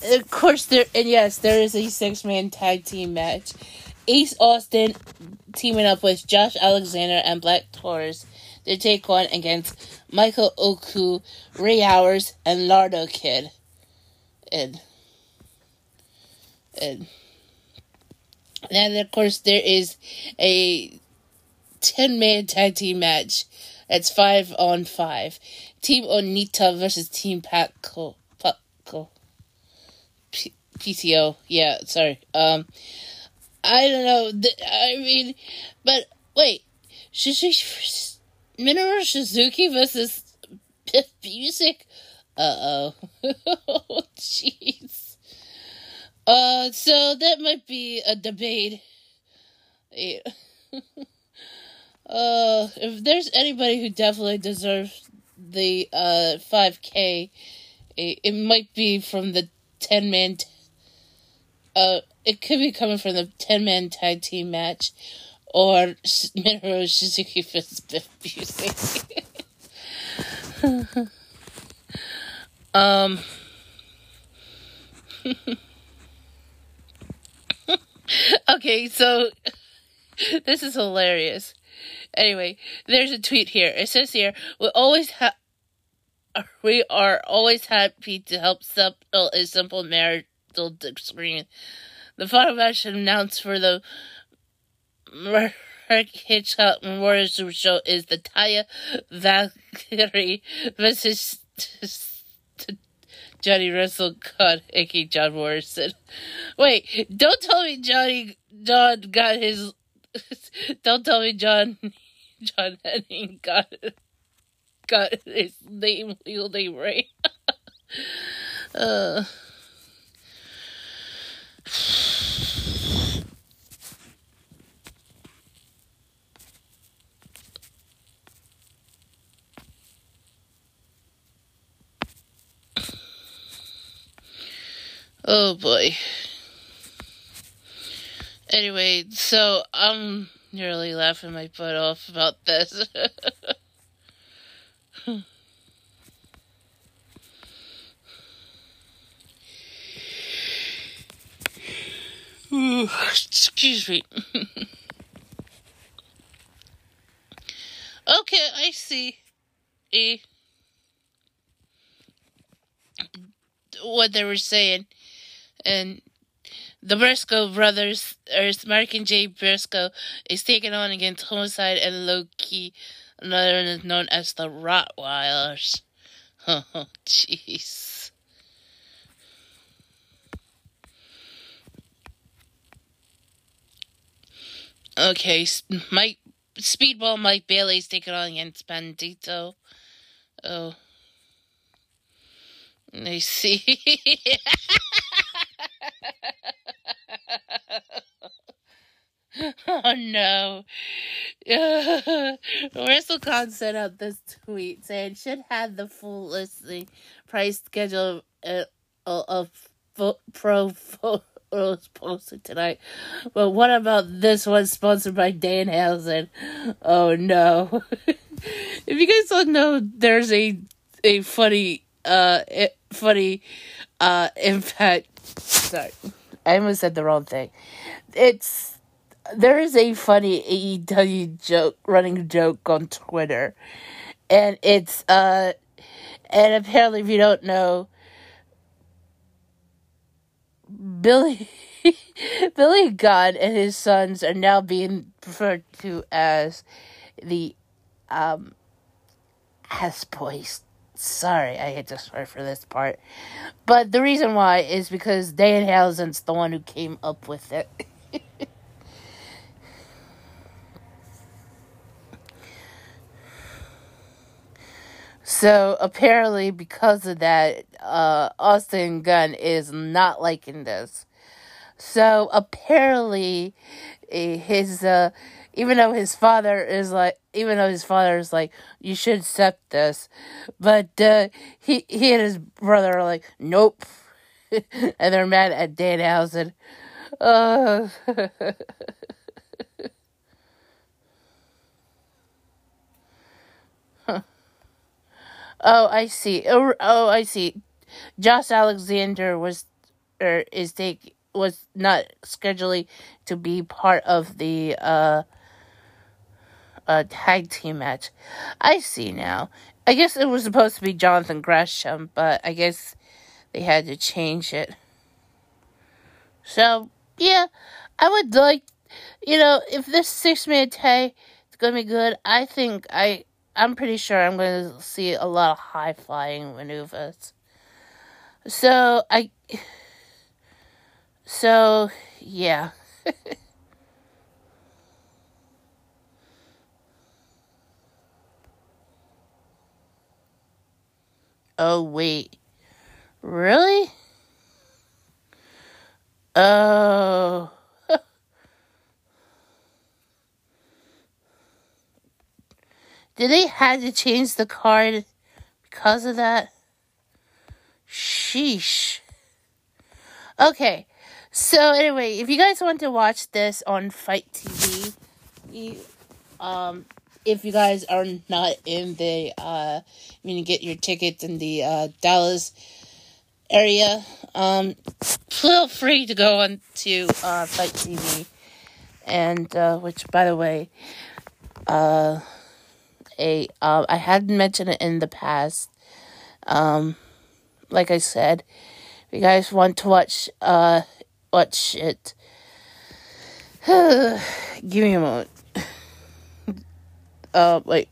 of course, there and yes, there is a six man tag team match. Ace Austin teaming up with Josh Alexander and Black Taurus to take on against Michael Oku, Rey Horus, and Laredo Kid. And and and of course there is a ten man tag team match. That's five on five. Team Onita versus Team Paco. Paco. P- PTO. Yeah, sorry. Um, I don't know. I mean, but wait, Suzuki, Minoru Suzuki versus Biff Busick. Uh [LAUGHS] oh. Jeez. Uh, so that might be a debate. Yeah. [LAUGHS] uh, if there's anybody who definitely deserves the uh 5K, it, it might be from the 10 man. T- uh, it could be coming from the 10 man tag team match or Minoru Suzuki versus Biff Busick. [LAUGHS] um. [LAUGHS] [LAUGHS] okay, so [LAUGHS] this is hilarious. Anyway, there's a tweet here. It says here, we always have we are always happy to help settle a simple marital disagreement. The final match announced for the Mark Hitchcock Memorial Show is the Taya Valkyrie versus Johnny Russell God, aka John Morrison. Wait, don't tell me Johnny John got his. [LAUGHS] Don't tell me John [LAUGHS] John Hennig got got his name legal name right. [LAUGHS] uh. Oh boy. Anyway, so I'm nearly laughing my butt off about this. [LAUGHS] Excuse me. [LAUGHS] okay, I see. E. What they were saying and the Briscoe brothers, or Mark and Jay Briscoe, is taken on against Homicide and Low Ki, another known as the Rottweilers. [LAUGHS] Oh, jeez. Okay, Mike Speedball Mike Bailey's taking on against Bandito. Oh. I see. [LAUGHS] [LAUGHS] oh no. [LAUGHS] WrestleCon sent out this tweet saying should have the full listing price schedule uh, of pro photos posted tonight. But what about this one sponsored by Dan Danhausen? Oh no. [LAUGHS] if you guys don't know, there's a a funny uh funny uh impact sorry. I almost said the wrong thing. It's there is a funny AEW joke running joke on Twitter. And it's uh and apparently if you don't know Billy [LAUGHS] Billy Gunn and his sons are now being referred to as the um as boys Sorry, I had to swear for this part. But the reason why is because Danhausen's the one who came up with it. [LAUGHS] so apparently, because of that, uh, Austin Gunn is not liking this. So apparently, eh, his uh, even though his father is like, even though his father is like, you should accept this, but uh, he he and his brother are like, nope, [LAUGHS] and they're mad at Danhausen. Uh, [LAUGHS] Oh, I see. Oh, oh, I see. Josh Alexander was, or er, is take was not scheduling to be part of the uh a tag team match. I see now. I guess it was supposed to be Jonathan Gresham, but I guess they had to change it. So, yeah, I would like, you know, if this six man tag is gonna be good, I think I, I'm pretty sure I'm gonna see a lot of high flying maneuvers. So I, [SIGHS] so yeah. [LAUGHS] Oh, wait. Really? Oh. [LAUGHS] Did they had to change the card because of that? Sheesh. Okay. So anyway, if you guys want to watch this on FITE TV, you, um, if you guys are not in the, uh, mean, get your tickets in the uh, Dallas area, um, feel free to go on to uh, FITE TV, and uh, which, by the way, uh, a uh, I had mentioned it in the past. Um, like I said, if you guys want to watch uh watch it, [SIGHS] give me a moment. Uh, wait.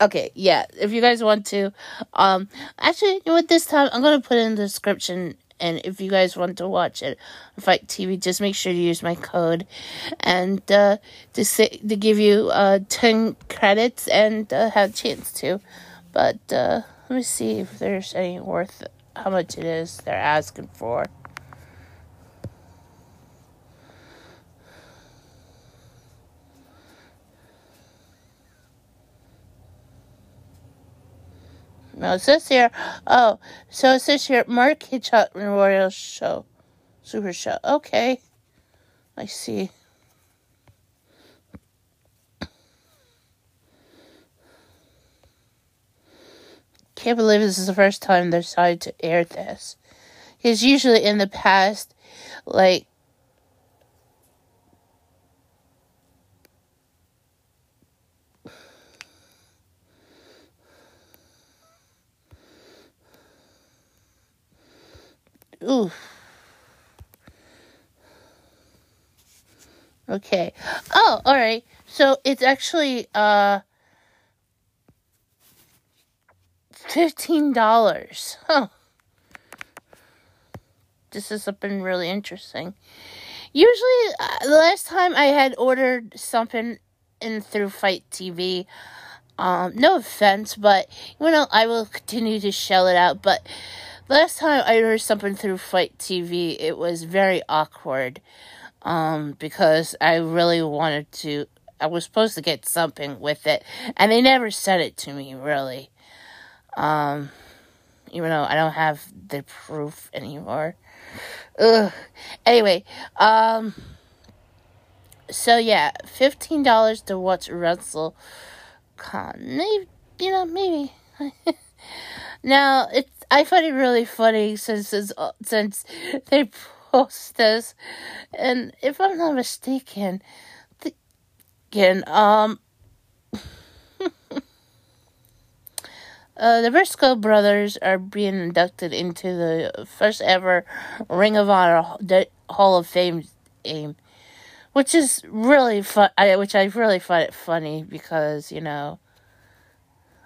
Okay, yeah. If you guys want to, um, actually, you know what? This time I'm gonna put in the description, and if you guys want to watch it, FITE TV, just make sure to use my code, and uh, to say to give you uh ten credits and uh, have a chance to. But uh, let me see if there's any worth how much it is they're asking for. No, it says here. Oh, so it says here Mark Hitchcock Memorial Show, Super Show. Okay, I see. Can't believe this is the first time they decided to air this. Because usually in the past, like Ooh. Okay. Oh, all right. So it's actually uh fifteen dollars. Huh. This has been really interesting. Usually, uh, the last time I had ordered something in through FITE TV, um, no offense, but you know I will continue to shell it out. But last time I ordered something through FITE TV, it was very awkward. Um, because I really wanted to, I was supposed to get something with it, and they never said it to me, really. Um, even though I don't have the proof anymore. Ugh. Anyway, um, so yeah, fifteen dollars to watch Wrestle Con. Maybe you know, maybe. [LAUGHS] now it's I find it really funny since since [LAUGHS] they post this, and if I'm not mistaken, the, again, um. [LAUGHS] Uh, the Briscoe brothers are being inducted into the first ever Ring of Honor Hall of Fame which is really fun. I, which I really find it funny because you know,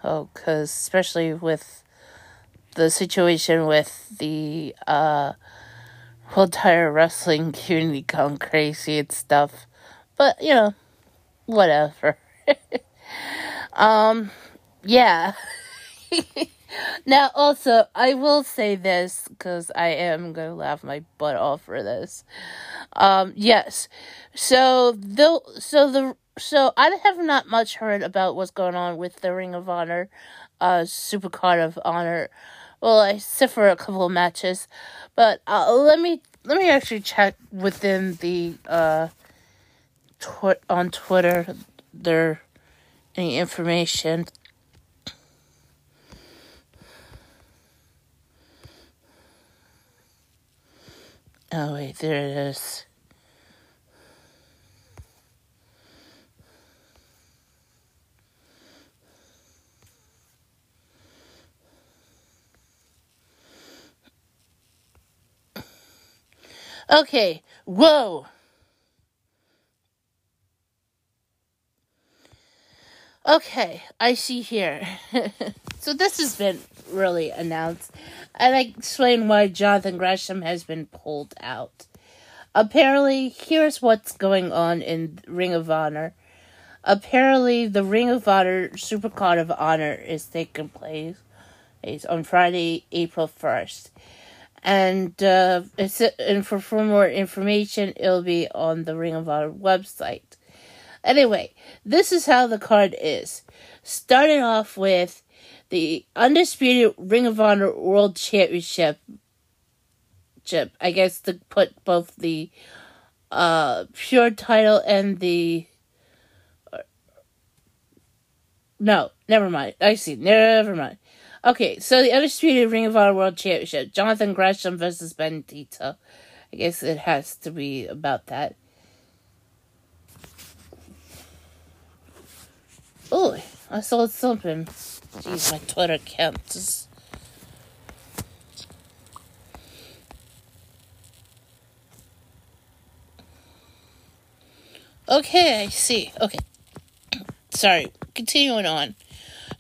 oh, because especially with the situation with the uh, whole entire wrestling [LAUGHS] community going crazy and stuff, but you know, whatever. [LAUGHS] um, yeah. [LAUGHS] now, also, I will say this because I am going to laugh my butt off for this. Um, yes. So, the, so the, so I have not much heard about what's going on with the Ring of Honor, uh, Supercard of Honor. Well, except for a couple of matches, but uh, let me let me actually check within the uh, tw- on Twitter there any information Oh, wait, there it is. Okay, whoa. Okay, I see here. [LAUGHS] so this has been really announced. And I explain why Jonathan Gresham has been pulled out. Apparently, here's what's going on in Ring of Honor. Apparently, the Ring of Honor Supercard of Honor is taking place it's on Friday, April 1st. And uh, and for, for more information, it'll be on the Ring of Honor website. Anyway, this is how the card is. Starting off with the undisputed Ring of Honor World Championship. I guess to put both the uh, pure title and the No, never mind. I see. Never mind. Okay, so the undisputed Ring of Honor World Championship: Jonathan Gresham versus Bandito. I guess it has to be about that. Oh, I saw something. Jeez, my Twitter account just. Okay, I see. Okay. [CLEARS THROAT] Sorry, continuing on.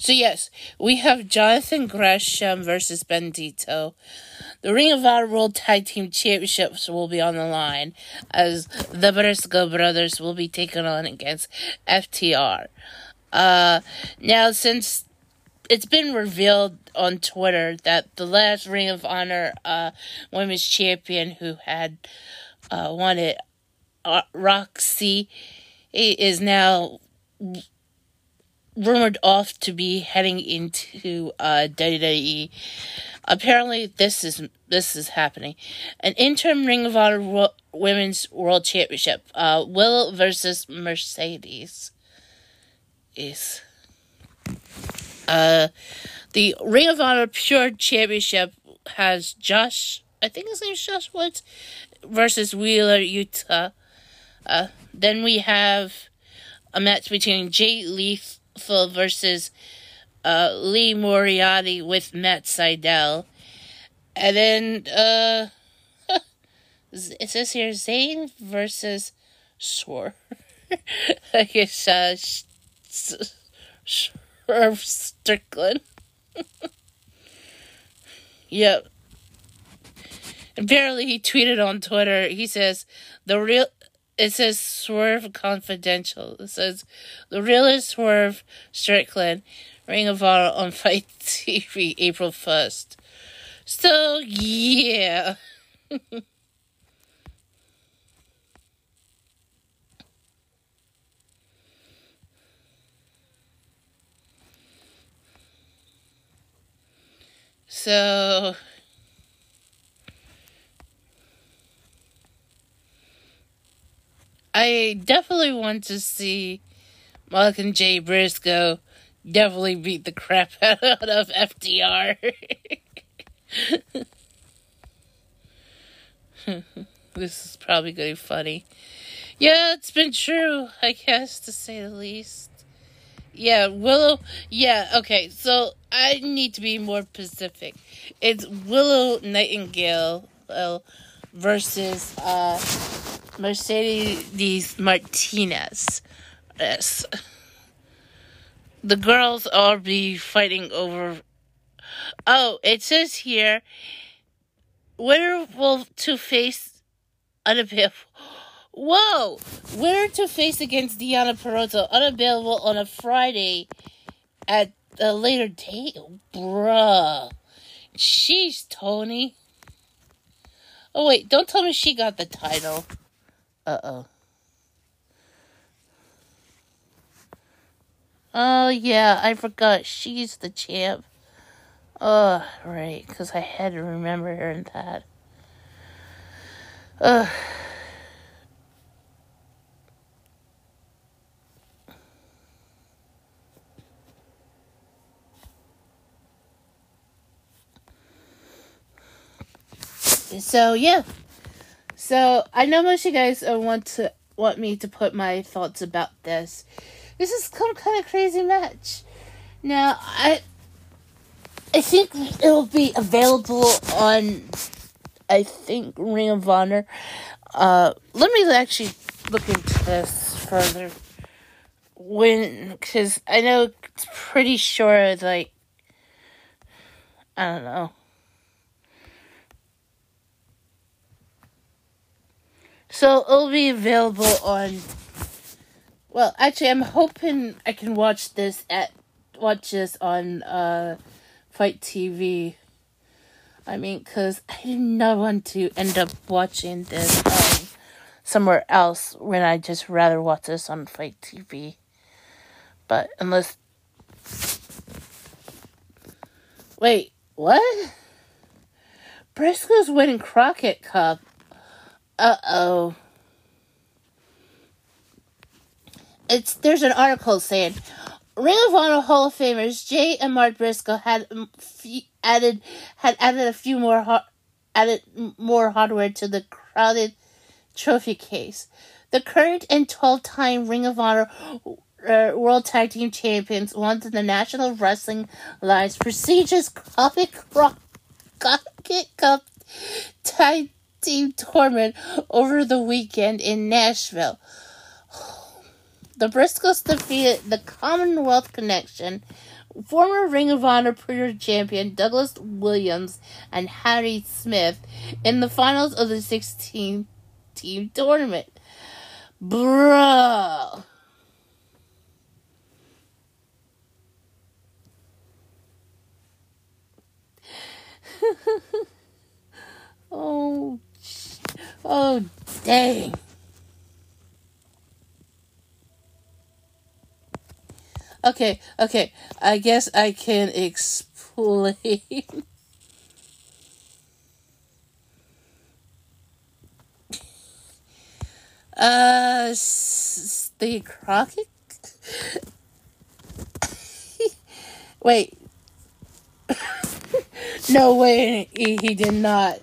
So, yes, we have Jonathan Gresham versus Bandito. The Ring of Honor World Tag Team Championships will be on the line as the Briscoe brothers will be taken on against FTR. Uh, now, since it's been revealed on Twitter that the last Ring of Honor uh, Women's Champion who had uh, won it, uh, Roxy, is now rumored off to be heading into uh, WWE. Apparently, this is this is happening. An interim Ring of Honor Wo- Women's World Championship. Uh, Will versus Mercedes is. Uh, the Ring of Honor Pure Championship has Josh. I think his name's Josh Woods versus Wheeler Yuta. Uh, then we have a match between Jay Lethal versus uh, Lee Moriarty with Matt Sydal. And then, uh, [LAUGHS] it says here Zayne versus Swerve. [LAUGHS] I guess, uh, Swerve Strickland. [LAUGHS] yep. Apparently, he tweeted on Twitter. He says, the real, it says Swerve Confidential. It says, the realest Swerve Strickland Ring of Honor on FITE [LAUGHS] TV April 1st. [LAUGHS] So, yeah. so, I definitely want to see Malcolm J. Briscoe definitely beat the crap [LAUGHS] out of FTR. [LAUGHS] this is probably going to be funny. Yeah, it's been true, I guess, to say the least. Yeah, Willow. Yeah, okay, so I need to be more specific. It's Willow Nightingale uh, versus uh, Mercedes Martinez. Yes the girls all be fighting over. Oh, it says here, winner will to face unavailable. Whoa! Winner to face against Deonna Purrazzo unavailable on a Friday at a later date. Bruh. She's Tony. Oh, wait, don't tell me she got the title. Uh oh. Oh, yeah, I forgot. She's the champ. Oh, right, because I had to remember her in that. Ugh. So yeah, so I know most of you guys want to want me to put my thoughts about this this is some kind of crazy match. Now, I I think it'll be available on I think Ring of Honor. Uh, let me actually look into this further. When, because I know it's pretty sure, like, I don't know. So it'll be available on well, actually, I'm hoping I can watch this at watch this on uh, FITE TV. I mean, because I did not want to end up watching this um, somewhere else when I just rather watch this on FITE TV. But unless. Wait, what? Briscoe's winning Crockett Cup. Uh oh. it's there's an article saying Ring of Honor Hall of Famers Jay and Mark Briscoe had added had added a few more added more hardware to the crowded trophy case. The current and 12-time Ring of Honor uh, World Tag Team Champions won the National Wrestling Alliance prestigious Crockett Cup Tag Team Tournament over the weekend in Nashville. The Briscoes defeated the Commonwealth Connection, former Ring of Honor Pro champion Douglas Williams and Harry Smith in the finals of the 16 team tournament. Bruh. [LAUGHS] oh, oh, dang. Okay, okay. I guess I can explain. [LAUGHS] uh, the Crockett? [LAUGHS] Wait. [LAUGHS] no way, he, he did not.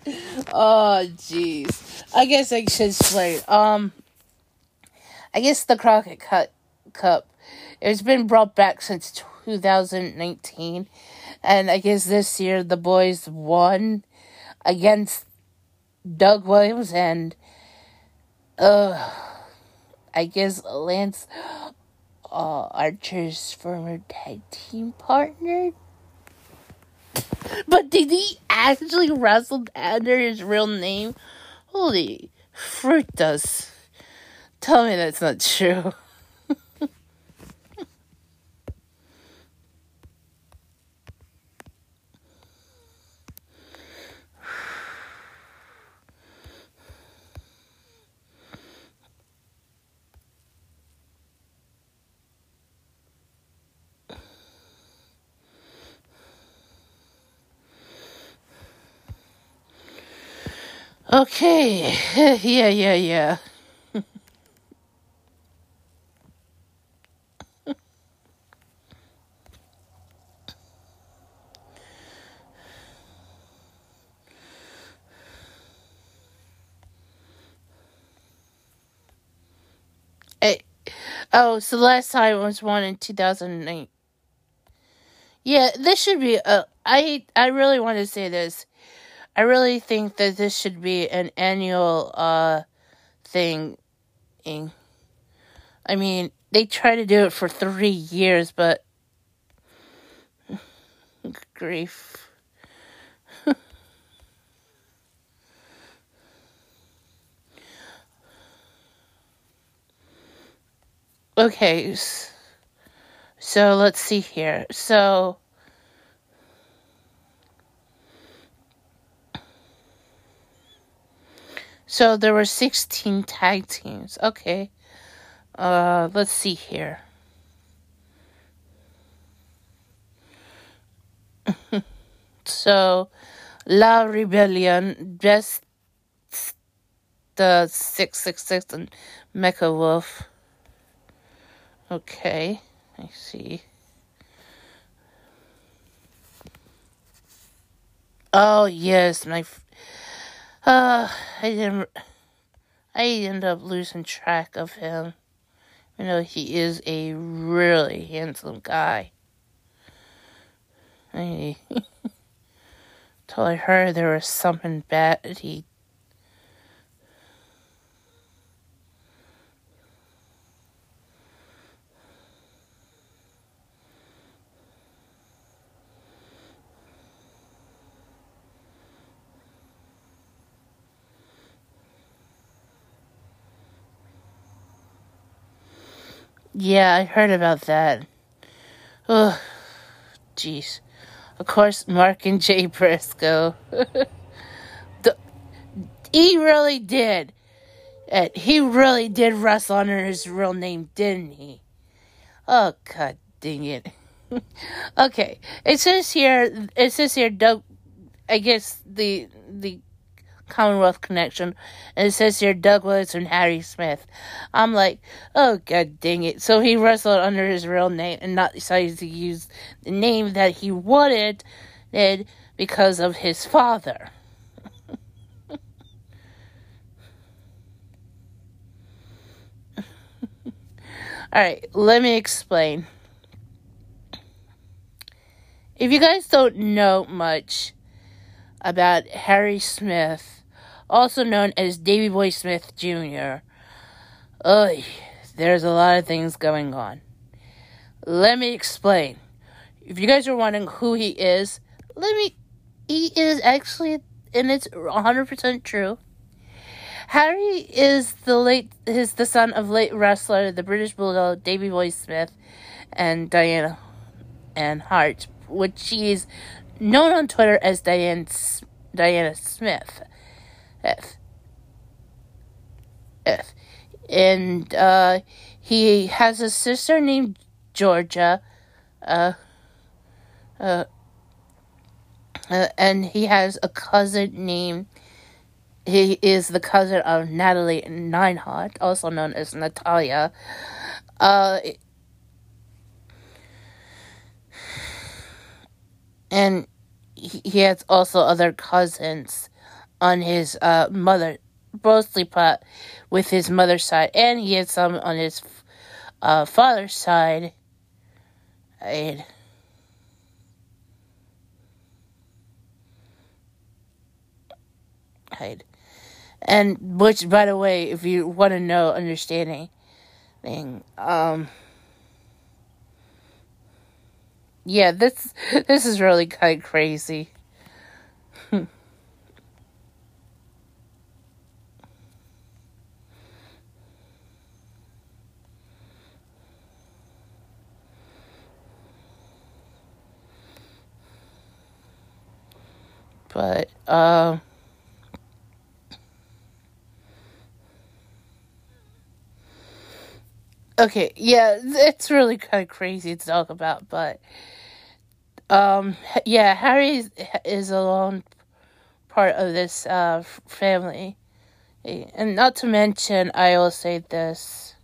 Oh, jeez. I guess I should explain. Um, I guess the Crockett Cup, Cup it's been brought back since 2019, and I guess this year the boys won against Doug Williams and uh I guess Lance uh, Archer's former tag team partner. But did he actually wrestle under his real name? Holy fruit does. Tell me that's not true. [LAUGHS] Okay. [LAUGHS] yeah, yeah, yeah. [LAUGHS] Hey, oh, so last time was one in 2008. Yeah, this should be. Uh, I I really want to say this. I really think that this should be an annual uh thing. I mean, they try to do it for three years, but [SIGHS] grief. [LAUGHS] okay, so let's see here. So So there were 16 tag teams. Okay. Uh, let's see here. [LAUGHS] so, La Rebellion, just the 666 and Mecha Wolf. Okay, I see. Oh, yes, my. F- uh, I didn't. I ended up losing track of him. You know, he is a really handsome guy. Until I [LAUGHS] heard there was something bad he Yeah, I heard about that. Oh, jeez. Of course, Mark and Jay [LAUGHS] Briscoe. [LAUGHS] the, he really did. And he really did wrestle under his real name, didn't he? Oh, god dang it. [LAUGHS] okay, it says here, it says here, I guess the, the Commonwealth connection, and it says here Douglas and Harry Smith. I'm like, oh god dang it! So he wrestled under his real name and not decided to use the name that he wanted, did because of his father. [LAUGHS] All right, let me explain. If you guys don't know much about Harry Smith, also known as Davy Boy Smith Jr., ugh, there's a lot of things going on. Let me explain. If you guys are wondering who he is, let me. He is actually, and it's 100% true Harry is the late is the son of late wrestler, the British Bulldog Davy Boy Smith, and Diana and Hart, which she is known on Twitter as Diane Diana Smith. F. F. And uh, he has a sister named Georgia. Uh, uh, uh, and he has a cousin named he is the cousin of Natalie Neidhart, also known as Natalya. Uh, and he has also other cousins on his uh, mother, mostly part with his mother's side, and he had some on his uh, father's side. And. And which, by the way, if you want to know understanding, thing, um, yeah, this [LAUGHS] this is really kind of crazy. But. Uh, Okay, yeah, it's really kind of crazy to talk about, but um, yeah, Harry is a lone part of this uh family, and not to mention, I will say this.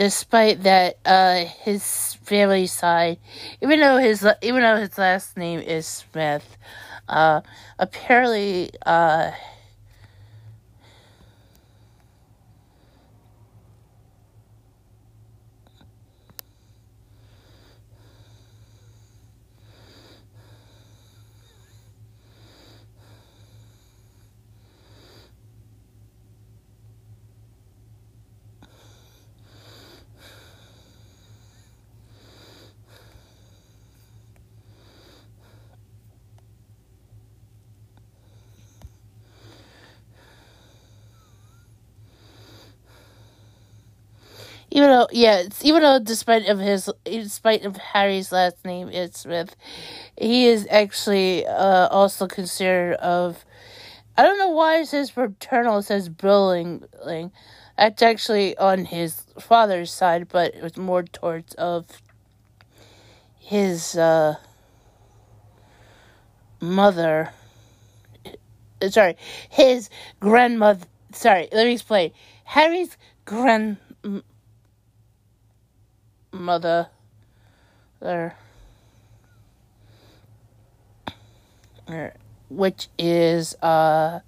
Despite that uh, his family side, even though his even though his last name is Smith, uh, apparently uh, even though yeah, even though despite of his despite of Harry's last name is Smith, he is actually uh, also considered of. I don't know why it says paternal. It says Billing. That's actually on his father's side, but it was more towards of his uh, mother. Sorry, his grandmother. Sorry, let me explain. Harry's grand mother there. Which is uh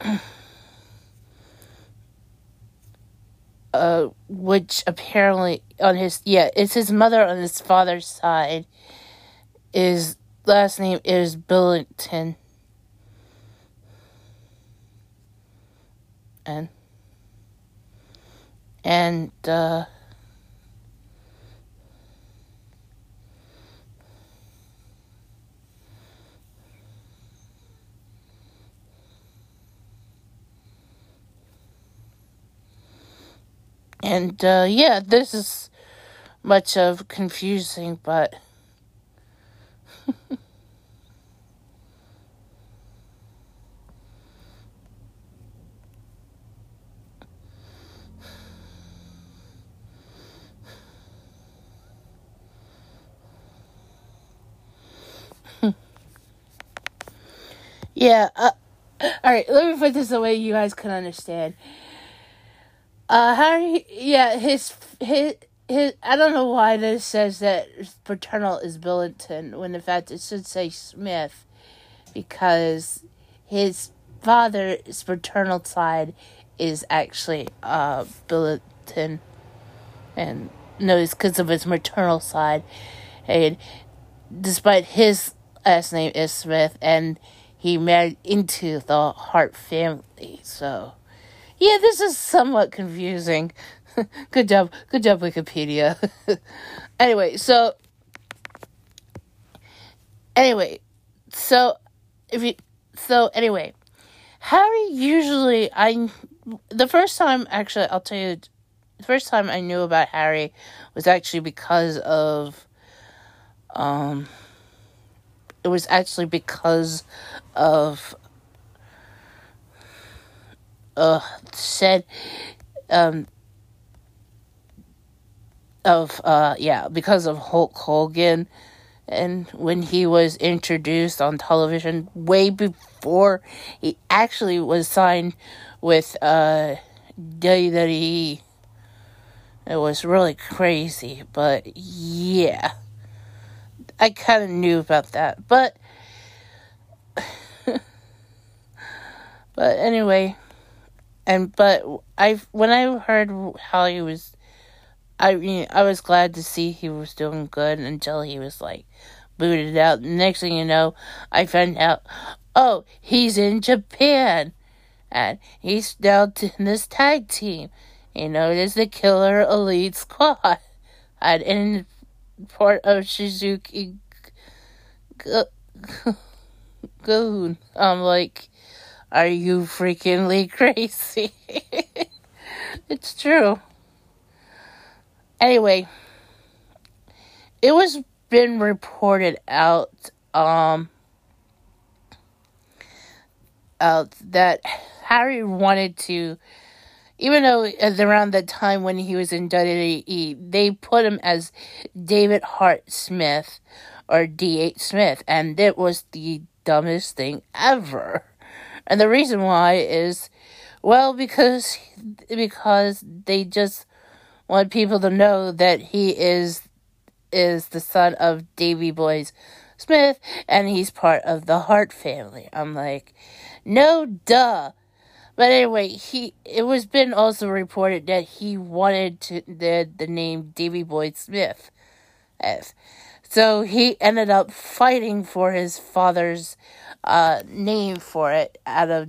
[CLEARS THROAT] uh which apparently on his yeah it's his mother on his father's side. Is last name is Billington. And and uh, and uh, yeah, this is much of confusing, but. [LAUGHS] Yeah. Uh, all right. Let me put this away. You guys can understand. Uh, Harry. Yeah. His his his. I don't know why this says that paternal is Billington when in fact it should say Smith, because his father's paternal side is actually uh Billington, and no, it's because of his maternal side, and despite his last name is Smith, and he married into the Hart family. So, yeah, this is somewhat confusing. [LAUGHS] good job, good job, Wikipedia. [LAUGHS] anyway, so anyway, so if you so anyway, Harry usually I the first time actually I'll tell you the first time I knew about Harry was actually because of um it was actually because of uh said um of uh yeah because of Hulk Hogan. And when he was introduced on television way before he actually was signed with uh WWE it was really crazy but yeah I kind of knew about that, but [SIGHS] but anyway, and but I when I heard how he was, I mean I was glad to see he was doing good until he was like booted out. Next thing you know, I found out, oh, he's in Japan, and he's now in this tag team. You know, it is the Killer Elite Squad, and in part of Suzuki [LAUGHS] gun. I'm like, are you freakingly [LAUGHS] crazy? it's true. Anyway, it was been reported out um out that Harry wanted to even though uh, around the time when he was in WWE, they put him as David Hart Smith or D.H. Smith, and it was the dumbest thing ever. And the reason why is, well, because because they just want people to know that he is is the son of Davy Boys Smith, and he's part of the Hart family. I'm like, no, duh. But anyway, he it was been also reported that he wanted to the the name Davy Boy Smith, as so he ended up fighting for his father's uh, name for it out of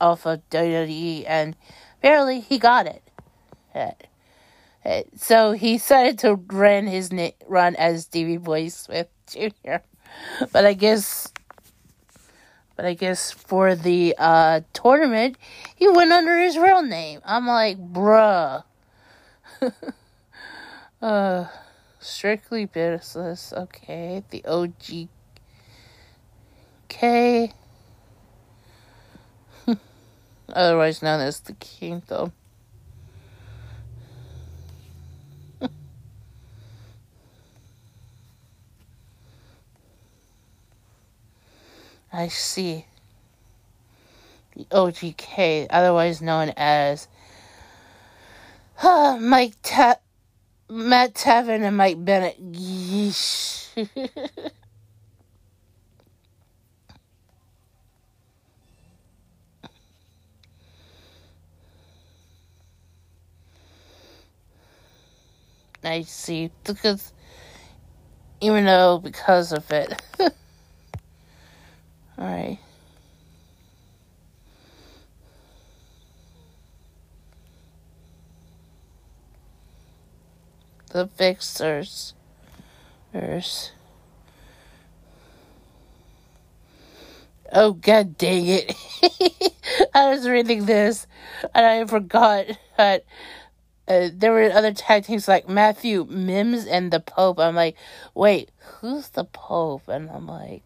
off of WWE, and apparently he got it. So he decided to run his na- run as Davy Boy Smith Jr. [LAUGHS] But I guess but I guess for the uh, tournament, he went under his real name. I'm like, bruh. [LAUGHS] uh, strictly business. Okay, the OG. K. [LAUGHS] Otherwise known as the Kingdom. I see. The OGK, otherwise known as uh, Mike Ta- Matt Taven and Mike Bennett. Yeesh. [LAUGHS] I see. Because, even though because of it. [LAUGHS] Alright. The fixers. Oh god dang it. [LAUGHS] I was reading this and I forgot that uh, there were other tag teams like Matthew Mims and the Pope. I'm like, wait, who's the Pope? And I'm like,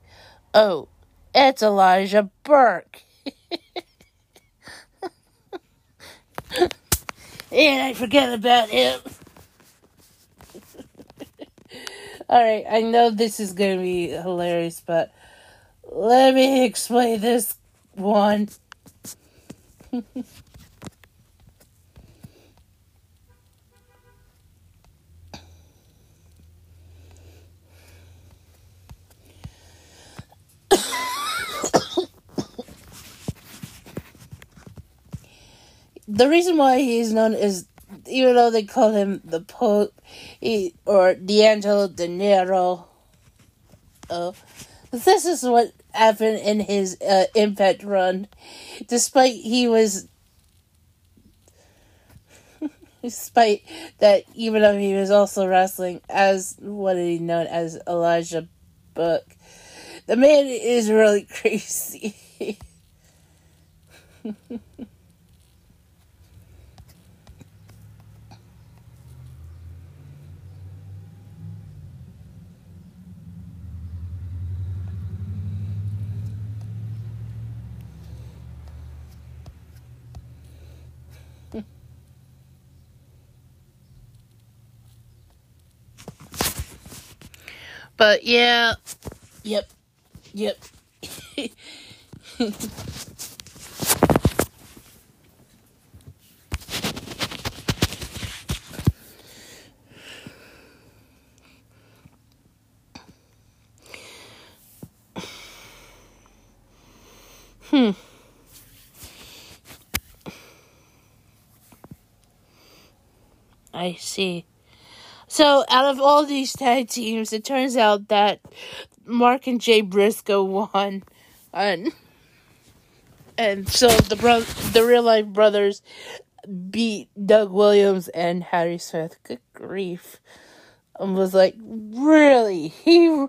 oh, it's Elijah Burke. [LAUGHS] and I forget about him. [LAUGHS] Alright, I know this is going to be hilarious, but let me explain this won. [LAUGHS] the reason why he's known is even though they call him the Pope he, or D'Angelo Dinero. Oh, this is what happened in his uh, Impact run. Despite he was, [LAUGHS] despite that, even though he was also wrestling as what he known as Elijah Burke, the man is really [LAUGHS] crazy. [LAUGHS] But yeah, yep, yep. hmm. I see. So, out of all these tag teams, it turns out that Mark and Jay Briscoe won, and and so the bro- the real life brothers beat Doug Williams and Harry Smith. Good grief! I was like, really? He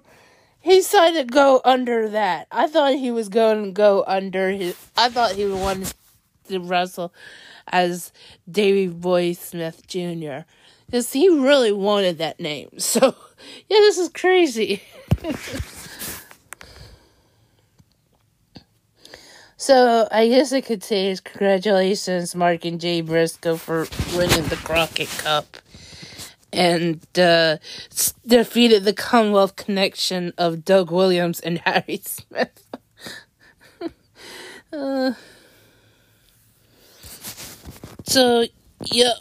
he decided to go under that. I thought he was going to go under his. I thought he wanted to wrestle as Davy Boy Smith Jr. Because he really wanted that name. [LAUGHS] So, yeah, this is crazy. [LAUGHS] so, I guess I could say congratulations, Mark and Jay Briscoe, for winning the Crockett Cup. And uh, defeated the Commonwealth connection of Doug Williams and [LAUGHS] Harry Smith. uh, so, yeah.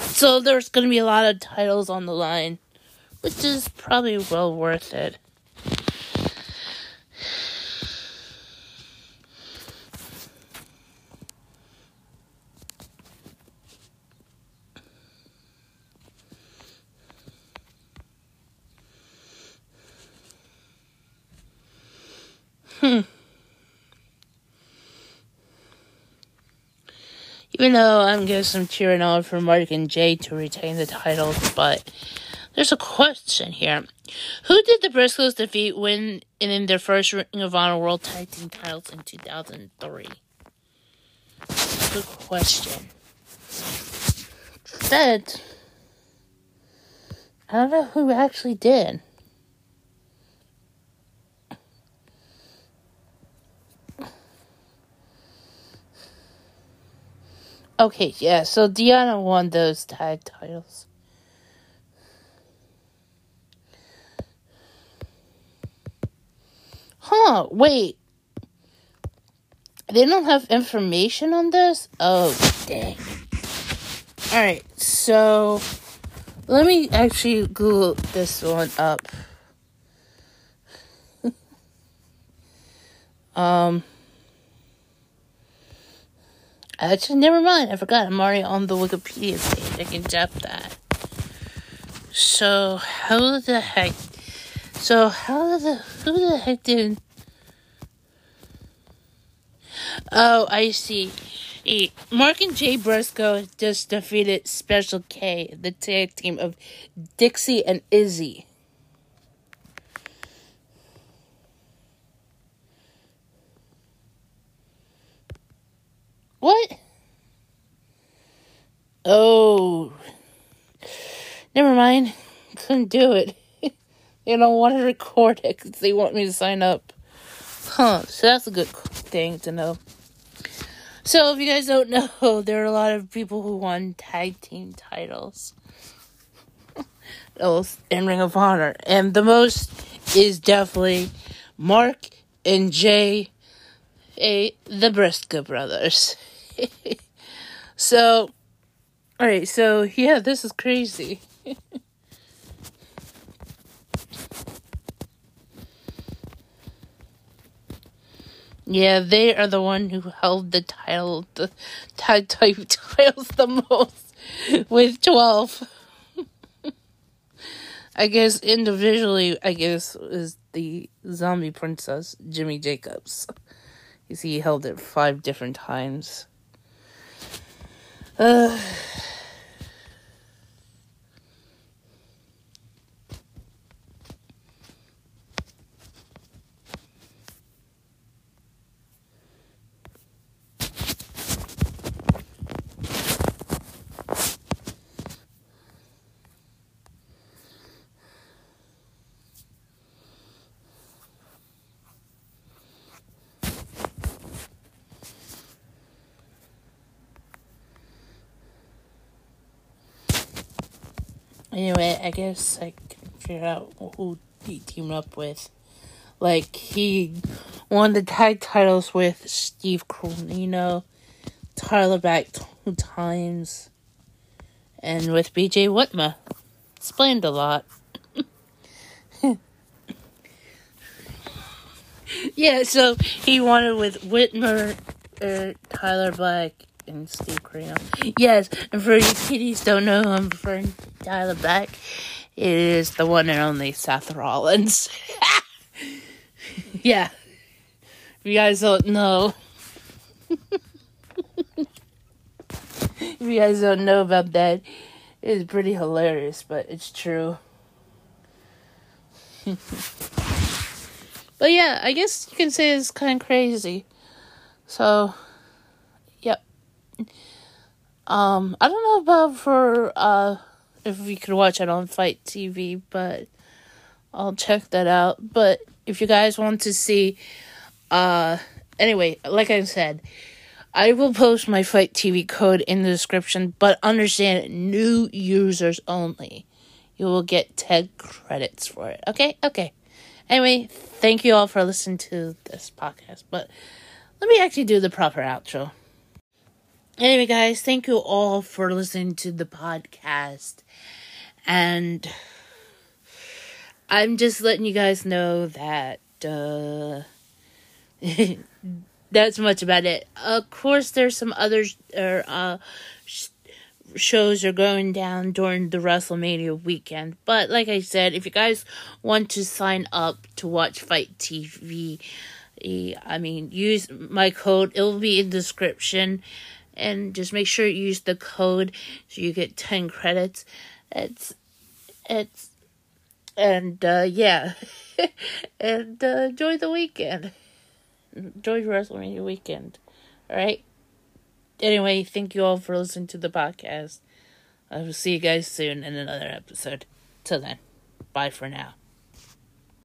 So there's going to be a lot of titles on the line, which is probably well worth it. Hmm. Even though I'm getting some cheering on for Mark and Jay to retain the titles, but there's a question here. Who did the Briscoes defeat when in their first Ring of Honor World Tag Team titles in 2003? Good question. Said, I don't know who actually did. Okay, yeah, so Deanna won those tag titles. Huh, wait. They don't have information on this? Oh, dang. Alright, so let me actually Google this one up. [LAUGHS] um, Actually, never mind. I forgot. I'm already on the Wikipedia page. I can jump that. So, how the heck? So, how the who the heck did? Oh, I see. Mark and Jay Briscoe just defeated Special K, the tag team of Dixie and Izzy. What? Oh. Never mind. Couldn't do it. [LAUGHS] they don't want to record it because they want me to sign up. Huh. So that's a good thing to know. So if you guys don't [LAUGHS] know, there are a lot of people who won tag team titles. [LAUGHS] in Ring of Honor. And the most is definitely Mark and Jay a, the Briscoe brothers. [LAUGHS] so, alright, so yeah, this is crazy. [LAUGHS] Yeah, they are the one who held the title, the tag type [LAUGHS] titles the most with 12. I guess individually, I guess, is the zombie princess, Jimmy Jacobs. You see, he held it five different times. Uh, Anyway, I guess I can figure out who he teamed up with. Like, he won the tag titles with Steve Corino, Tyler Black two times, and with BJ Whitmer. Explained a lot. [LAUGHS] yeah, so he won it with Whitmer, uh, Tyler Black, and Steve Corino. Yes, and for you kiddies don't know who I'm referring to, Tyler Black, it is the one and only Seth Rollins. [LAUGHS] yeah. If you guys don't know. [LAUGHS] if you guys don't know about that, it's pretty hilarious, but it's true. [LAUGHS] but yeah, I guess you can say it's kind of crazy. So. Um, I don't know about for uh if we could watch it on FITE TV, but I'll check that out. But if you guys want to see, uh, anyway, like I said, I will post my FITE TV code in the description, but understand new users only. You will get 10 credits for it. Okay? Okay. Anyway, thank you all for listening to this podcast, but let me actually do the proper outro. Anyway, guys, thank you all for listening to the podcast. And I'm just letting you guys know that uh, [LAUGHS] that's much about it. Of course, there's some other uh, sh- shows are going down during the WrestleMania weekend. But like I said, if you guys want to sign up to watch FITE TV, I mean, use my code. It will be in the description. And just make sure you use the code so you get 10 credits. It's, it's, and, uh, yeah. [LAUGHS] and, uh, enjoy the weekend. Enjoy WrestleMania weekend. Alright? Anyway, thank you all for listening to the podcast. I will see you guys soon in another episode. Till then, bye for now.